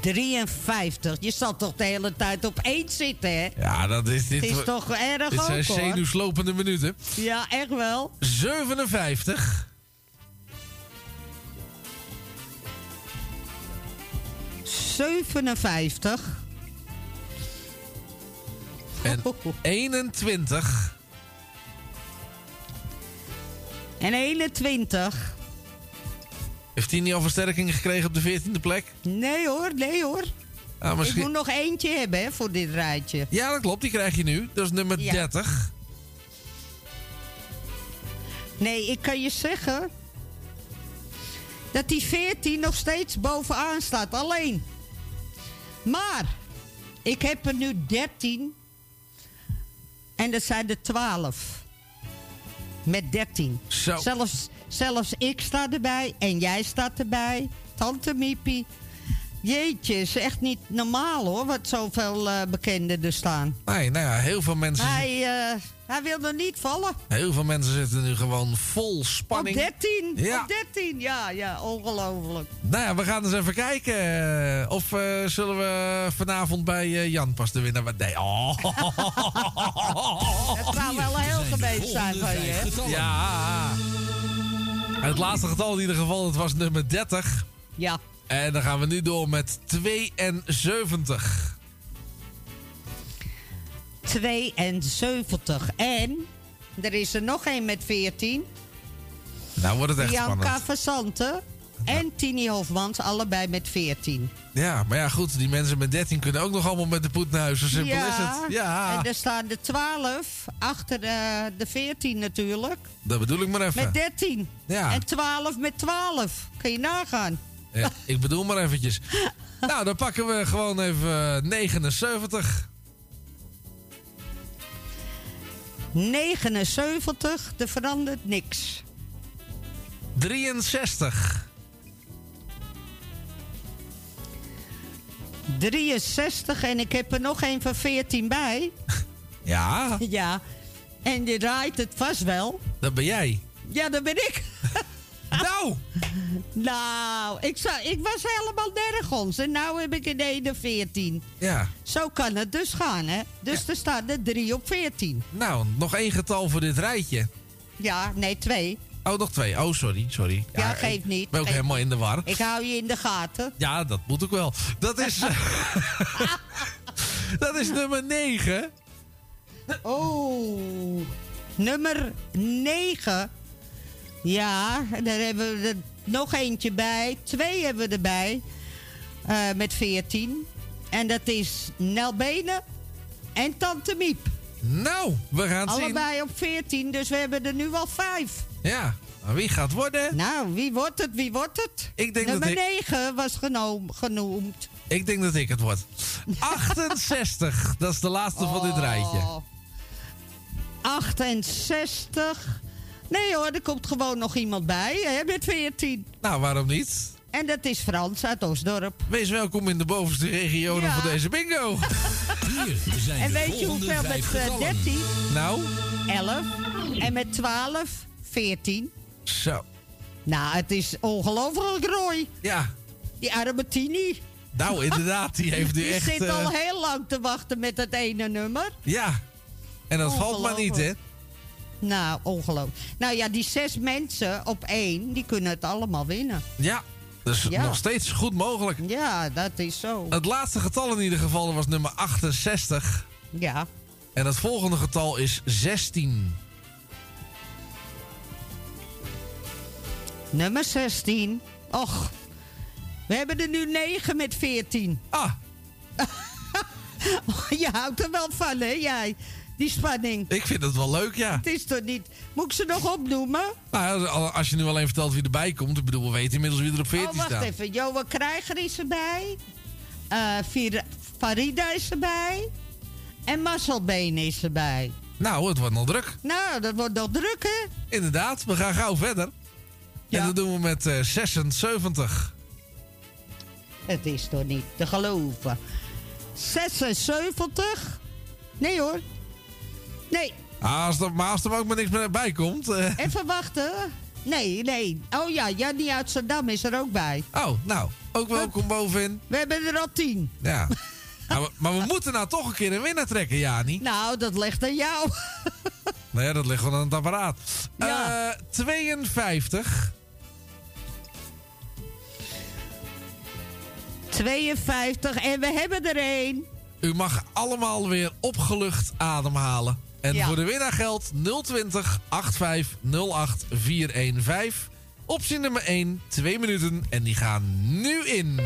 53. Je zal toch de hele tijd op één zitten, hè? Ja, dat is dit. Het is toch erg Dit zijn ook, hoor. zenuwslopende minuten. Ja, echt wel. 57. 57. En 21. En 21. Heeft hij niet al versterking gekregen op de 14e plek? Nee hoor, nee hoor. Ah, misschien... Ik moet nog eentje hebben hè, voor dit rijtje. Ja, dat klopt. Die krijg je nu. Dat is nummer Ja. 30. Nee, ik kan je zeggen... dat die 14 nog steeds bovenaan staat. Alleen. Maar... ik heb er nu 13. En dat zijn er 12. Met 13. Zo. Zelfs, zelfs ik sta erbij. En jij staat erbij. Tante Miepie. Jeetje, is echt niet normaal hoor. Wat zoveel eh, bekenden er staan. Nee, nou ja, heel veel mensen, Hij, eh, hij wil er niet vallen. heel veel mensen zitten nu gewoon vol spanning. Op 13. Ja. Op 13, ja, ja, ongelooflijk. Nou ja, we gaan eens even kijken. eh, Of eh, zullen we vanavond bij eh, Jan pas de winnaar... Nee, oh. [LAUGHS] Het zou wel heel geweest zijn van je, hè? Ja. Het laatste getal in ieder geval, dat was nummer 30. Ja. En dan gaan we nu door met 72. 72. En er is er nog één met 14. Nou wordt het echt Bianca spannend. Versante en Tini Hofmans, allebei met 14. Ja, maar ja goed, die mensen met 13 kunnen ook nog allemaal met de poet naar huis. Zo simpel is het. Ja, En er staan de 12 achter de, de 14 natuurlijk. dat bedoel ik maar even. Met 13. Ja. En 12 met 12. Kun je nagaan. Ja, ik bedoel maar eventjes. [LAUGHS] nou, dan pakken we gewoon even eh, 79. 79, er verandert niks. 63. 63 en ik heb er nog een van 14 bij. Ja, [LAUGHS] Ja. En je draait het vast wel. dat ben jij. Ja, dat ben ik. Nou! [LAUGHS] Nou, ik, zou, ik was helemaal nergens. En nou heb ik in 1 14. Ja. Zo kan het dus gaan, hè? Dus er staan er 3 op 14. Nou, nog één getal voor dit rijtje. Ja, nee, twee. Oh, nog twee. Oh, sorry, sorry. Ja, ik geeft niet. ben ook Geeft helemaal in de war. Ik hou je in de gaten. Ja, dat moet ook wel. Dat is... [LAUGHS] [LAUGHS] dat is nummer 9. Oh, nummer 9. Ja, en daar hebben we er nog eentje bij. Twee hebben we erbij. eh, met 14. En dat is Nel Benen en Tante Miep. Nou, we gaan het zien. Allebei op 14, dus we hebben er nu al vijf. Ja, maar wie gaat worden? Nou, wie wordt het? Wie wordt het? Ik denk Nummer dat ik- 9 was genoemd. Ik denk dat ik het word. [LAUGHS] 68, dat is de laatste van dit rijtje. Oh. 68. Nee hoor, er komt gewoon nog iemand bij, hè, met 14. Nou, waarom niet? En dat is Frans uit Osdorp. Wees welkom in de bovenste regionen Ja. van deze bingo. Hier zijn En de weet je hoeveel met vijf eh, getallen. 13? Nou, 11. En met 12, 14. zo. Nou, het is ongelooflijk, Roy. Ja, Die arme Tini. nou inderdaad, die heeft nu Die echt... zit eh, al heel lang te wachten met dat ene nummer. Ja, en dat valt maar niet, hè? Nou, ongelooflijk. Nou ja, die zes mensen op één, die kunnen het allemaal winnen. Ja, dus Ja. nog steeds goed mogelijk. Ja, dat is zo. Het laatste getal in ieder geval was nummer 68. Ja. En het volgende getal is 16. Nummer 16. Och, we hebben er nu 9 met 14. Ah. [LAUGHS] Je houdt er wel van, hè, jij? Die spanning. Ik vind het wel leuk, ja. Het is toch niet... Moet ik ze nog opnoemen? Nou, als je nu alleen vertelt wie erbij komt. Ik bedoel, we weten inmiddels wie er op 14 oh, wacht staat. even. Johan Krijger is erbij. Vir- Farida is erbij. En Marcel Been is erbij. Nou, het wordt nog druk. Nou, dat wordt nog druk, hè? Inderdaad, we gaan gauw verder. En dat doen we met eh, 76. Het is toch niet te geloven. 76? Nee hoor. Nee, Ah, als er, maar als er ook maar niks meer bij komt. eh, even wachten. Nee, nee. Oh ja, Jannie uit Zandam is er ook bij. Oh, nou, ook welkom bovenin. We hebben er al tien. Ja. Maar [LAUGHS] we, maar we moeten nou toch een keer een winnaar trekken, Jani. Nou, dat ligt aan jou. [LAUGHS] Nou ja, dat ligt gewoon aan het apparaat. Ja. Eh, 52. 52 en we hebben er één. U mag allemaal weer opgelucht ademhalen. En Ja. voor de winnaar geldt 020 8508 415. Optie nummer 1, 2 minuten. En die gaan nu in.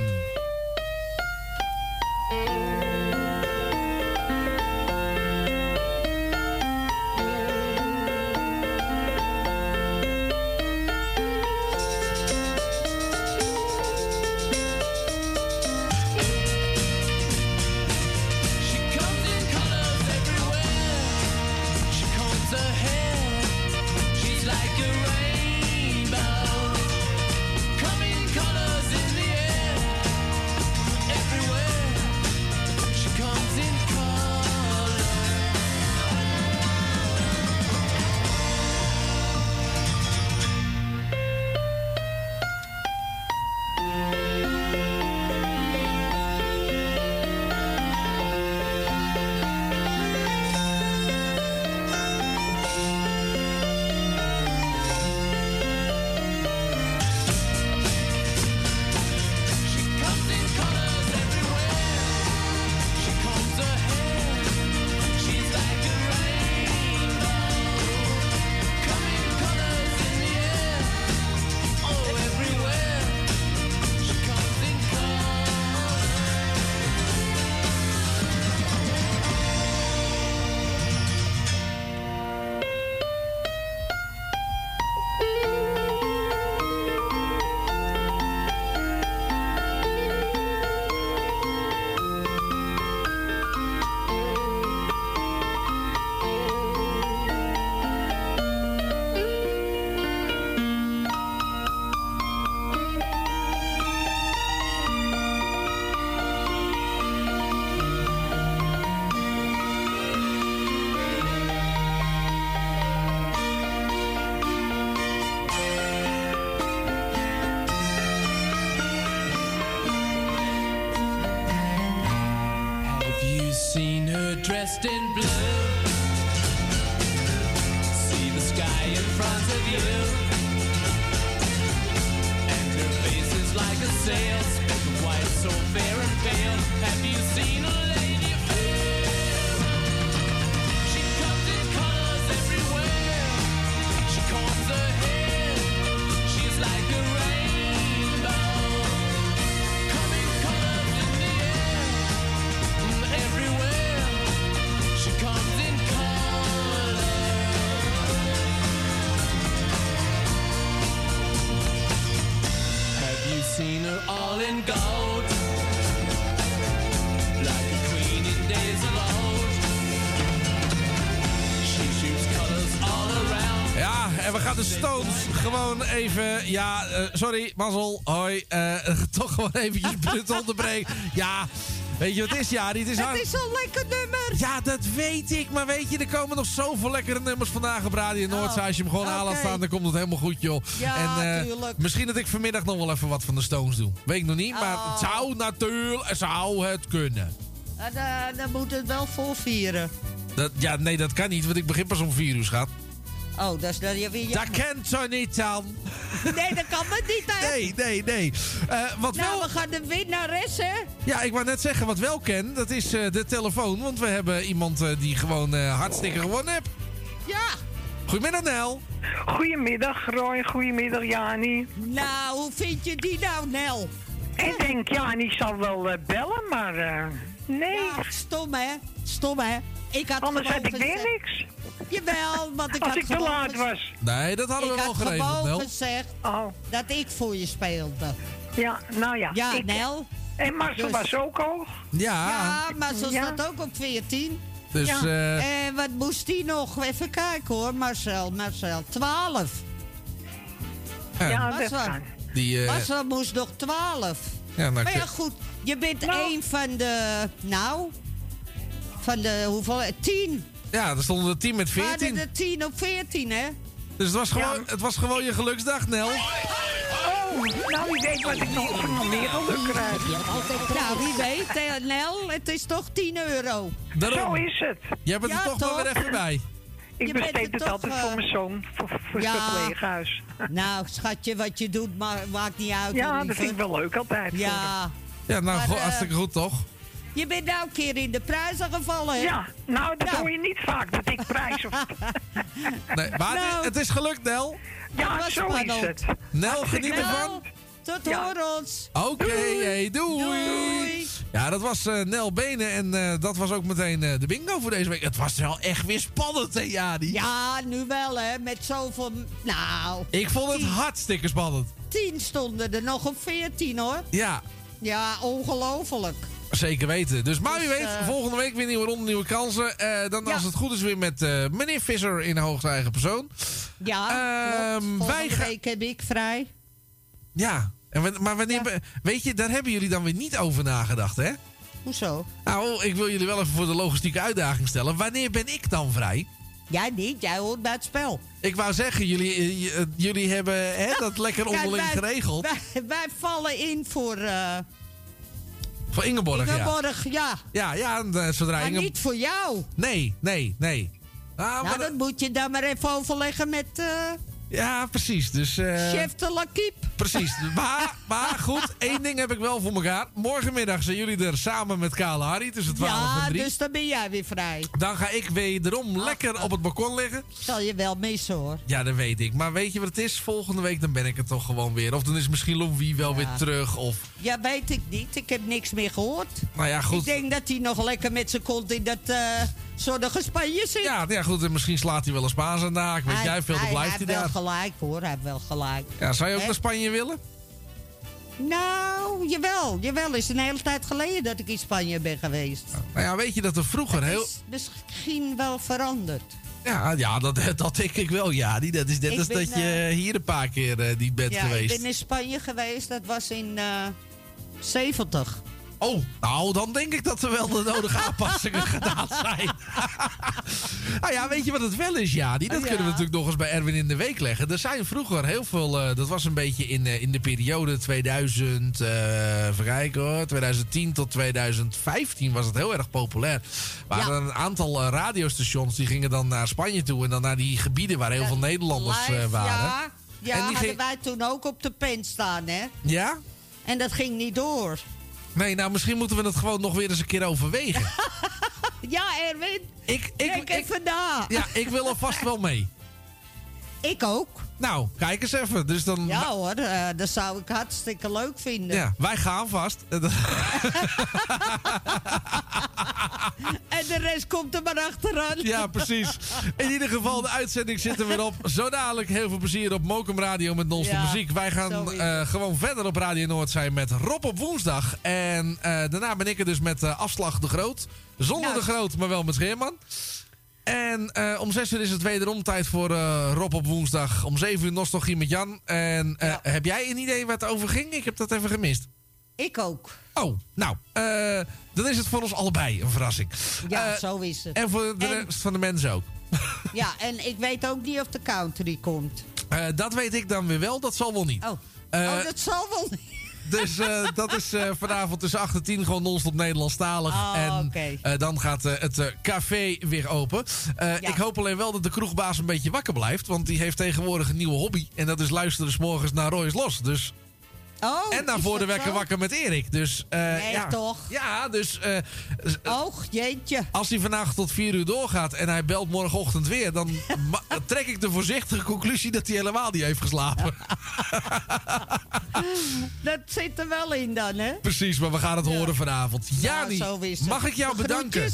Even... Ja, eh, sorry, Mazzel, hoi. eh, [LAUGHS] toch gewoon eventjes [LAUGHS] Brut onderbreken. Ja, weet je wat het is, ja? Het is, hard- Het is zo'n lekker nummer. Ja, dat weet ik. Maar weet je, er komen nog zoveel lekkere nummers vandaag op Radio Noordzij. Als je hem gewoon aan laat staan, dan komt het helemaal goed, joh. Ja, en, eh. Misschien dat ik vanmiddag nog wel even wat van de Stones doe. Weet ik nog niet, maar Oh. het zou natuurlijk zou het kunnen. En, dan moet het wel volvieren. Dat, ja, nee, dat kan niet, want ik begin pas om vier uur, schat. Oh, dat is dan weer jammer. Dat kent zo niet dan. Nee, dat kan het niet, hè? Nee, nee, nee. Eh, wat nou, wel... we gaan de winnares, hè? Ja, ik wou net zeggen, wat wel ken, dat is eh, de telefoon. Want we hebben iemand eh, die gewoon eh, hartstikke gewonnen heeft. Ja. Goedemiddag, Nel. Goedemiddag Roy, goedemiddag Jani. Nou, hoe vind je die nou, Nel? Ik denk, Jani zal wel eh, bellen, maar eh, nee. Ja, stom, hè? Stom, hè? Ik had Anders had ik weer niks. Jawel, want ik Als had ik te gewoon laat gezegd- was. Nee, dat hadden ik we wel had geregeld, gewoon Nel. gezegd dat ik voor je speelde. Ja, nou ja. Ja, ik- Nel. En Marcel Dus- was ook hoog. Ja. Ja, maar zo Ja. staat ook op 14. Dus, Ja. eh, En wat moest die nog? Even kijken hoor, Marcel, Marcel. 12. Ja, Marcel. die, eh, Marcel moest nog 12. ja, nou, Maar ja, ik- goed. Je bent Nou. één van de... Nou? Van de hoeveel? 10. Ja, er stonden er 10 met We hadden 14. de 10 op 14, hè? Dus het was, gewoon, het was gewoon je geluksdag, Nel. Oh, nou wie weet wat ik nog, nog meer geluk krijg. Nou, wie weet, hè, Nel, het is toch 10 euro. Daarom. Zo is het. Jij bent Ja, er toch wel weer even bij. Ik Je besteed er het toch, altijd eh, voor mijn zoon, voor, voor Ja. zijn verpleeghuis. Nou, schatje, wat je doet, ma maakt niet uit. Ja, dat vind ik wel leuk altijd. Ja. Ja, nou, Maar, go- eh, hartstikke goed, toch? Je bent nou een keer in de prijzen gevallen, hè? Ja, nou dat Nou. hoor je niet vaak, dat ik prijs of... [LAUGHS] Nee, maar het- Nou. het is gelukt, Nel. Ja, was zo is spannend. het. Nel, geniet Nel, ervan. tot Ja. horens. Oké, hey, doei. Doei. Ja, dat was eh, Nel Benen en eh, dat was ook meteen eh, de bingo voor deze week. Het was wel echt weer spannend, hè, Jani? Ja, nu wel, hè? Met zoveel... Nou, Ik vond het hartstikke spannend. 10 stonden er nog op 14, hoor. Ja, Ja, ongelooflijk. Zeker weten. Dus maar wie Dus, weet, eh, volgende week weer nieuwe ronde, nieuwe kansen. Eh, dan Ja. als het goed is weer met eh, meneer Visser in hoogste eigen persoon. Ja, Ehm, wij Volgende week heb ik vrij. Ja, en, maar wanneer... Weet je, daar hebben jullie dan weer niet over nagedacht, hè? Hoezo? Nou, ik wil jullie wel even voor de logistieke uitdaging stellen. Wanneer ben ik dan vrij? Jij niet, jij hoort bij het spel. Ik wou zeggen, jullie, jullie hebben hè, dat lekker onderling geregeld. Wij, wij vallen in voor Voor Ingeborg, ja. Ingeborg, ja. Ja, ja, eh, zodra Maar Inge... niet voor jou. Nee, nee, nee. Ah, Nou, maar dat moet je dan maar even overleggen met eh, Ja, precies. Dus, eh, chef de Lakip. Precies. Maar, maar goed, één ding heb ik wel voor elkaar. Morgenmiddag zijn jullie er samen met Kale Harry tussen 12 Ja, en 3. dus dan ben jij weer vrij. Dan ga ik wederom lekker op het balkon liggen. Zal je wel missen, hoor. Ja, dat weet ik. Maar weet je wat het is? Volgende week dan ben ik er toch gewoon weer. Of dan is misschien Louis wel Ja. weer terug. Of, Ja, weet ik niet. Ik heb niks meer gehoord. nou ja, goed. Ik denk dat hij nog lekker met zijn kont in dat eh zonnige Spanje zit. Ja, ja, goed. En misschien slaat hij wel een Spaans aan de haak. Weet Hij- jij veel, dan hij, blijft hij hij heeft daar. wel gelijk, hoor. Hij heeft wel gelijk. Ja, zou je ook Hè? naar Spanje willen? Nou, jawel. Jawel, is een hele tijd geleden dat ik in Spanje ben geweest. Nou ja, weet je dat er vroeger heel... Is misschien wel veranderd. Ja, ja dat, [LAUGHS] dat denk ik wel, ja. Die- Dat is net Ik als ben, dat je hier een paar keer eh, niet bent ja, geweest. ik ben in Spanje geweest. Dat was in eh 70. Oh, nou, dan denk ik dat er wel de nodige aanpassingen gedaan zijn. [LAUGHS] nou ja, weet je wat het wel is, ja? Die, dat Ja. kunnen we natuurlijk nog eens bij Erwin in de week leggen. Er zijn vroeger heel veel... eh, dat was een beetje in, eh, in de periode 2000... eh even kijken hoor. 2010 tot 2015 was het heel erg populair. Er waren een aantal radiostations die gingen dan naar Spanje toe... en dan naar die gebieden waar heel veel Nederlanders Live, waren. Ja, ja En die hadden ging- wij toen ook op de pen staan, hè? Ja? En dat ging niet door. Nee, nou misschien moeten we het gewoon nog weer eens een keer overwegen. [LAUGHS] Ja, Erwin. Ik, ik, even na. Ja, ik wil er vast wel mee. Ik ook. Nou, kijk eens even. Dus dan, Ja hoor, eh, dat zou ik hartstikke leuk vinden. Ja, wij gaan vast. [LAUGHS] En de rest komt er maar achteraan. Ja, precies. In ieder geval, de uitzending zit er weer op. Zo dadelijk heel veel plezier op Mokum Radio met non-stop Ja, muziek. Wij gaan eh, gewoon verder op Radio Noord zijn met Rob op woensdag. En eh, daarna ben ik er dus met Afslag de Groot. Zonder Nou. de Groot, maar wel met Scheerman. En eh, om 6 uur is het wederom tijd voor eh, Rob op woensdag. Om 7 uur nostalgie met Jan. En eh, heb jij een idee waar het over ging? Ik heb dat even gemist. Ik ook. Oh, nou, dan is het voor ons allebei een verrassing. Ja, zo is het. En voor de En- rest van de mensen ook. [LAUGHS] Ja, en ik weet ook niet of de country komt. Dat weet ik dan weer wel, dat zal wel niet. Oh, oh dat zal wel niet. Dus eh, dat is eh, vanavond tussen 8 en 10 gewoon non-stop Nederlandstalig. Oh, en eh, dan gaat het café weer open. Ja. Ik hoop alleen wel dat de kroegbaas een beetje wakker blijft. Want die heeft tegenwoordig een nieuwe hobby. En dat is luisteren 's morgens naar Roy's Los. Dus, Oh, en daarvoor de wekker zo? wakker met Erik. Dus, eh, Nee, ja. toch? Ja, dus s- Oh, jeetje. als hij vandaag tot 4 uur doorgaat en hij belt morgenochtend weer... dan [LAUGHS] trek ik de voorzichtige conclusie dat hij helemaal niet heeft geslapen. [LAUGHS] Dat zit er wel in dan, hè? Precies, maar we gaan het horen vanavond. Jani, Nou, mag ik jou bedanken?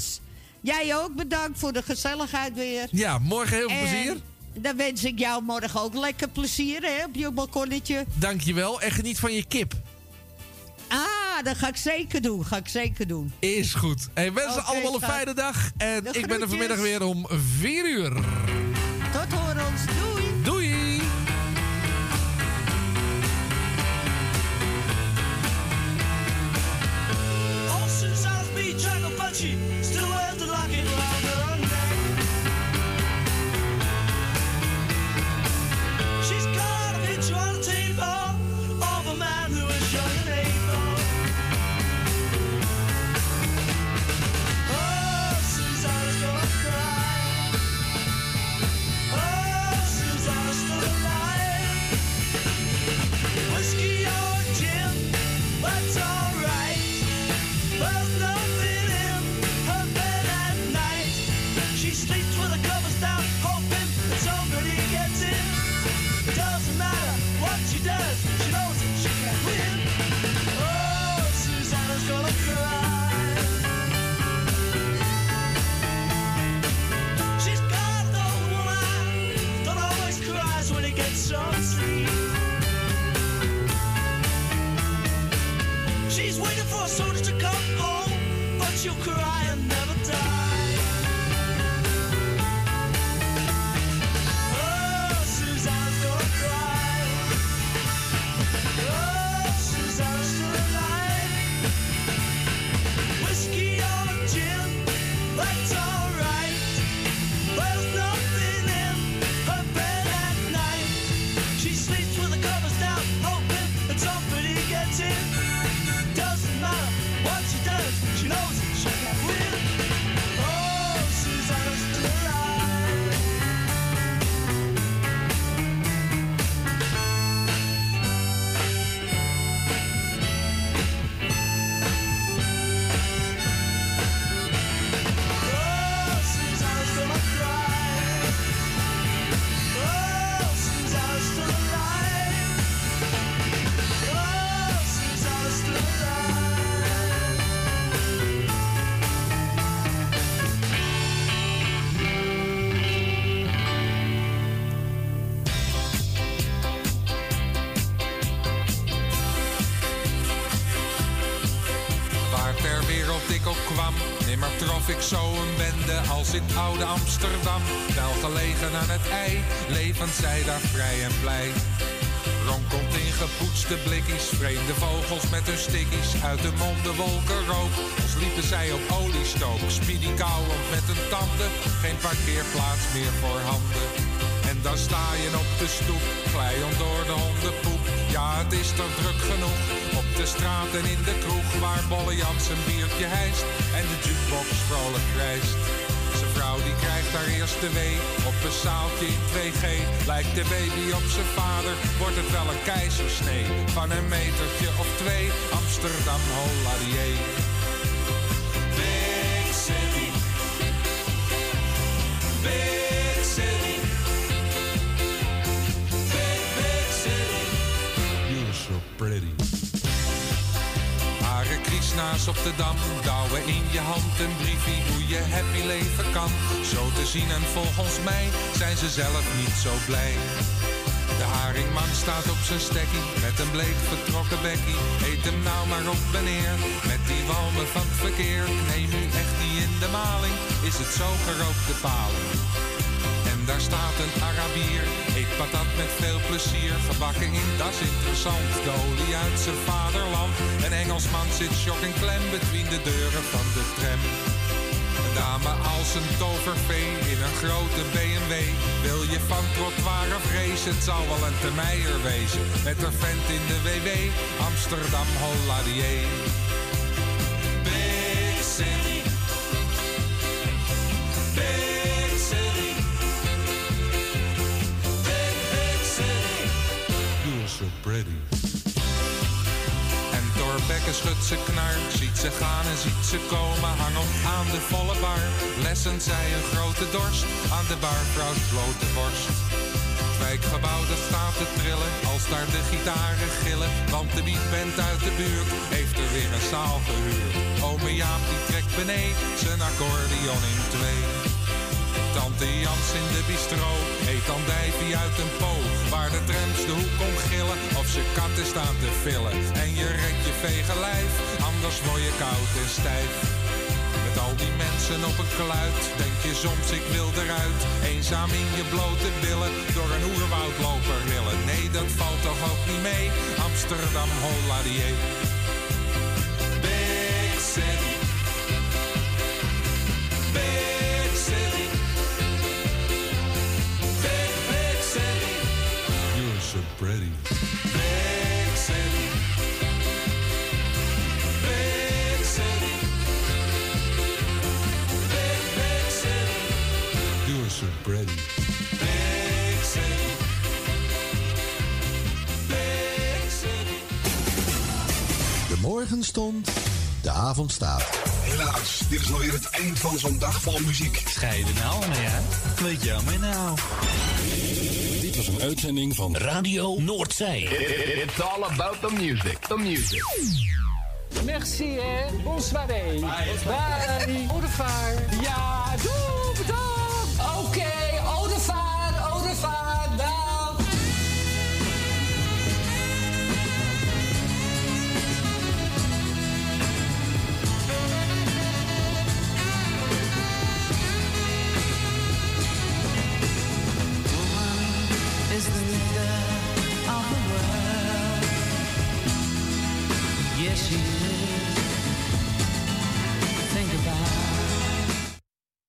Jij ook bedankt voor de gezelligheid weer. Ja, morgen heel veel En plezier. Dan wens ik jou morgen ook lekker plezier hè, op je balkonnetje. Dankjewel en geniet van je kip. Ah, dat ga ik zeker doen. Ga ik zeker doen. Is goed. Hey, wensen Oké, allemaal een schat. fijne dag. En ik ben er vanmiddag weer om 4 uur. Tot horens. Doei. Doei. Still the Gelegen aan het ei, levend zij daar vrij en blij. Ronkelt in gepoetste blikjes, vreemde vogels met hun stikkies. Uit de monden wolken rook, als liepen zij op oliestook. Speedy kauwend met hun tanden, geen parkeerplaats meer voor handen. En dan sta je op de stoep, glijend door de hondenpoep. Ja, het is toch druk genoeg, op de straat en in de kroeg. Waar Bolle Jans een biertje hijst en de jukebox vrolijk rijst. Krijgt haar eerste week op een zaaltje in 2G. Lijkt de baby op zijn vader, wordt het wel een keizersnee. Van een metertje of twee, Amsterdam Holladier. Op de dam, douwen in je hand een briefie hoe je happy leven kan. Zo te zien en volgens mij zijn ze zelf niet zo blij. De haringman staat op zijn stekkie, met een bleek vertrokken bekkie. Eet hem nou maar op meneer, met die walmen van het verkeer. Neem u echt niet in de maling, is het zo gerookte paling. Een Arabier, eet patat met veel plezier. Gebakken in, dat is interessant, de olie uit zijn vaderland. Een Engelsman zit shock en klem between de deuren van de tram. Een dame als een tovervee in een grote BMW. Wil je van trottoir race, het zal wel een termeier wezen. Met een vent in de WW, Amsterdam Holladier. Schudt ze ziet ze gaan en ziet ze komen. Hangend aan de volle bar, lessen zij een grote dorst. Aan de barvrouws blote borst. Het wijkgebouw dat staat te trillen, als daar de gitaren gillen. Want de beatband uit de buurt heeft er weer een zaal gehuurd. Ome Jaap die trekt beneden zijn accordeon in twee. Tante Jans in de bistro eet andijvie uit een po. Waar de trams de hoek om gillen of ze katten staan te villen. En je redt je vege lijf, anders word je koud en stijf. Met al die mensen op een kluit, denk je soms ik wil eruit. Eenzaam in je blote billen, door een oerwoud lopen rillen. Nee, dat valt toch ook niet mee, Amsterdam Holladier. Morgen stond, de avond staat. Helaas, dit is alweer het eind van zo'n dag vol muziek. Scheiden nou, maar ja. Weet jammer nou. Dit was een uitzending van Radio Noordzee. It's all about the music. The music. Merci, hè. Bonsoiré. Bye. Bye. Au revoir. Ja, doei.